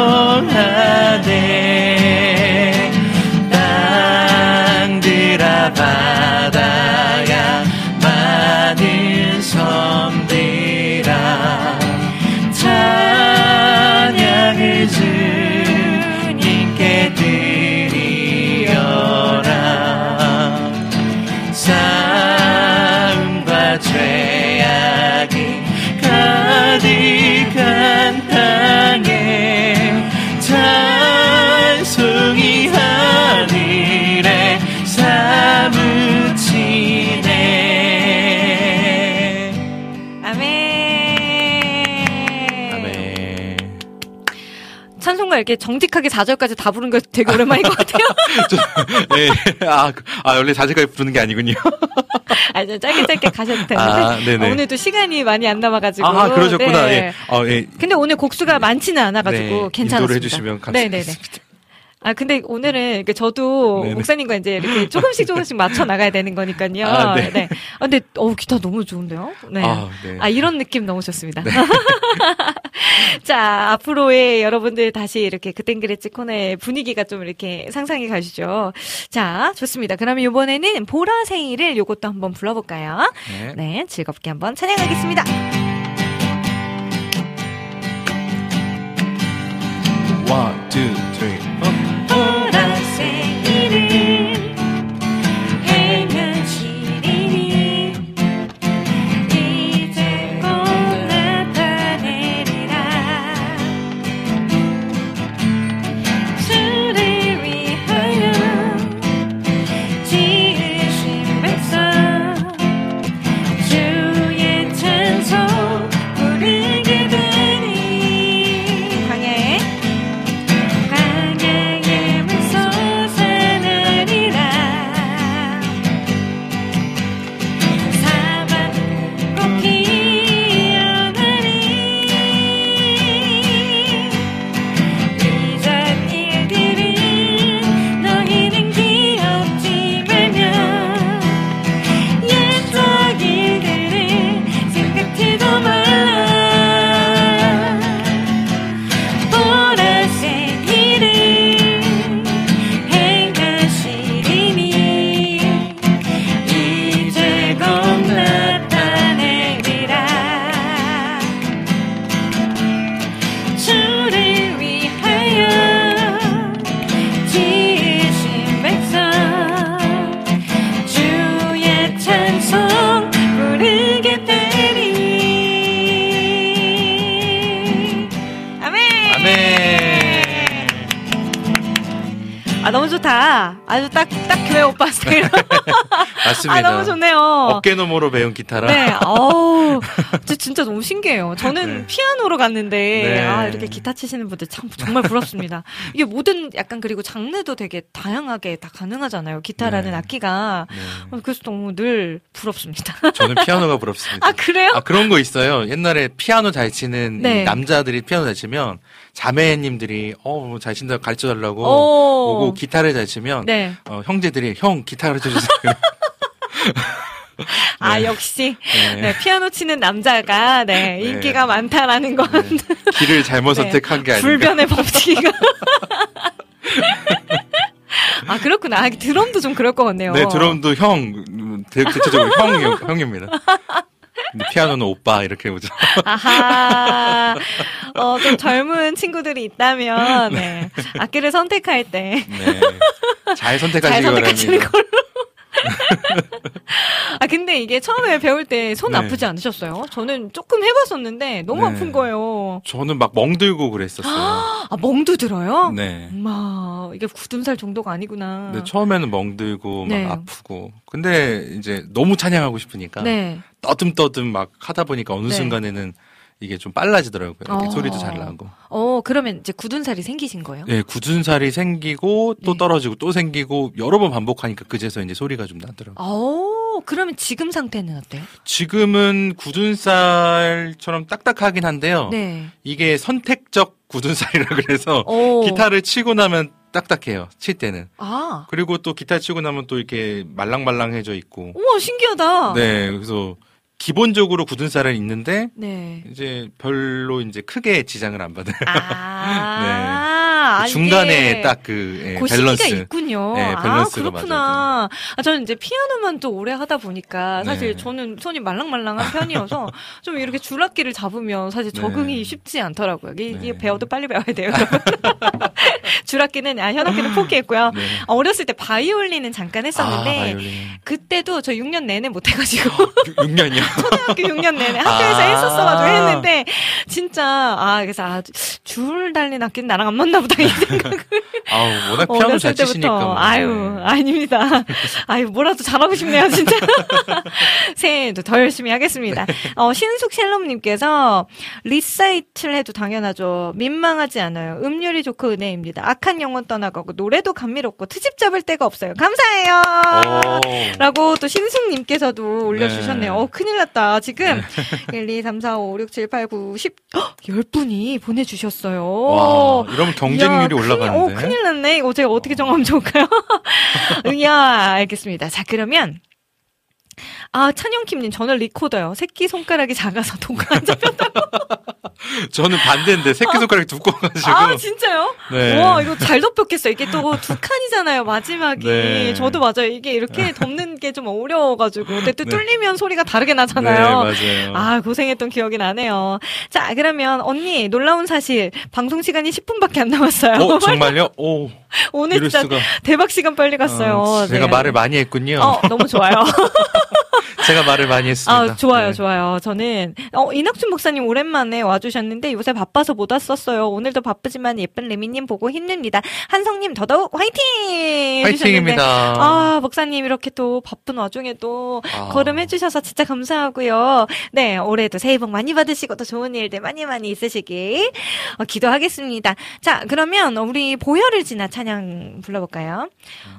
S1: 찬송가 이렇게 정직하게 4절까지 다 부른 거 되게 오랜만인 것 같아요.
S6: 네. 아, 그- 아, 원래 자제까지 부르는 게 아니군요.
S1: 아, 저 짧게 짧게 가셔도 되는데
S6: 아, 네네.
S1: 어, 오늘도 시간이 많이 안 남아가지고.
S6: 아, 그러셨구나.
S1: 네.
S6: 예. 어, 예.
S1: 근데 오늘 곡수가 많지는 않아가지고
S6: 네,
S1: 괜찮았습니다.
S6: 인도를 해주시면
S1: 네네네.
S6: 감사하겠습니다.
S1: 아 근데 오늘은 이렇게 저도
S6: 네네.
S1: 목사님과 이제 이렇게 조금씩 조금씩 맞춰 나가야 되는 거니까요.
S6: 아, 네.
S1: 아, 근데 어 기타 너무 좋은데요? 네.
S6: 아, 네.
S1: 아, 이런 느낌 너무 좋습니다. 자, 앞으로의 여러분들 다시 이렇게 그땐 그랬지 코너의 분위기가 좀 이렇게 상상이 가시죠. 자, 좋습니다. 그러면 이번에는 보라색이를 요것도 한번 불러볼까요?
S6: 네.
S1: 네, 즐겁게 한번 찬양하겠습니다.
S6: One, two, 맞습니다.
S1: 아 너무 좋네요.
S6: 어깨 너머로 배운 기타라.
S1: 네, 어우, 저 진짜 너무 신기해요. 저는
S6: 네.
S1: 피아노로 갔는데,
S6: 네.
S1: 아, 이렇게 기타 치시는 분들 참, 정말 부럽습니다. 이게 모든 약간 그리고 장르도 되게 다양하게 다 가능하잖아요. 기타라는
S6: 네.
S1: 악기가.
S6: 네.
S1: 어, 그래서 너무 늘 부럽습니다.
S6: 저는 피아노가 부럽습니다.
S1: 아, 그래요?
S6: 아, 그런 거 있어요. 옛날에 피아노 잘 치는
S1: 네.
S6: 이 남자들이 피아노 잘 치면 자매님들이 어, 잘 친다고 가르쳐 달라고
S1: 오.
S6: 오고 기타를 잘 치면
S1: 네.
S6: 어, 형제들이 형 기타 가르쳐 주세요.
S1: 아, 역시.
S6: 네.
S1: 네, 피아노 치는 남자가, 네, 인기가 많다라는 건.
S6: 길을 잘못
S1: 네.
S6: 선택한 게 아닌가.
S1: 불변의 법칙이가. 아, 그렇구나. 아, 드럼도 좀 그럴 것 같네요.
S6: 네, 드럼도 형, 음, 대- 대체적으로 형이, 형입니다. 근데 피아노는 오빠, 이렇게 오죠.
S1: 아하. 어, 좀 젊은 친구들이 있다면, 네. 악기를 선택할 때.
S6: 네.
S1: 잘잘
S6: 선택하시기
S1: 선택하시는
S6: 바랍니다.
S1: 걸로. 아, 근데 이게 처음에 배울 때손
S6: 네.
S1: 아프지 않으셨어요? 저는 조금 해봤었는데 너무
S6: 네.
S1: 아픈 거예요.
S6: 저는 막 멍들고 그랬었어요.
S1: 아, 멍도 들어요?
S6: 네.
S1: 엄마, 이게 굳은 살 정도가 아니구나.
S6: 근데 처음에는 멍들고 막
S1: 네.
S6: 아프고. 근데 이제 너무 찬양하고 싶으니까
S1: 네.
S6: 떠듬떠듬 막 하다 보니까 어느
S1: 네.
S6: 순간에는 이게 좀 빨라지더라고요.
S1: 어.
S6: 소리도 잘 나고.
S1: 어, 그러면 이제 굳은 살이 생기신 거예요?
S6: 네, 굳은 살이 생기고 또
S1: 네.
S6: 떨어지고 또 생기고 여러 번 반복하니까 그제서 이제 소리가 좀 나더라고요.
S1: 어, 그러면 지금 상태는 어때요?
S6: 지금은 굳은 살처럼 딱딱하긴 한데요.
S1: 네.
S6: 이게 선택적 굳은 살이라 그래서
S1: 오.
S6: 기타를 치고 나면 딱딱해요. 칠 때는.
S1: 아,
S6: 그리고 또 기타 치고 나면 또 이렇게 말랑말랑해져 있고.
S1: 우와, 신기하다.
S6: 네, 그래서 기본적으로 굳은 살은 있는데
S1: 네.
S6: 이제 별로 이제 크게 지장을 안 받아요.
S1: 아, 아,
S6: 중간에
S1: 이게
S6: 딱그 예,
S1: 그
S6: 밸런스.
S1: 있군요.
S6: 네,
S1: 아,
S6: 밸런스가
S1: 그렇구나. 아, 저는 이제 피아노만 또 오래 하다 보니까 사실
S6: 네.
S1: 저는 손이 말랑말랑한 편이어서 좀 이렇게 줄악기를 잡으면 사실 적응이
S6: 네.
S1: 쉽지 않더라고요. 이게, 이게
S6: 네.
S1: 배워도 빨리 배워야 돼요. 여러분. 줄악기는, 아, 현악기는 포기했고요.
S6: 네.
S1: 아, 어렸을 때 바이올린은 잠깐 했었는데
S6: 아, 바이올린.
S1: 그때도 저 6년 내내 못 해가지고
S6: 6년이요.
S1: 초등학교 6년 내내 학교에서
S6: 아.
S1: 했었어가지고 했는데 진짜 아 그래서 아, 줄 달린 악기는 나랑 안 맞나 보다 이 생각을
S6: 아우, 워낙 피아노 잘 치시니까. 뭐.
S1: 아유
S6: 네.
S1: 아닙니다 아유 뭐라도 잘하고 싶네요 진짜 새해에도 더 열심히 하겠습니다 어 신숙 샬롬님께서 리사이틀을 해도 당연하죠 민망하지 않아요 음률이 좋고 은혜입니다 악한 영혼 떠나가고 노래도 감미롭고 트집 잡을 데가 없어요 감사해요
S6: 오.
S1: 라고 또 신숙님께서도 올려주셨네요.
S6: 네.
S1: 어, 큰일 났다. 지금 1, 2, 3, 4, 5, 6, 7, 8, 9, 10, 헉, 10분이 보내주셨어요.
S6: 와, 이러면 경쟁률이
S1: 이야,
S6: 올라가는데.
S1: 큰일, 어, 큰일 났네. 이거 제가 어떻게 정하면 좋을까요? 이야, 알겠습니다. 자, 그러면. 아, 찬영킴님, 저는 리코더요. 새끼 손가락이 작아서 도가 안 잡혔다고.
S6: 저는 반대인데 새끼손가락이 두꺼워가지고.
S1: 아, 진짜요?
S6: 네.
S1: 와, 이거 잘 덮였겠어요. 이게 또 두 칸이잖아요, 마지막이.
S6: 네.
S1: 저도 맞아요. 이게 이렇게 덮는 게 좀 어려워가지고. 근데 또
S6: 네.
S1: 뚫리면 소리가 다르게
S6: 네,
S1: 나잖아요.
S6: 맞아요.
S1: 아, 고생했던 기억이 나네요. 자, 그러면 언니, 놀라운 사실. 방송 시간이 10분밖에 안 남았어요.
S6: 어, 정말요? 오,
S1: 오늘 진짜
S6: 수가.
S1: 대박 시간 빨리 갔어요.
S6: 어, 제가
S1: 네.
S6: 말을 많이 했군요.
S1: 어, 너무 좋아요.
S6: 제가 말을 많이 했습니다.
S1: 아, 좋아요,
S6: 네.
S1: 좋아요. 저는, 어, 이낙준 목사님 오랜 만에 와주셨는데 요새 바빠서 못 왔었어요. 오늘도 바쁘지만 예쁜 레미님 보고 힘냅니다. 한성님 더더욱 화이팅!
S6: 화이팅입니다.
S1: 아, 목사님 이렇게 또 바쁜 와중에 또
S6: 아.
S1: 걸음해주셔서 진짜 감사하고요. 네, 올해도 새해 복 많이 받으시고 또 좋은 일들 많이 많이 있으시길 어, 기도하겠습니다. 자, 그러면 우리 보혈을 지나 찬양 불러볼까요?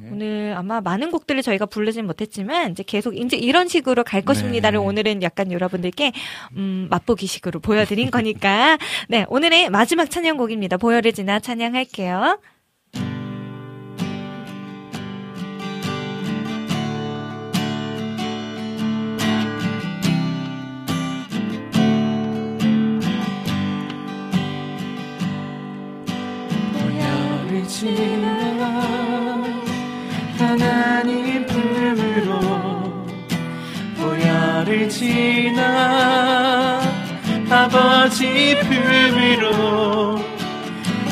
S6: 네.
S1: 오늘 아마 많은 곡들을 저희가 부르진 못했지만 이제 계속 이제 이런 식으로 갈 것입니다를
S6: 네.
S1: 오늘은 약간 여러분들께 음, 맛보기식으로 보여드린 거니까 네 오늘의 마지막 찬양곡입니다. 보혈을 지나 찬양할게요.
S7: 하나님 품으로 보혈을 지나 아버지 품으로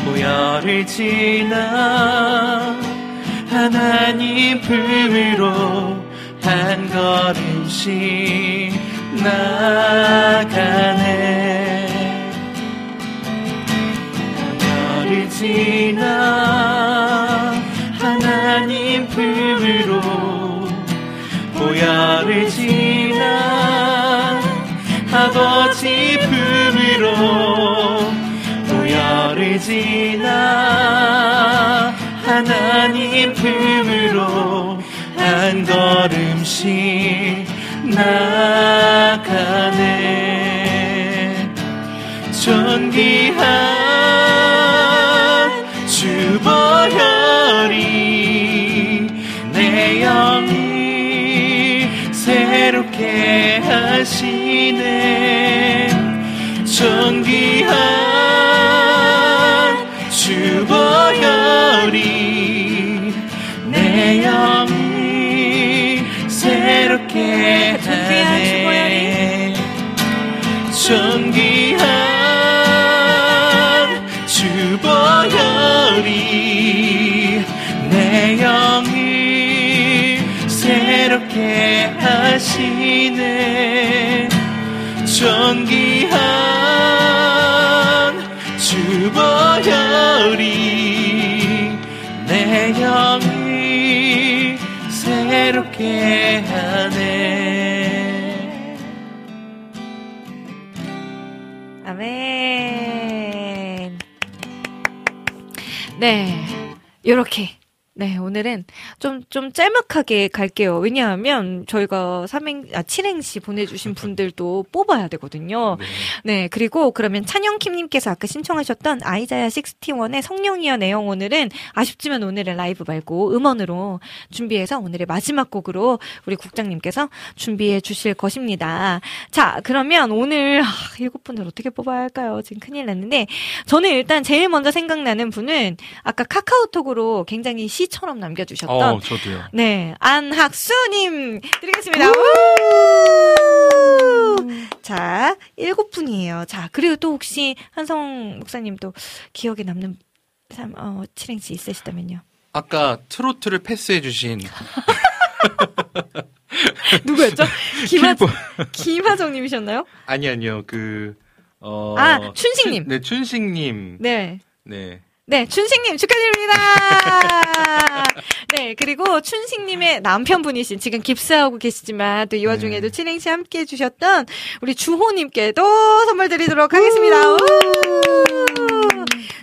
S7: 보혈을 지나 하나님 품으로 한 걸음씩 나가네. 별을 지나 하나
S6: 품으로 보혈을 지나 아버지 품으로 보혈을 지나 하나님 품으로 한 걸음씩 나가 존귀한 주보혈이 내 영이 새롭게 하네
S1: 아멘. 네. 요렇게. 네, 오늘은 좀, 좀 짤막하게 갈게요. 왜냐하면 저희가 삼행, 아, 칠행시 보내주신 분들도 뽑아야 되거든요. 네, 그리고 그러면 찬영킴님께서 아까 신청하셨던 아이자야 61의 성령이여 내용 오늘은 아쉽지만 오늘은 라이브 말고 음원으로 준비해서 오늘의 마지막 곡으로 우리 국장님께서 준비해 주실 것입니다. 자, 그러면 오늘 아, 일곱 분을 어떻게 뽑아야 할까요? 지금 큰일 났는데 저는 일단 제일 먼저 생각나는 분은 아까 카카오톡으로 굉장히 시 처럼 남겨주셨던
S8: 어, 저도요.
S1: 네, 안학수님 드리겠습니다. 우! 자, 일곱 분이에요. 자, 그리고 또 혹시 한성 목사님 또 기억에 남는 삶, 어, 칠행시 있으시다면요.
S8: 아까 트로트를 패스해주신
S1: 누구였죠? 김하. 김하정님이셨나요?
S8: 아니 아니요 그 어.
S1: 아, 춘식님.
S8: 춘- 네 춘식님.
S1: 네.
S8: 네.
S1: 네, 춘식님 축하드립니다. 네, 그리고 춘식님의 남편분이신 지금 깁스하고 계시지만 또 이 와중에도 칠행시 함께 해주셨던 우리 주호님께도 선물 드리도록 하겠습니다. 우!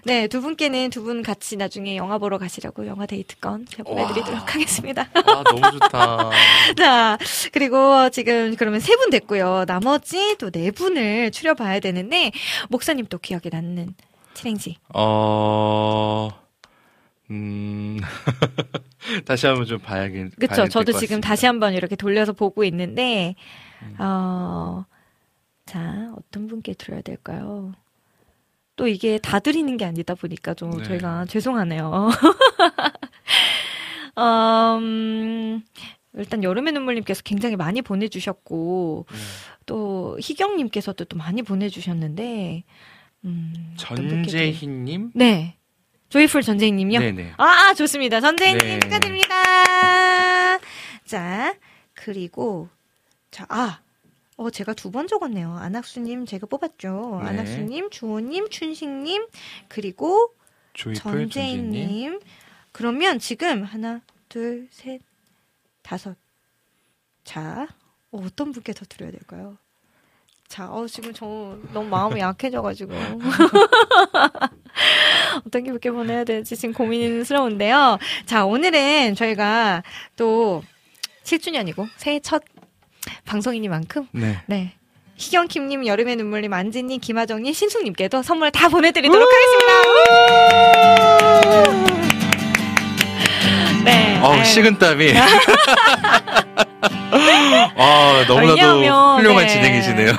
S1: 네, 두 분께는 두 분 같이 나중에 영화 보러 가시라고 영화 데이트권 보내드리도록 하겠습니다.
S8: 아 너무 좋다.
S1: 자, 그리고 지금 그러면 세 분 됐고요. 나머지 또 네 분을 추려봐야 되는데, 목사님 또 기억에 남는 칠행시.
S8: 어. 음. 다시 한번 좀 봐야겠.
S1: 그쵸.
S8: 봐야
S1: 저도 지금
S8: 같습니다.
S1: 다시 한번 이렇게 돌려서 보고 있는데, 어, 자, 어떤 분께 드려야 될까요? 또 이게 다 드리는 게 아니다 보니까 좀
S8: 네.
S1: 저희가 죄송하네요. 음, 일단 여름의 눈물님께서 굉장히 많이 보내주셨고,
S8: 네.
S1: 또 희경님께서도 또 많이 보내주셨는데, 음,
S8: 전재희님.
S1: 네. 조이풀 전재희님요?
S8: 네네.
S1: 아, 좋습니다. 전재희님
S8: 네.
S1: 축하드립니다. 자, 그리고, 자, 아, 어, 제가 두 번 적었네요. 안학수님 제가 뽑았죠.
S8: 네.
S1: 안학수님, 주호님, 춘식님, 그리고
S8: 조이풀 전재희님.
S1: 전재희님. 그러면 지금 하나, 둘, 셋, 다섯. 자, 어, 어떤 분께 더 드려야 될까요? 자, 어, 지금 저 너무 마음이 약해져가지고. 어떤 분께 보내야 될지 지금 고민스러운데요. 자, 오늘은 저희가 또 7주년이고 새해 첫 방송이니만큼
S8: 네.
S1: 네. 희경킴님, 여름의 눈물님, 안지님, 김하정님, 신숙님께도 선물 다 보내드리도록 하겠습니다. 네.
S8: 어우
S1: 아유.
S8: 식은 땀이. 아 너무나도
S1: 왜냐하면,
S8: 훌륭한
S1: 네.
S8: 진행이시네요.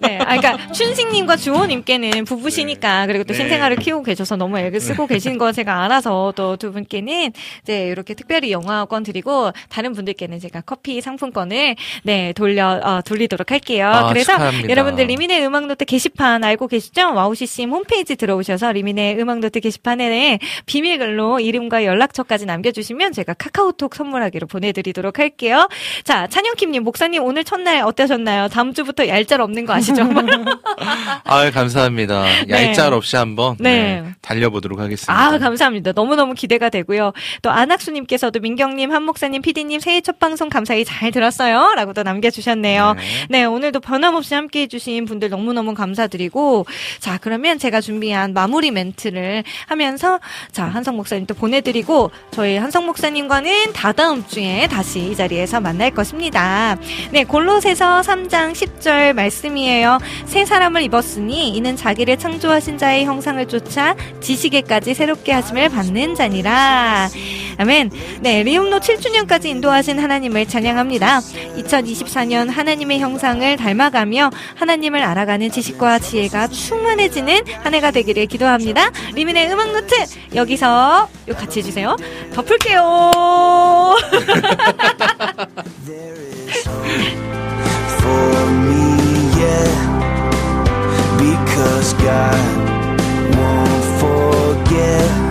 S1: 네. 아, 그러니까 춘식님과 주호님께는 부부시니까 그리고 또
S8: 네.
S1: 신생아를 키우고 계셔서 너무 애를 쓰고 계신 거 제가 알아서 또 두 분께는 이제 이렇게 특별히 영화권 드리고 다른 분들께는 제가 커피 상품권을 네 돌려 어, 돌리도록 할게요.
S8: 아,
S1: 그래서
S8: 축하합니다.
S1: 여러분들 리민의 음악노트 게시판 알고 계시죠? 와우CCM 홈페이지 들어오셔서 리민의 음악노트 게시판에 비밀글로 이름과 연락처까지 남겨주시면 제가 카카오톡 선물하기로 보내드리도록 할게요. 자, 찬영킴님, 목사님 오늘 첫날 어떠셨나요? 다음 주부터 얄짤 없는 거 아시죠?
S6: 아 감사합니다.
S1: 네.
S6: 얄짤 없이 한번
S1: 네.
S6: 네, 달려보도록 하겠습니다.
S1: 아, 감사합니다. 너무너무 기대가 되고요. 또 안학수님께서도 민경님, 한목사님, 피디님 새해 첫 방송 감사히 잘 들었어요. 라고도 남겨주셨네요.
S6: 네.
S1: 네, 오늘도 변함없이 함께 해주신 분들 너무너무 감사드리고, 자, 그러면 제가 준비한 마무리 멘트를 하면서, 자, 한성 목사님 또 보내드리고, 저희 한성 목사님과는 다다음 주에 다시 이 자리에서 만날 것입니다. 네, 골로새서 3장 10절 말씀이에요. 새 사람을 입었으니 이는 자기를 창조하신 자의 형상을 쫓아 지식에까지 새롭게 하심을 받는 자니라. 아멘. 네, 리음노 7주년까지 인도하신 하나님을 찬양합니다. 2024년 하나님의 형상을 닮아가며 하나님을 알아가는 지식과 지혜가 충만해지는 한 해가 되기를 기도합니다. 리민의 음악 노트 여기서 요 같이 해주세요. 덮을게요.
S9: Because God won't forget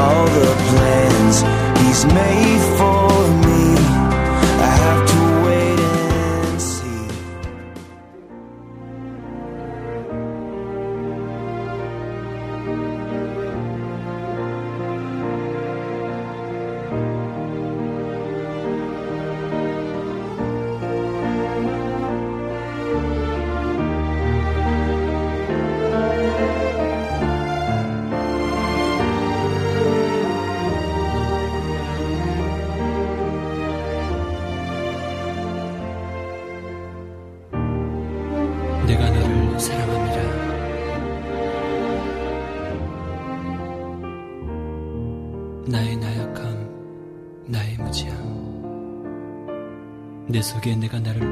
S9: all the plans He's made for me.
S10: 내 속에 내가 나를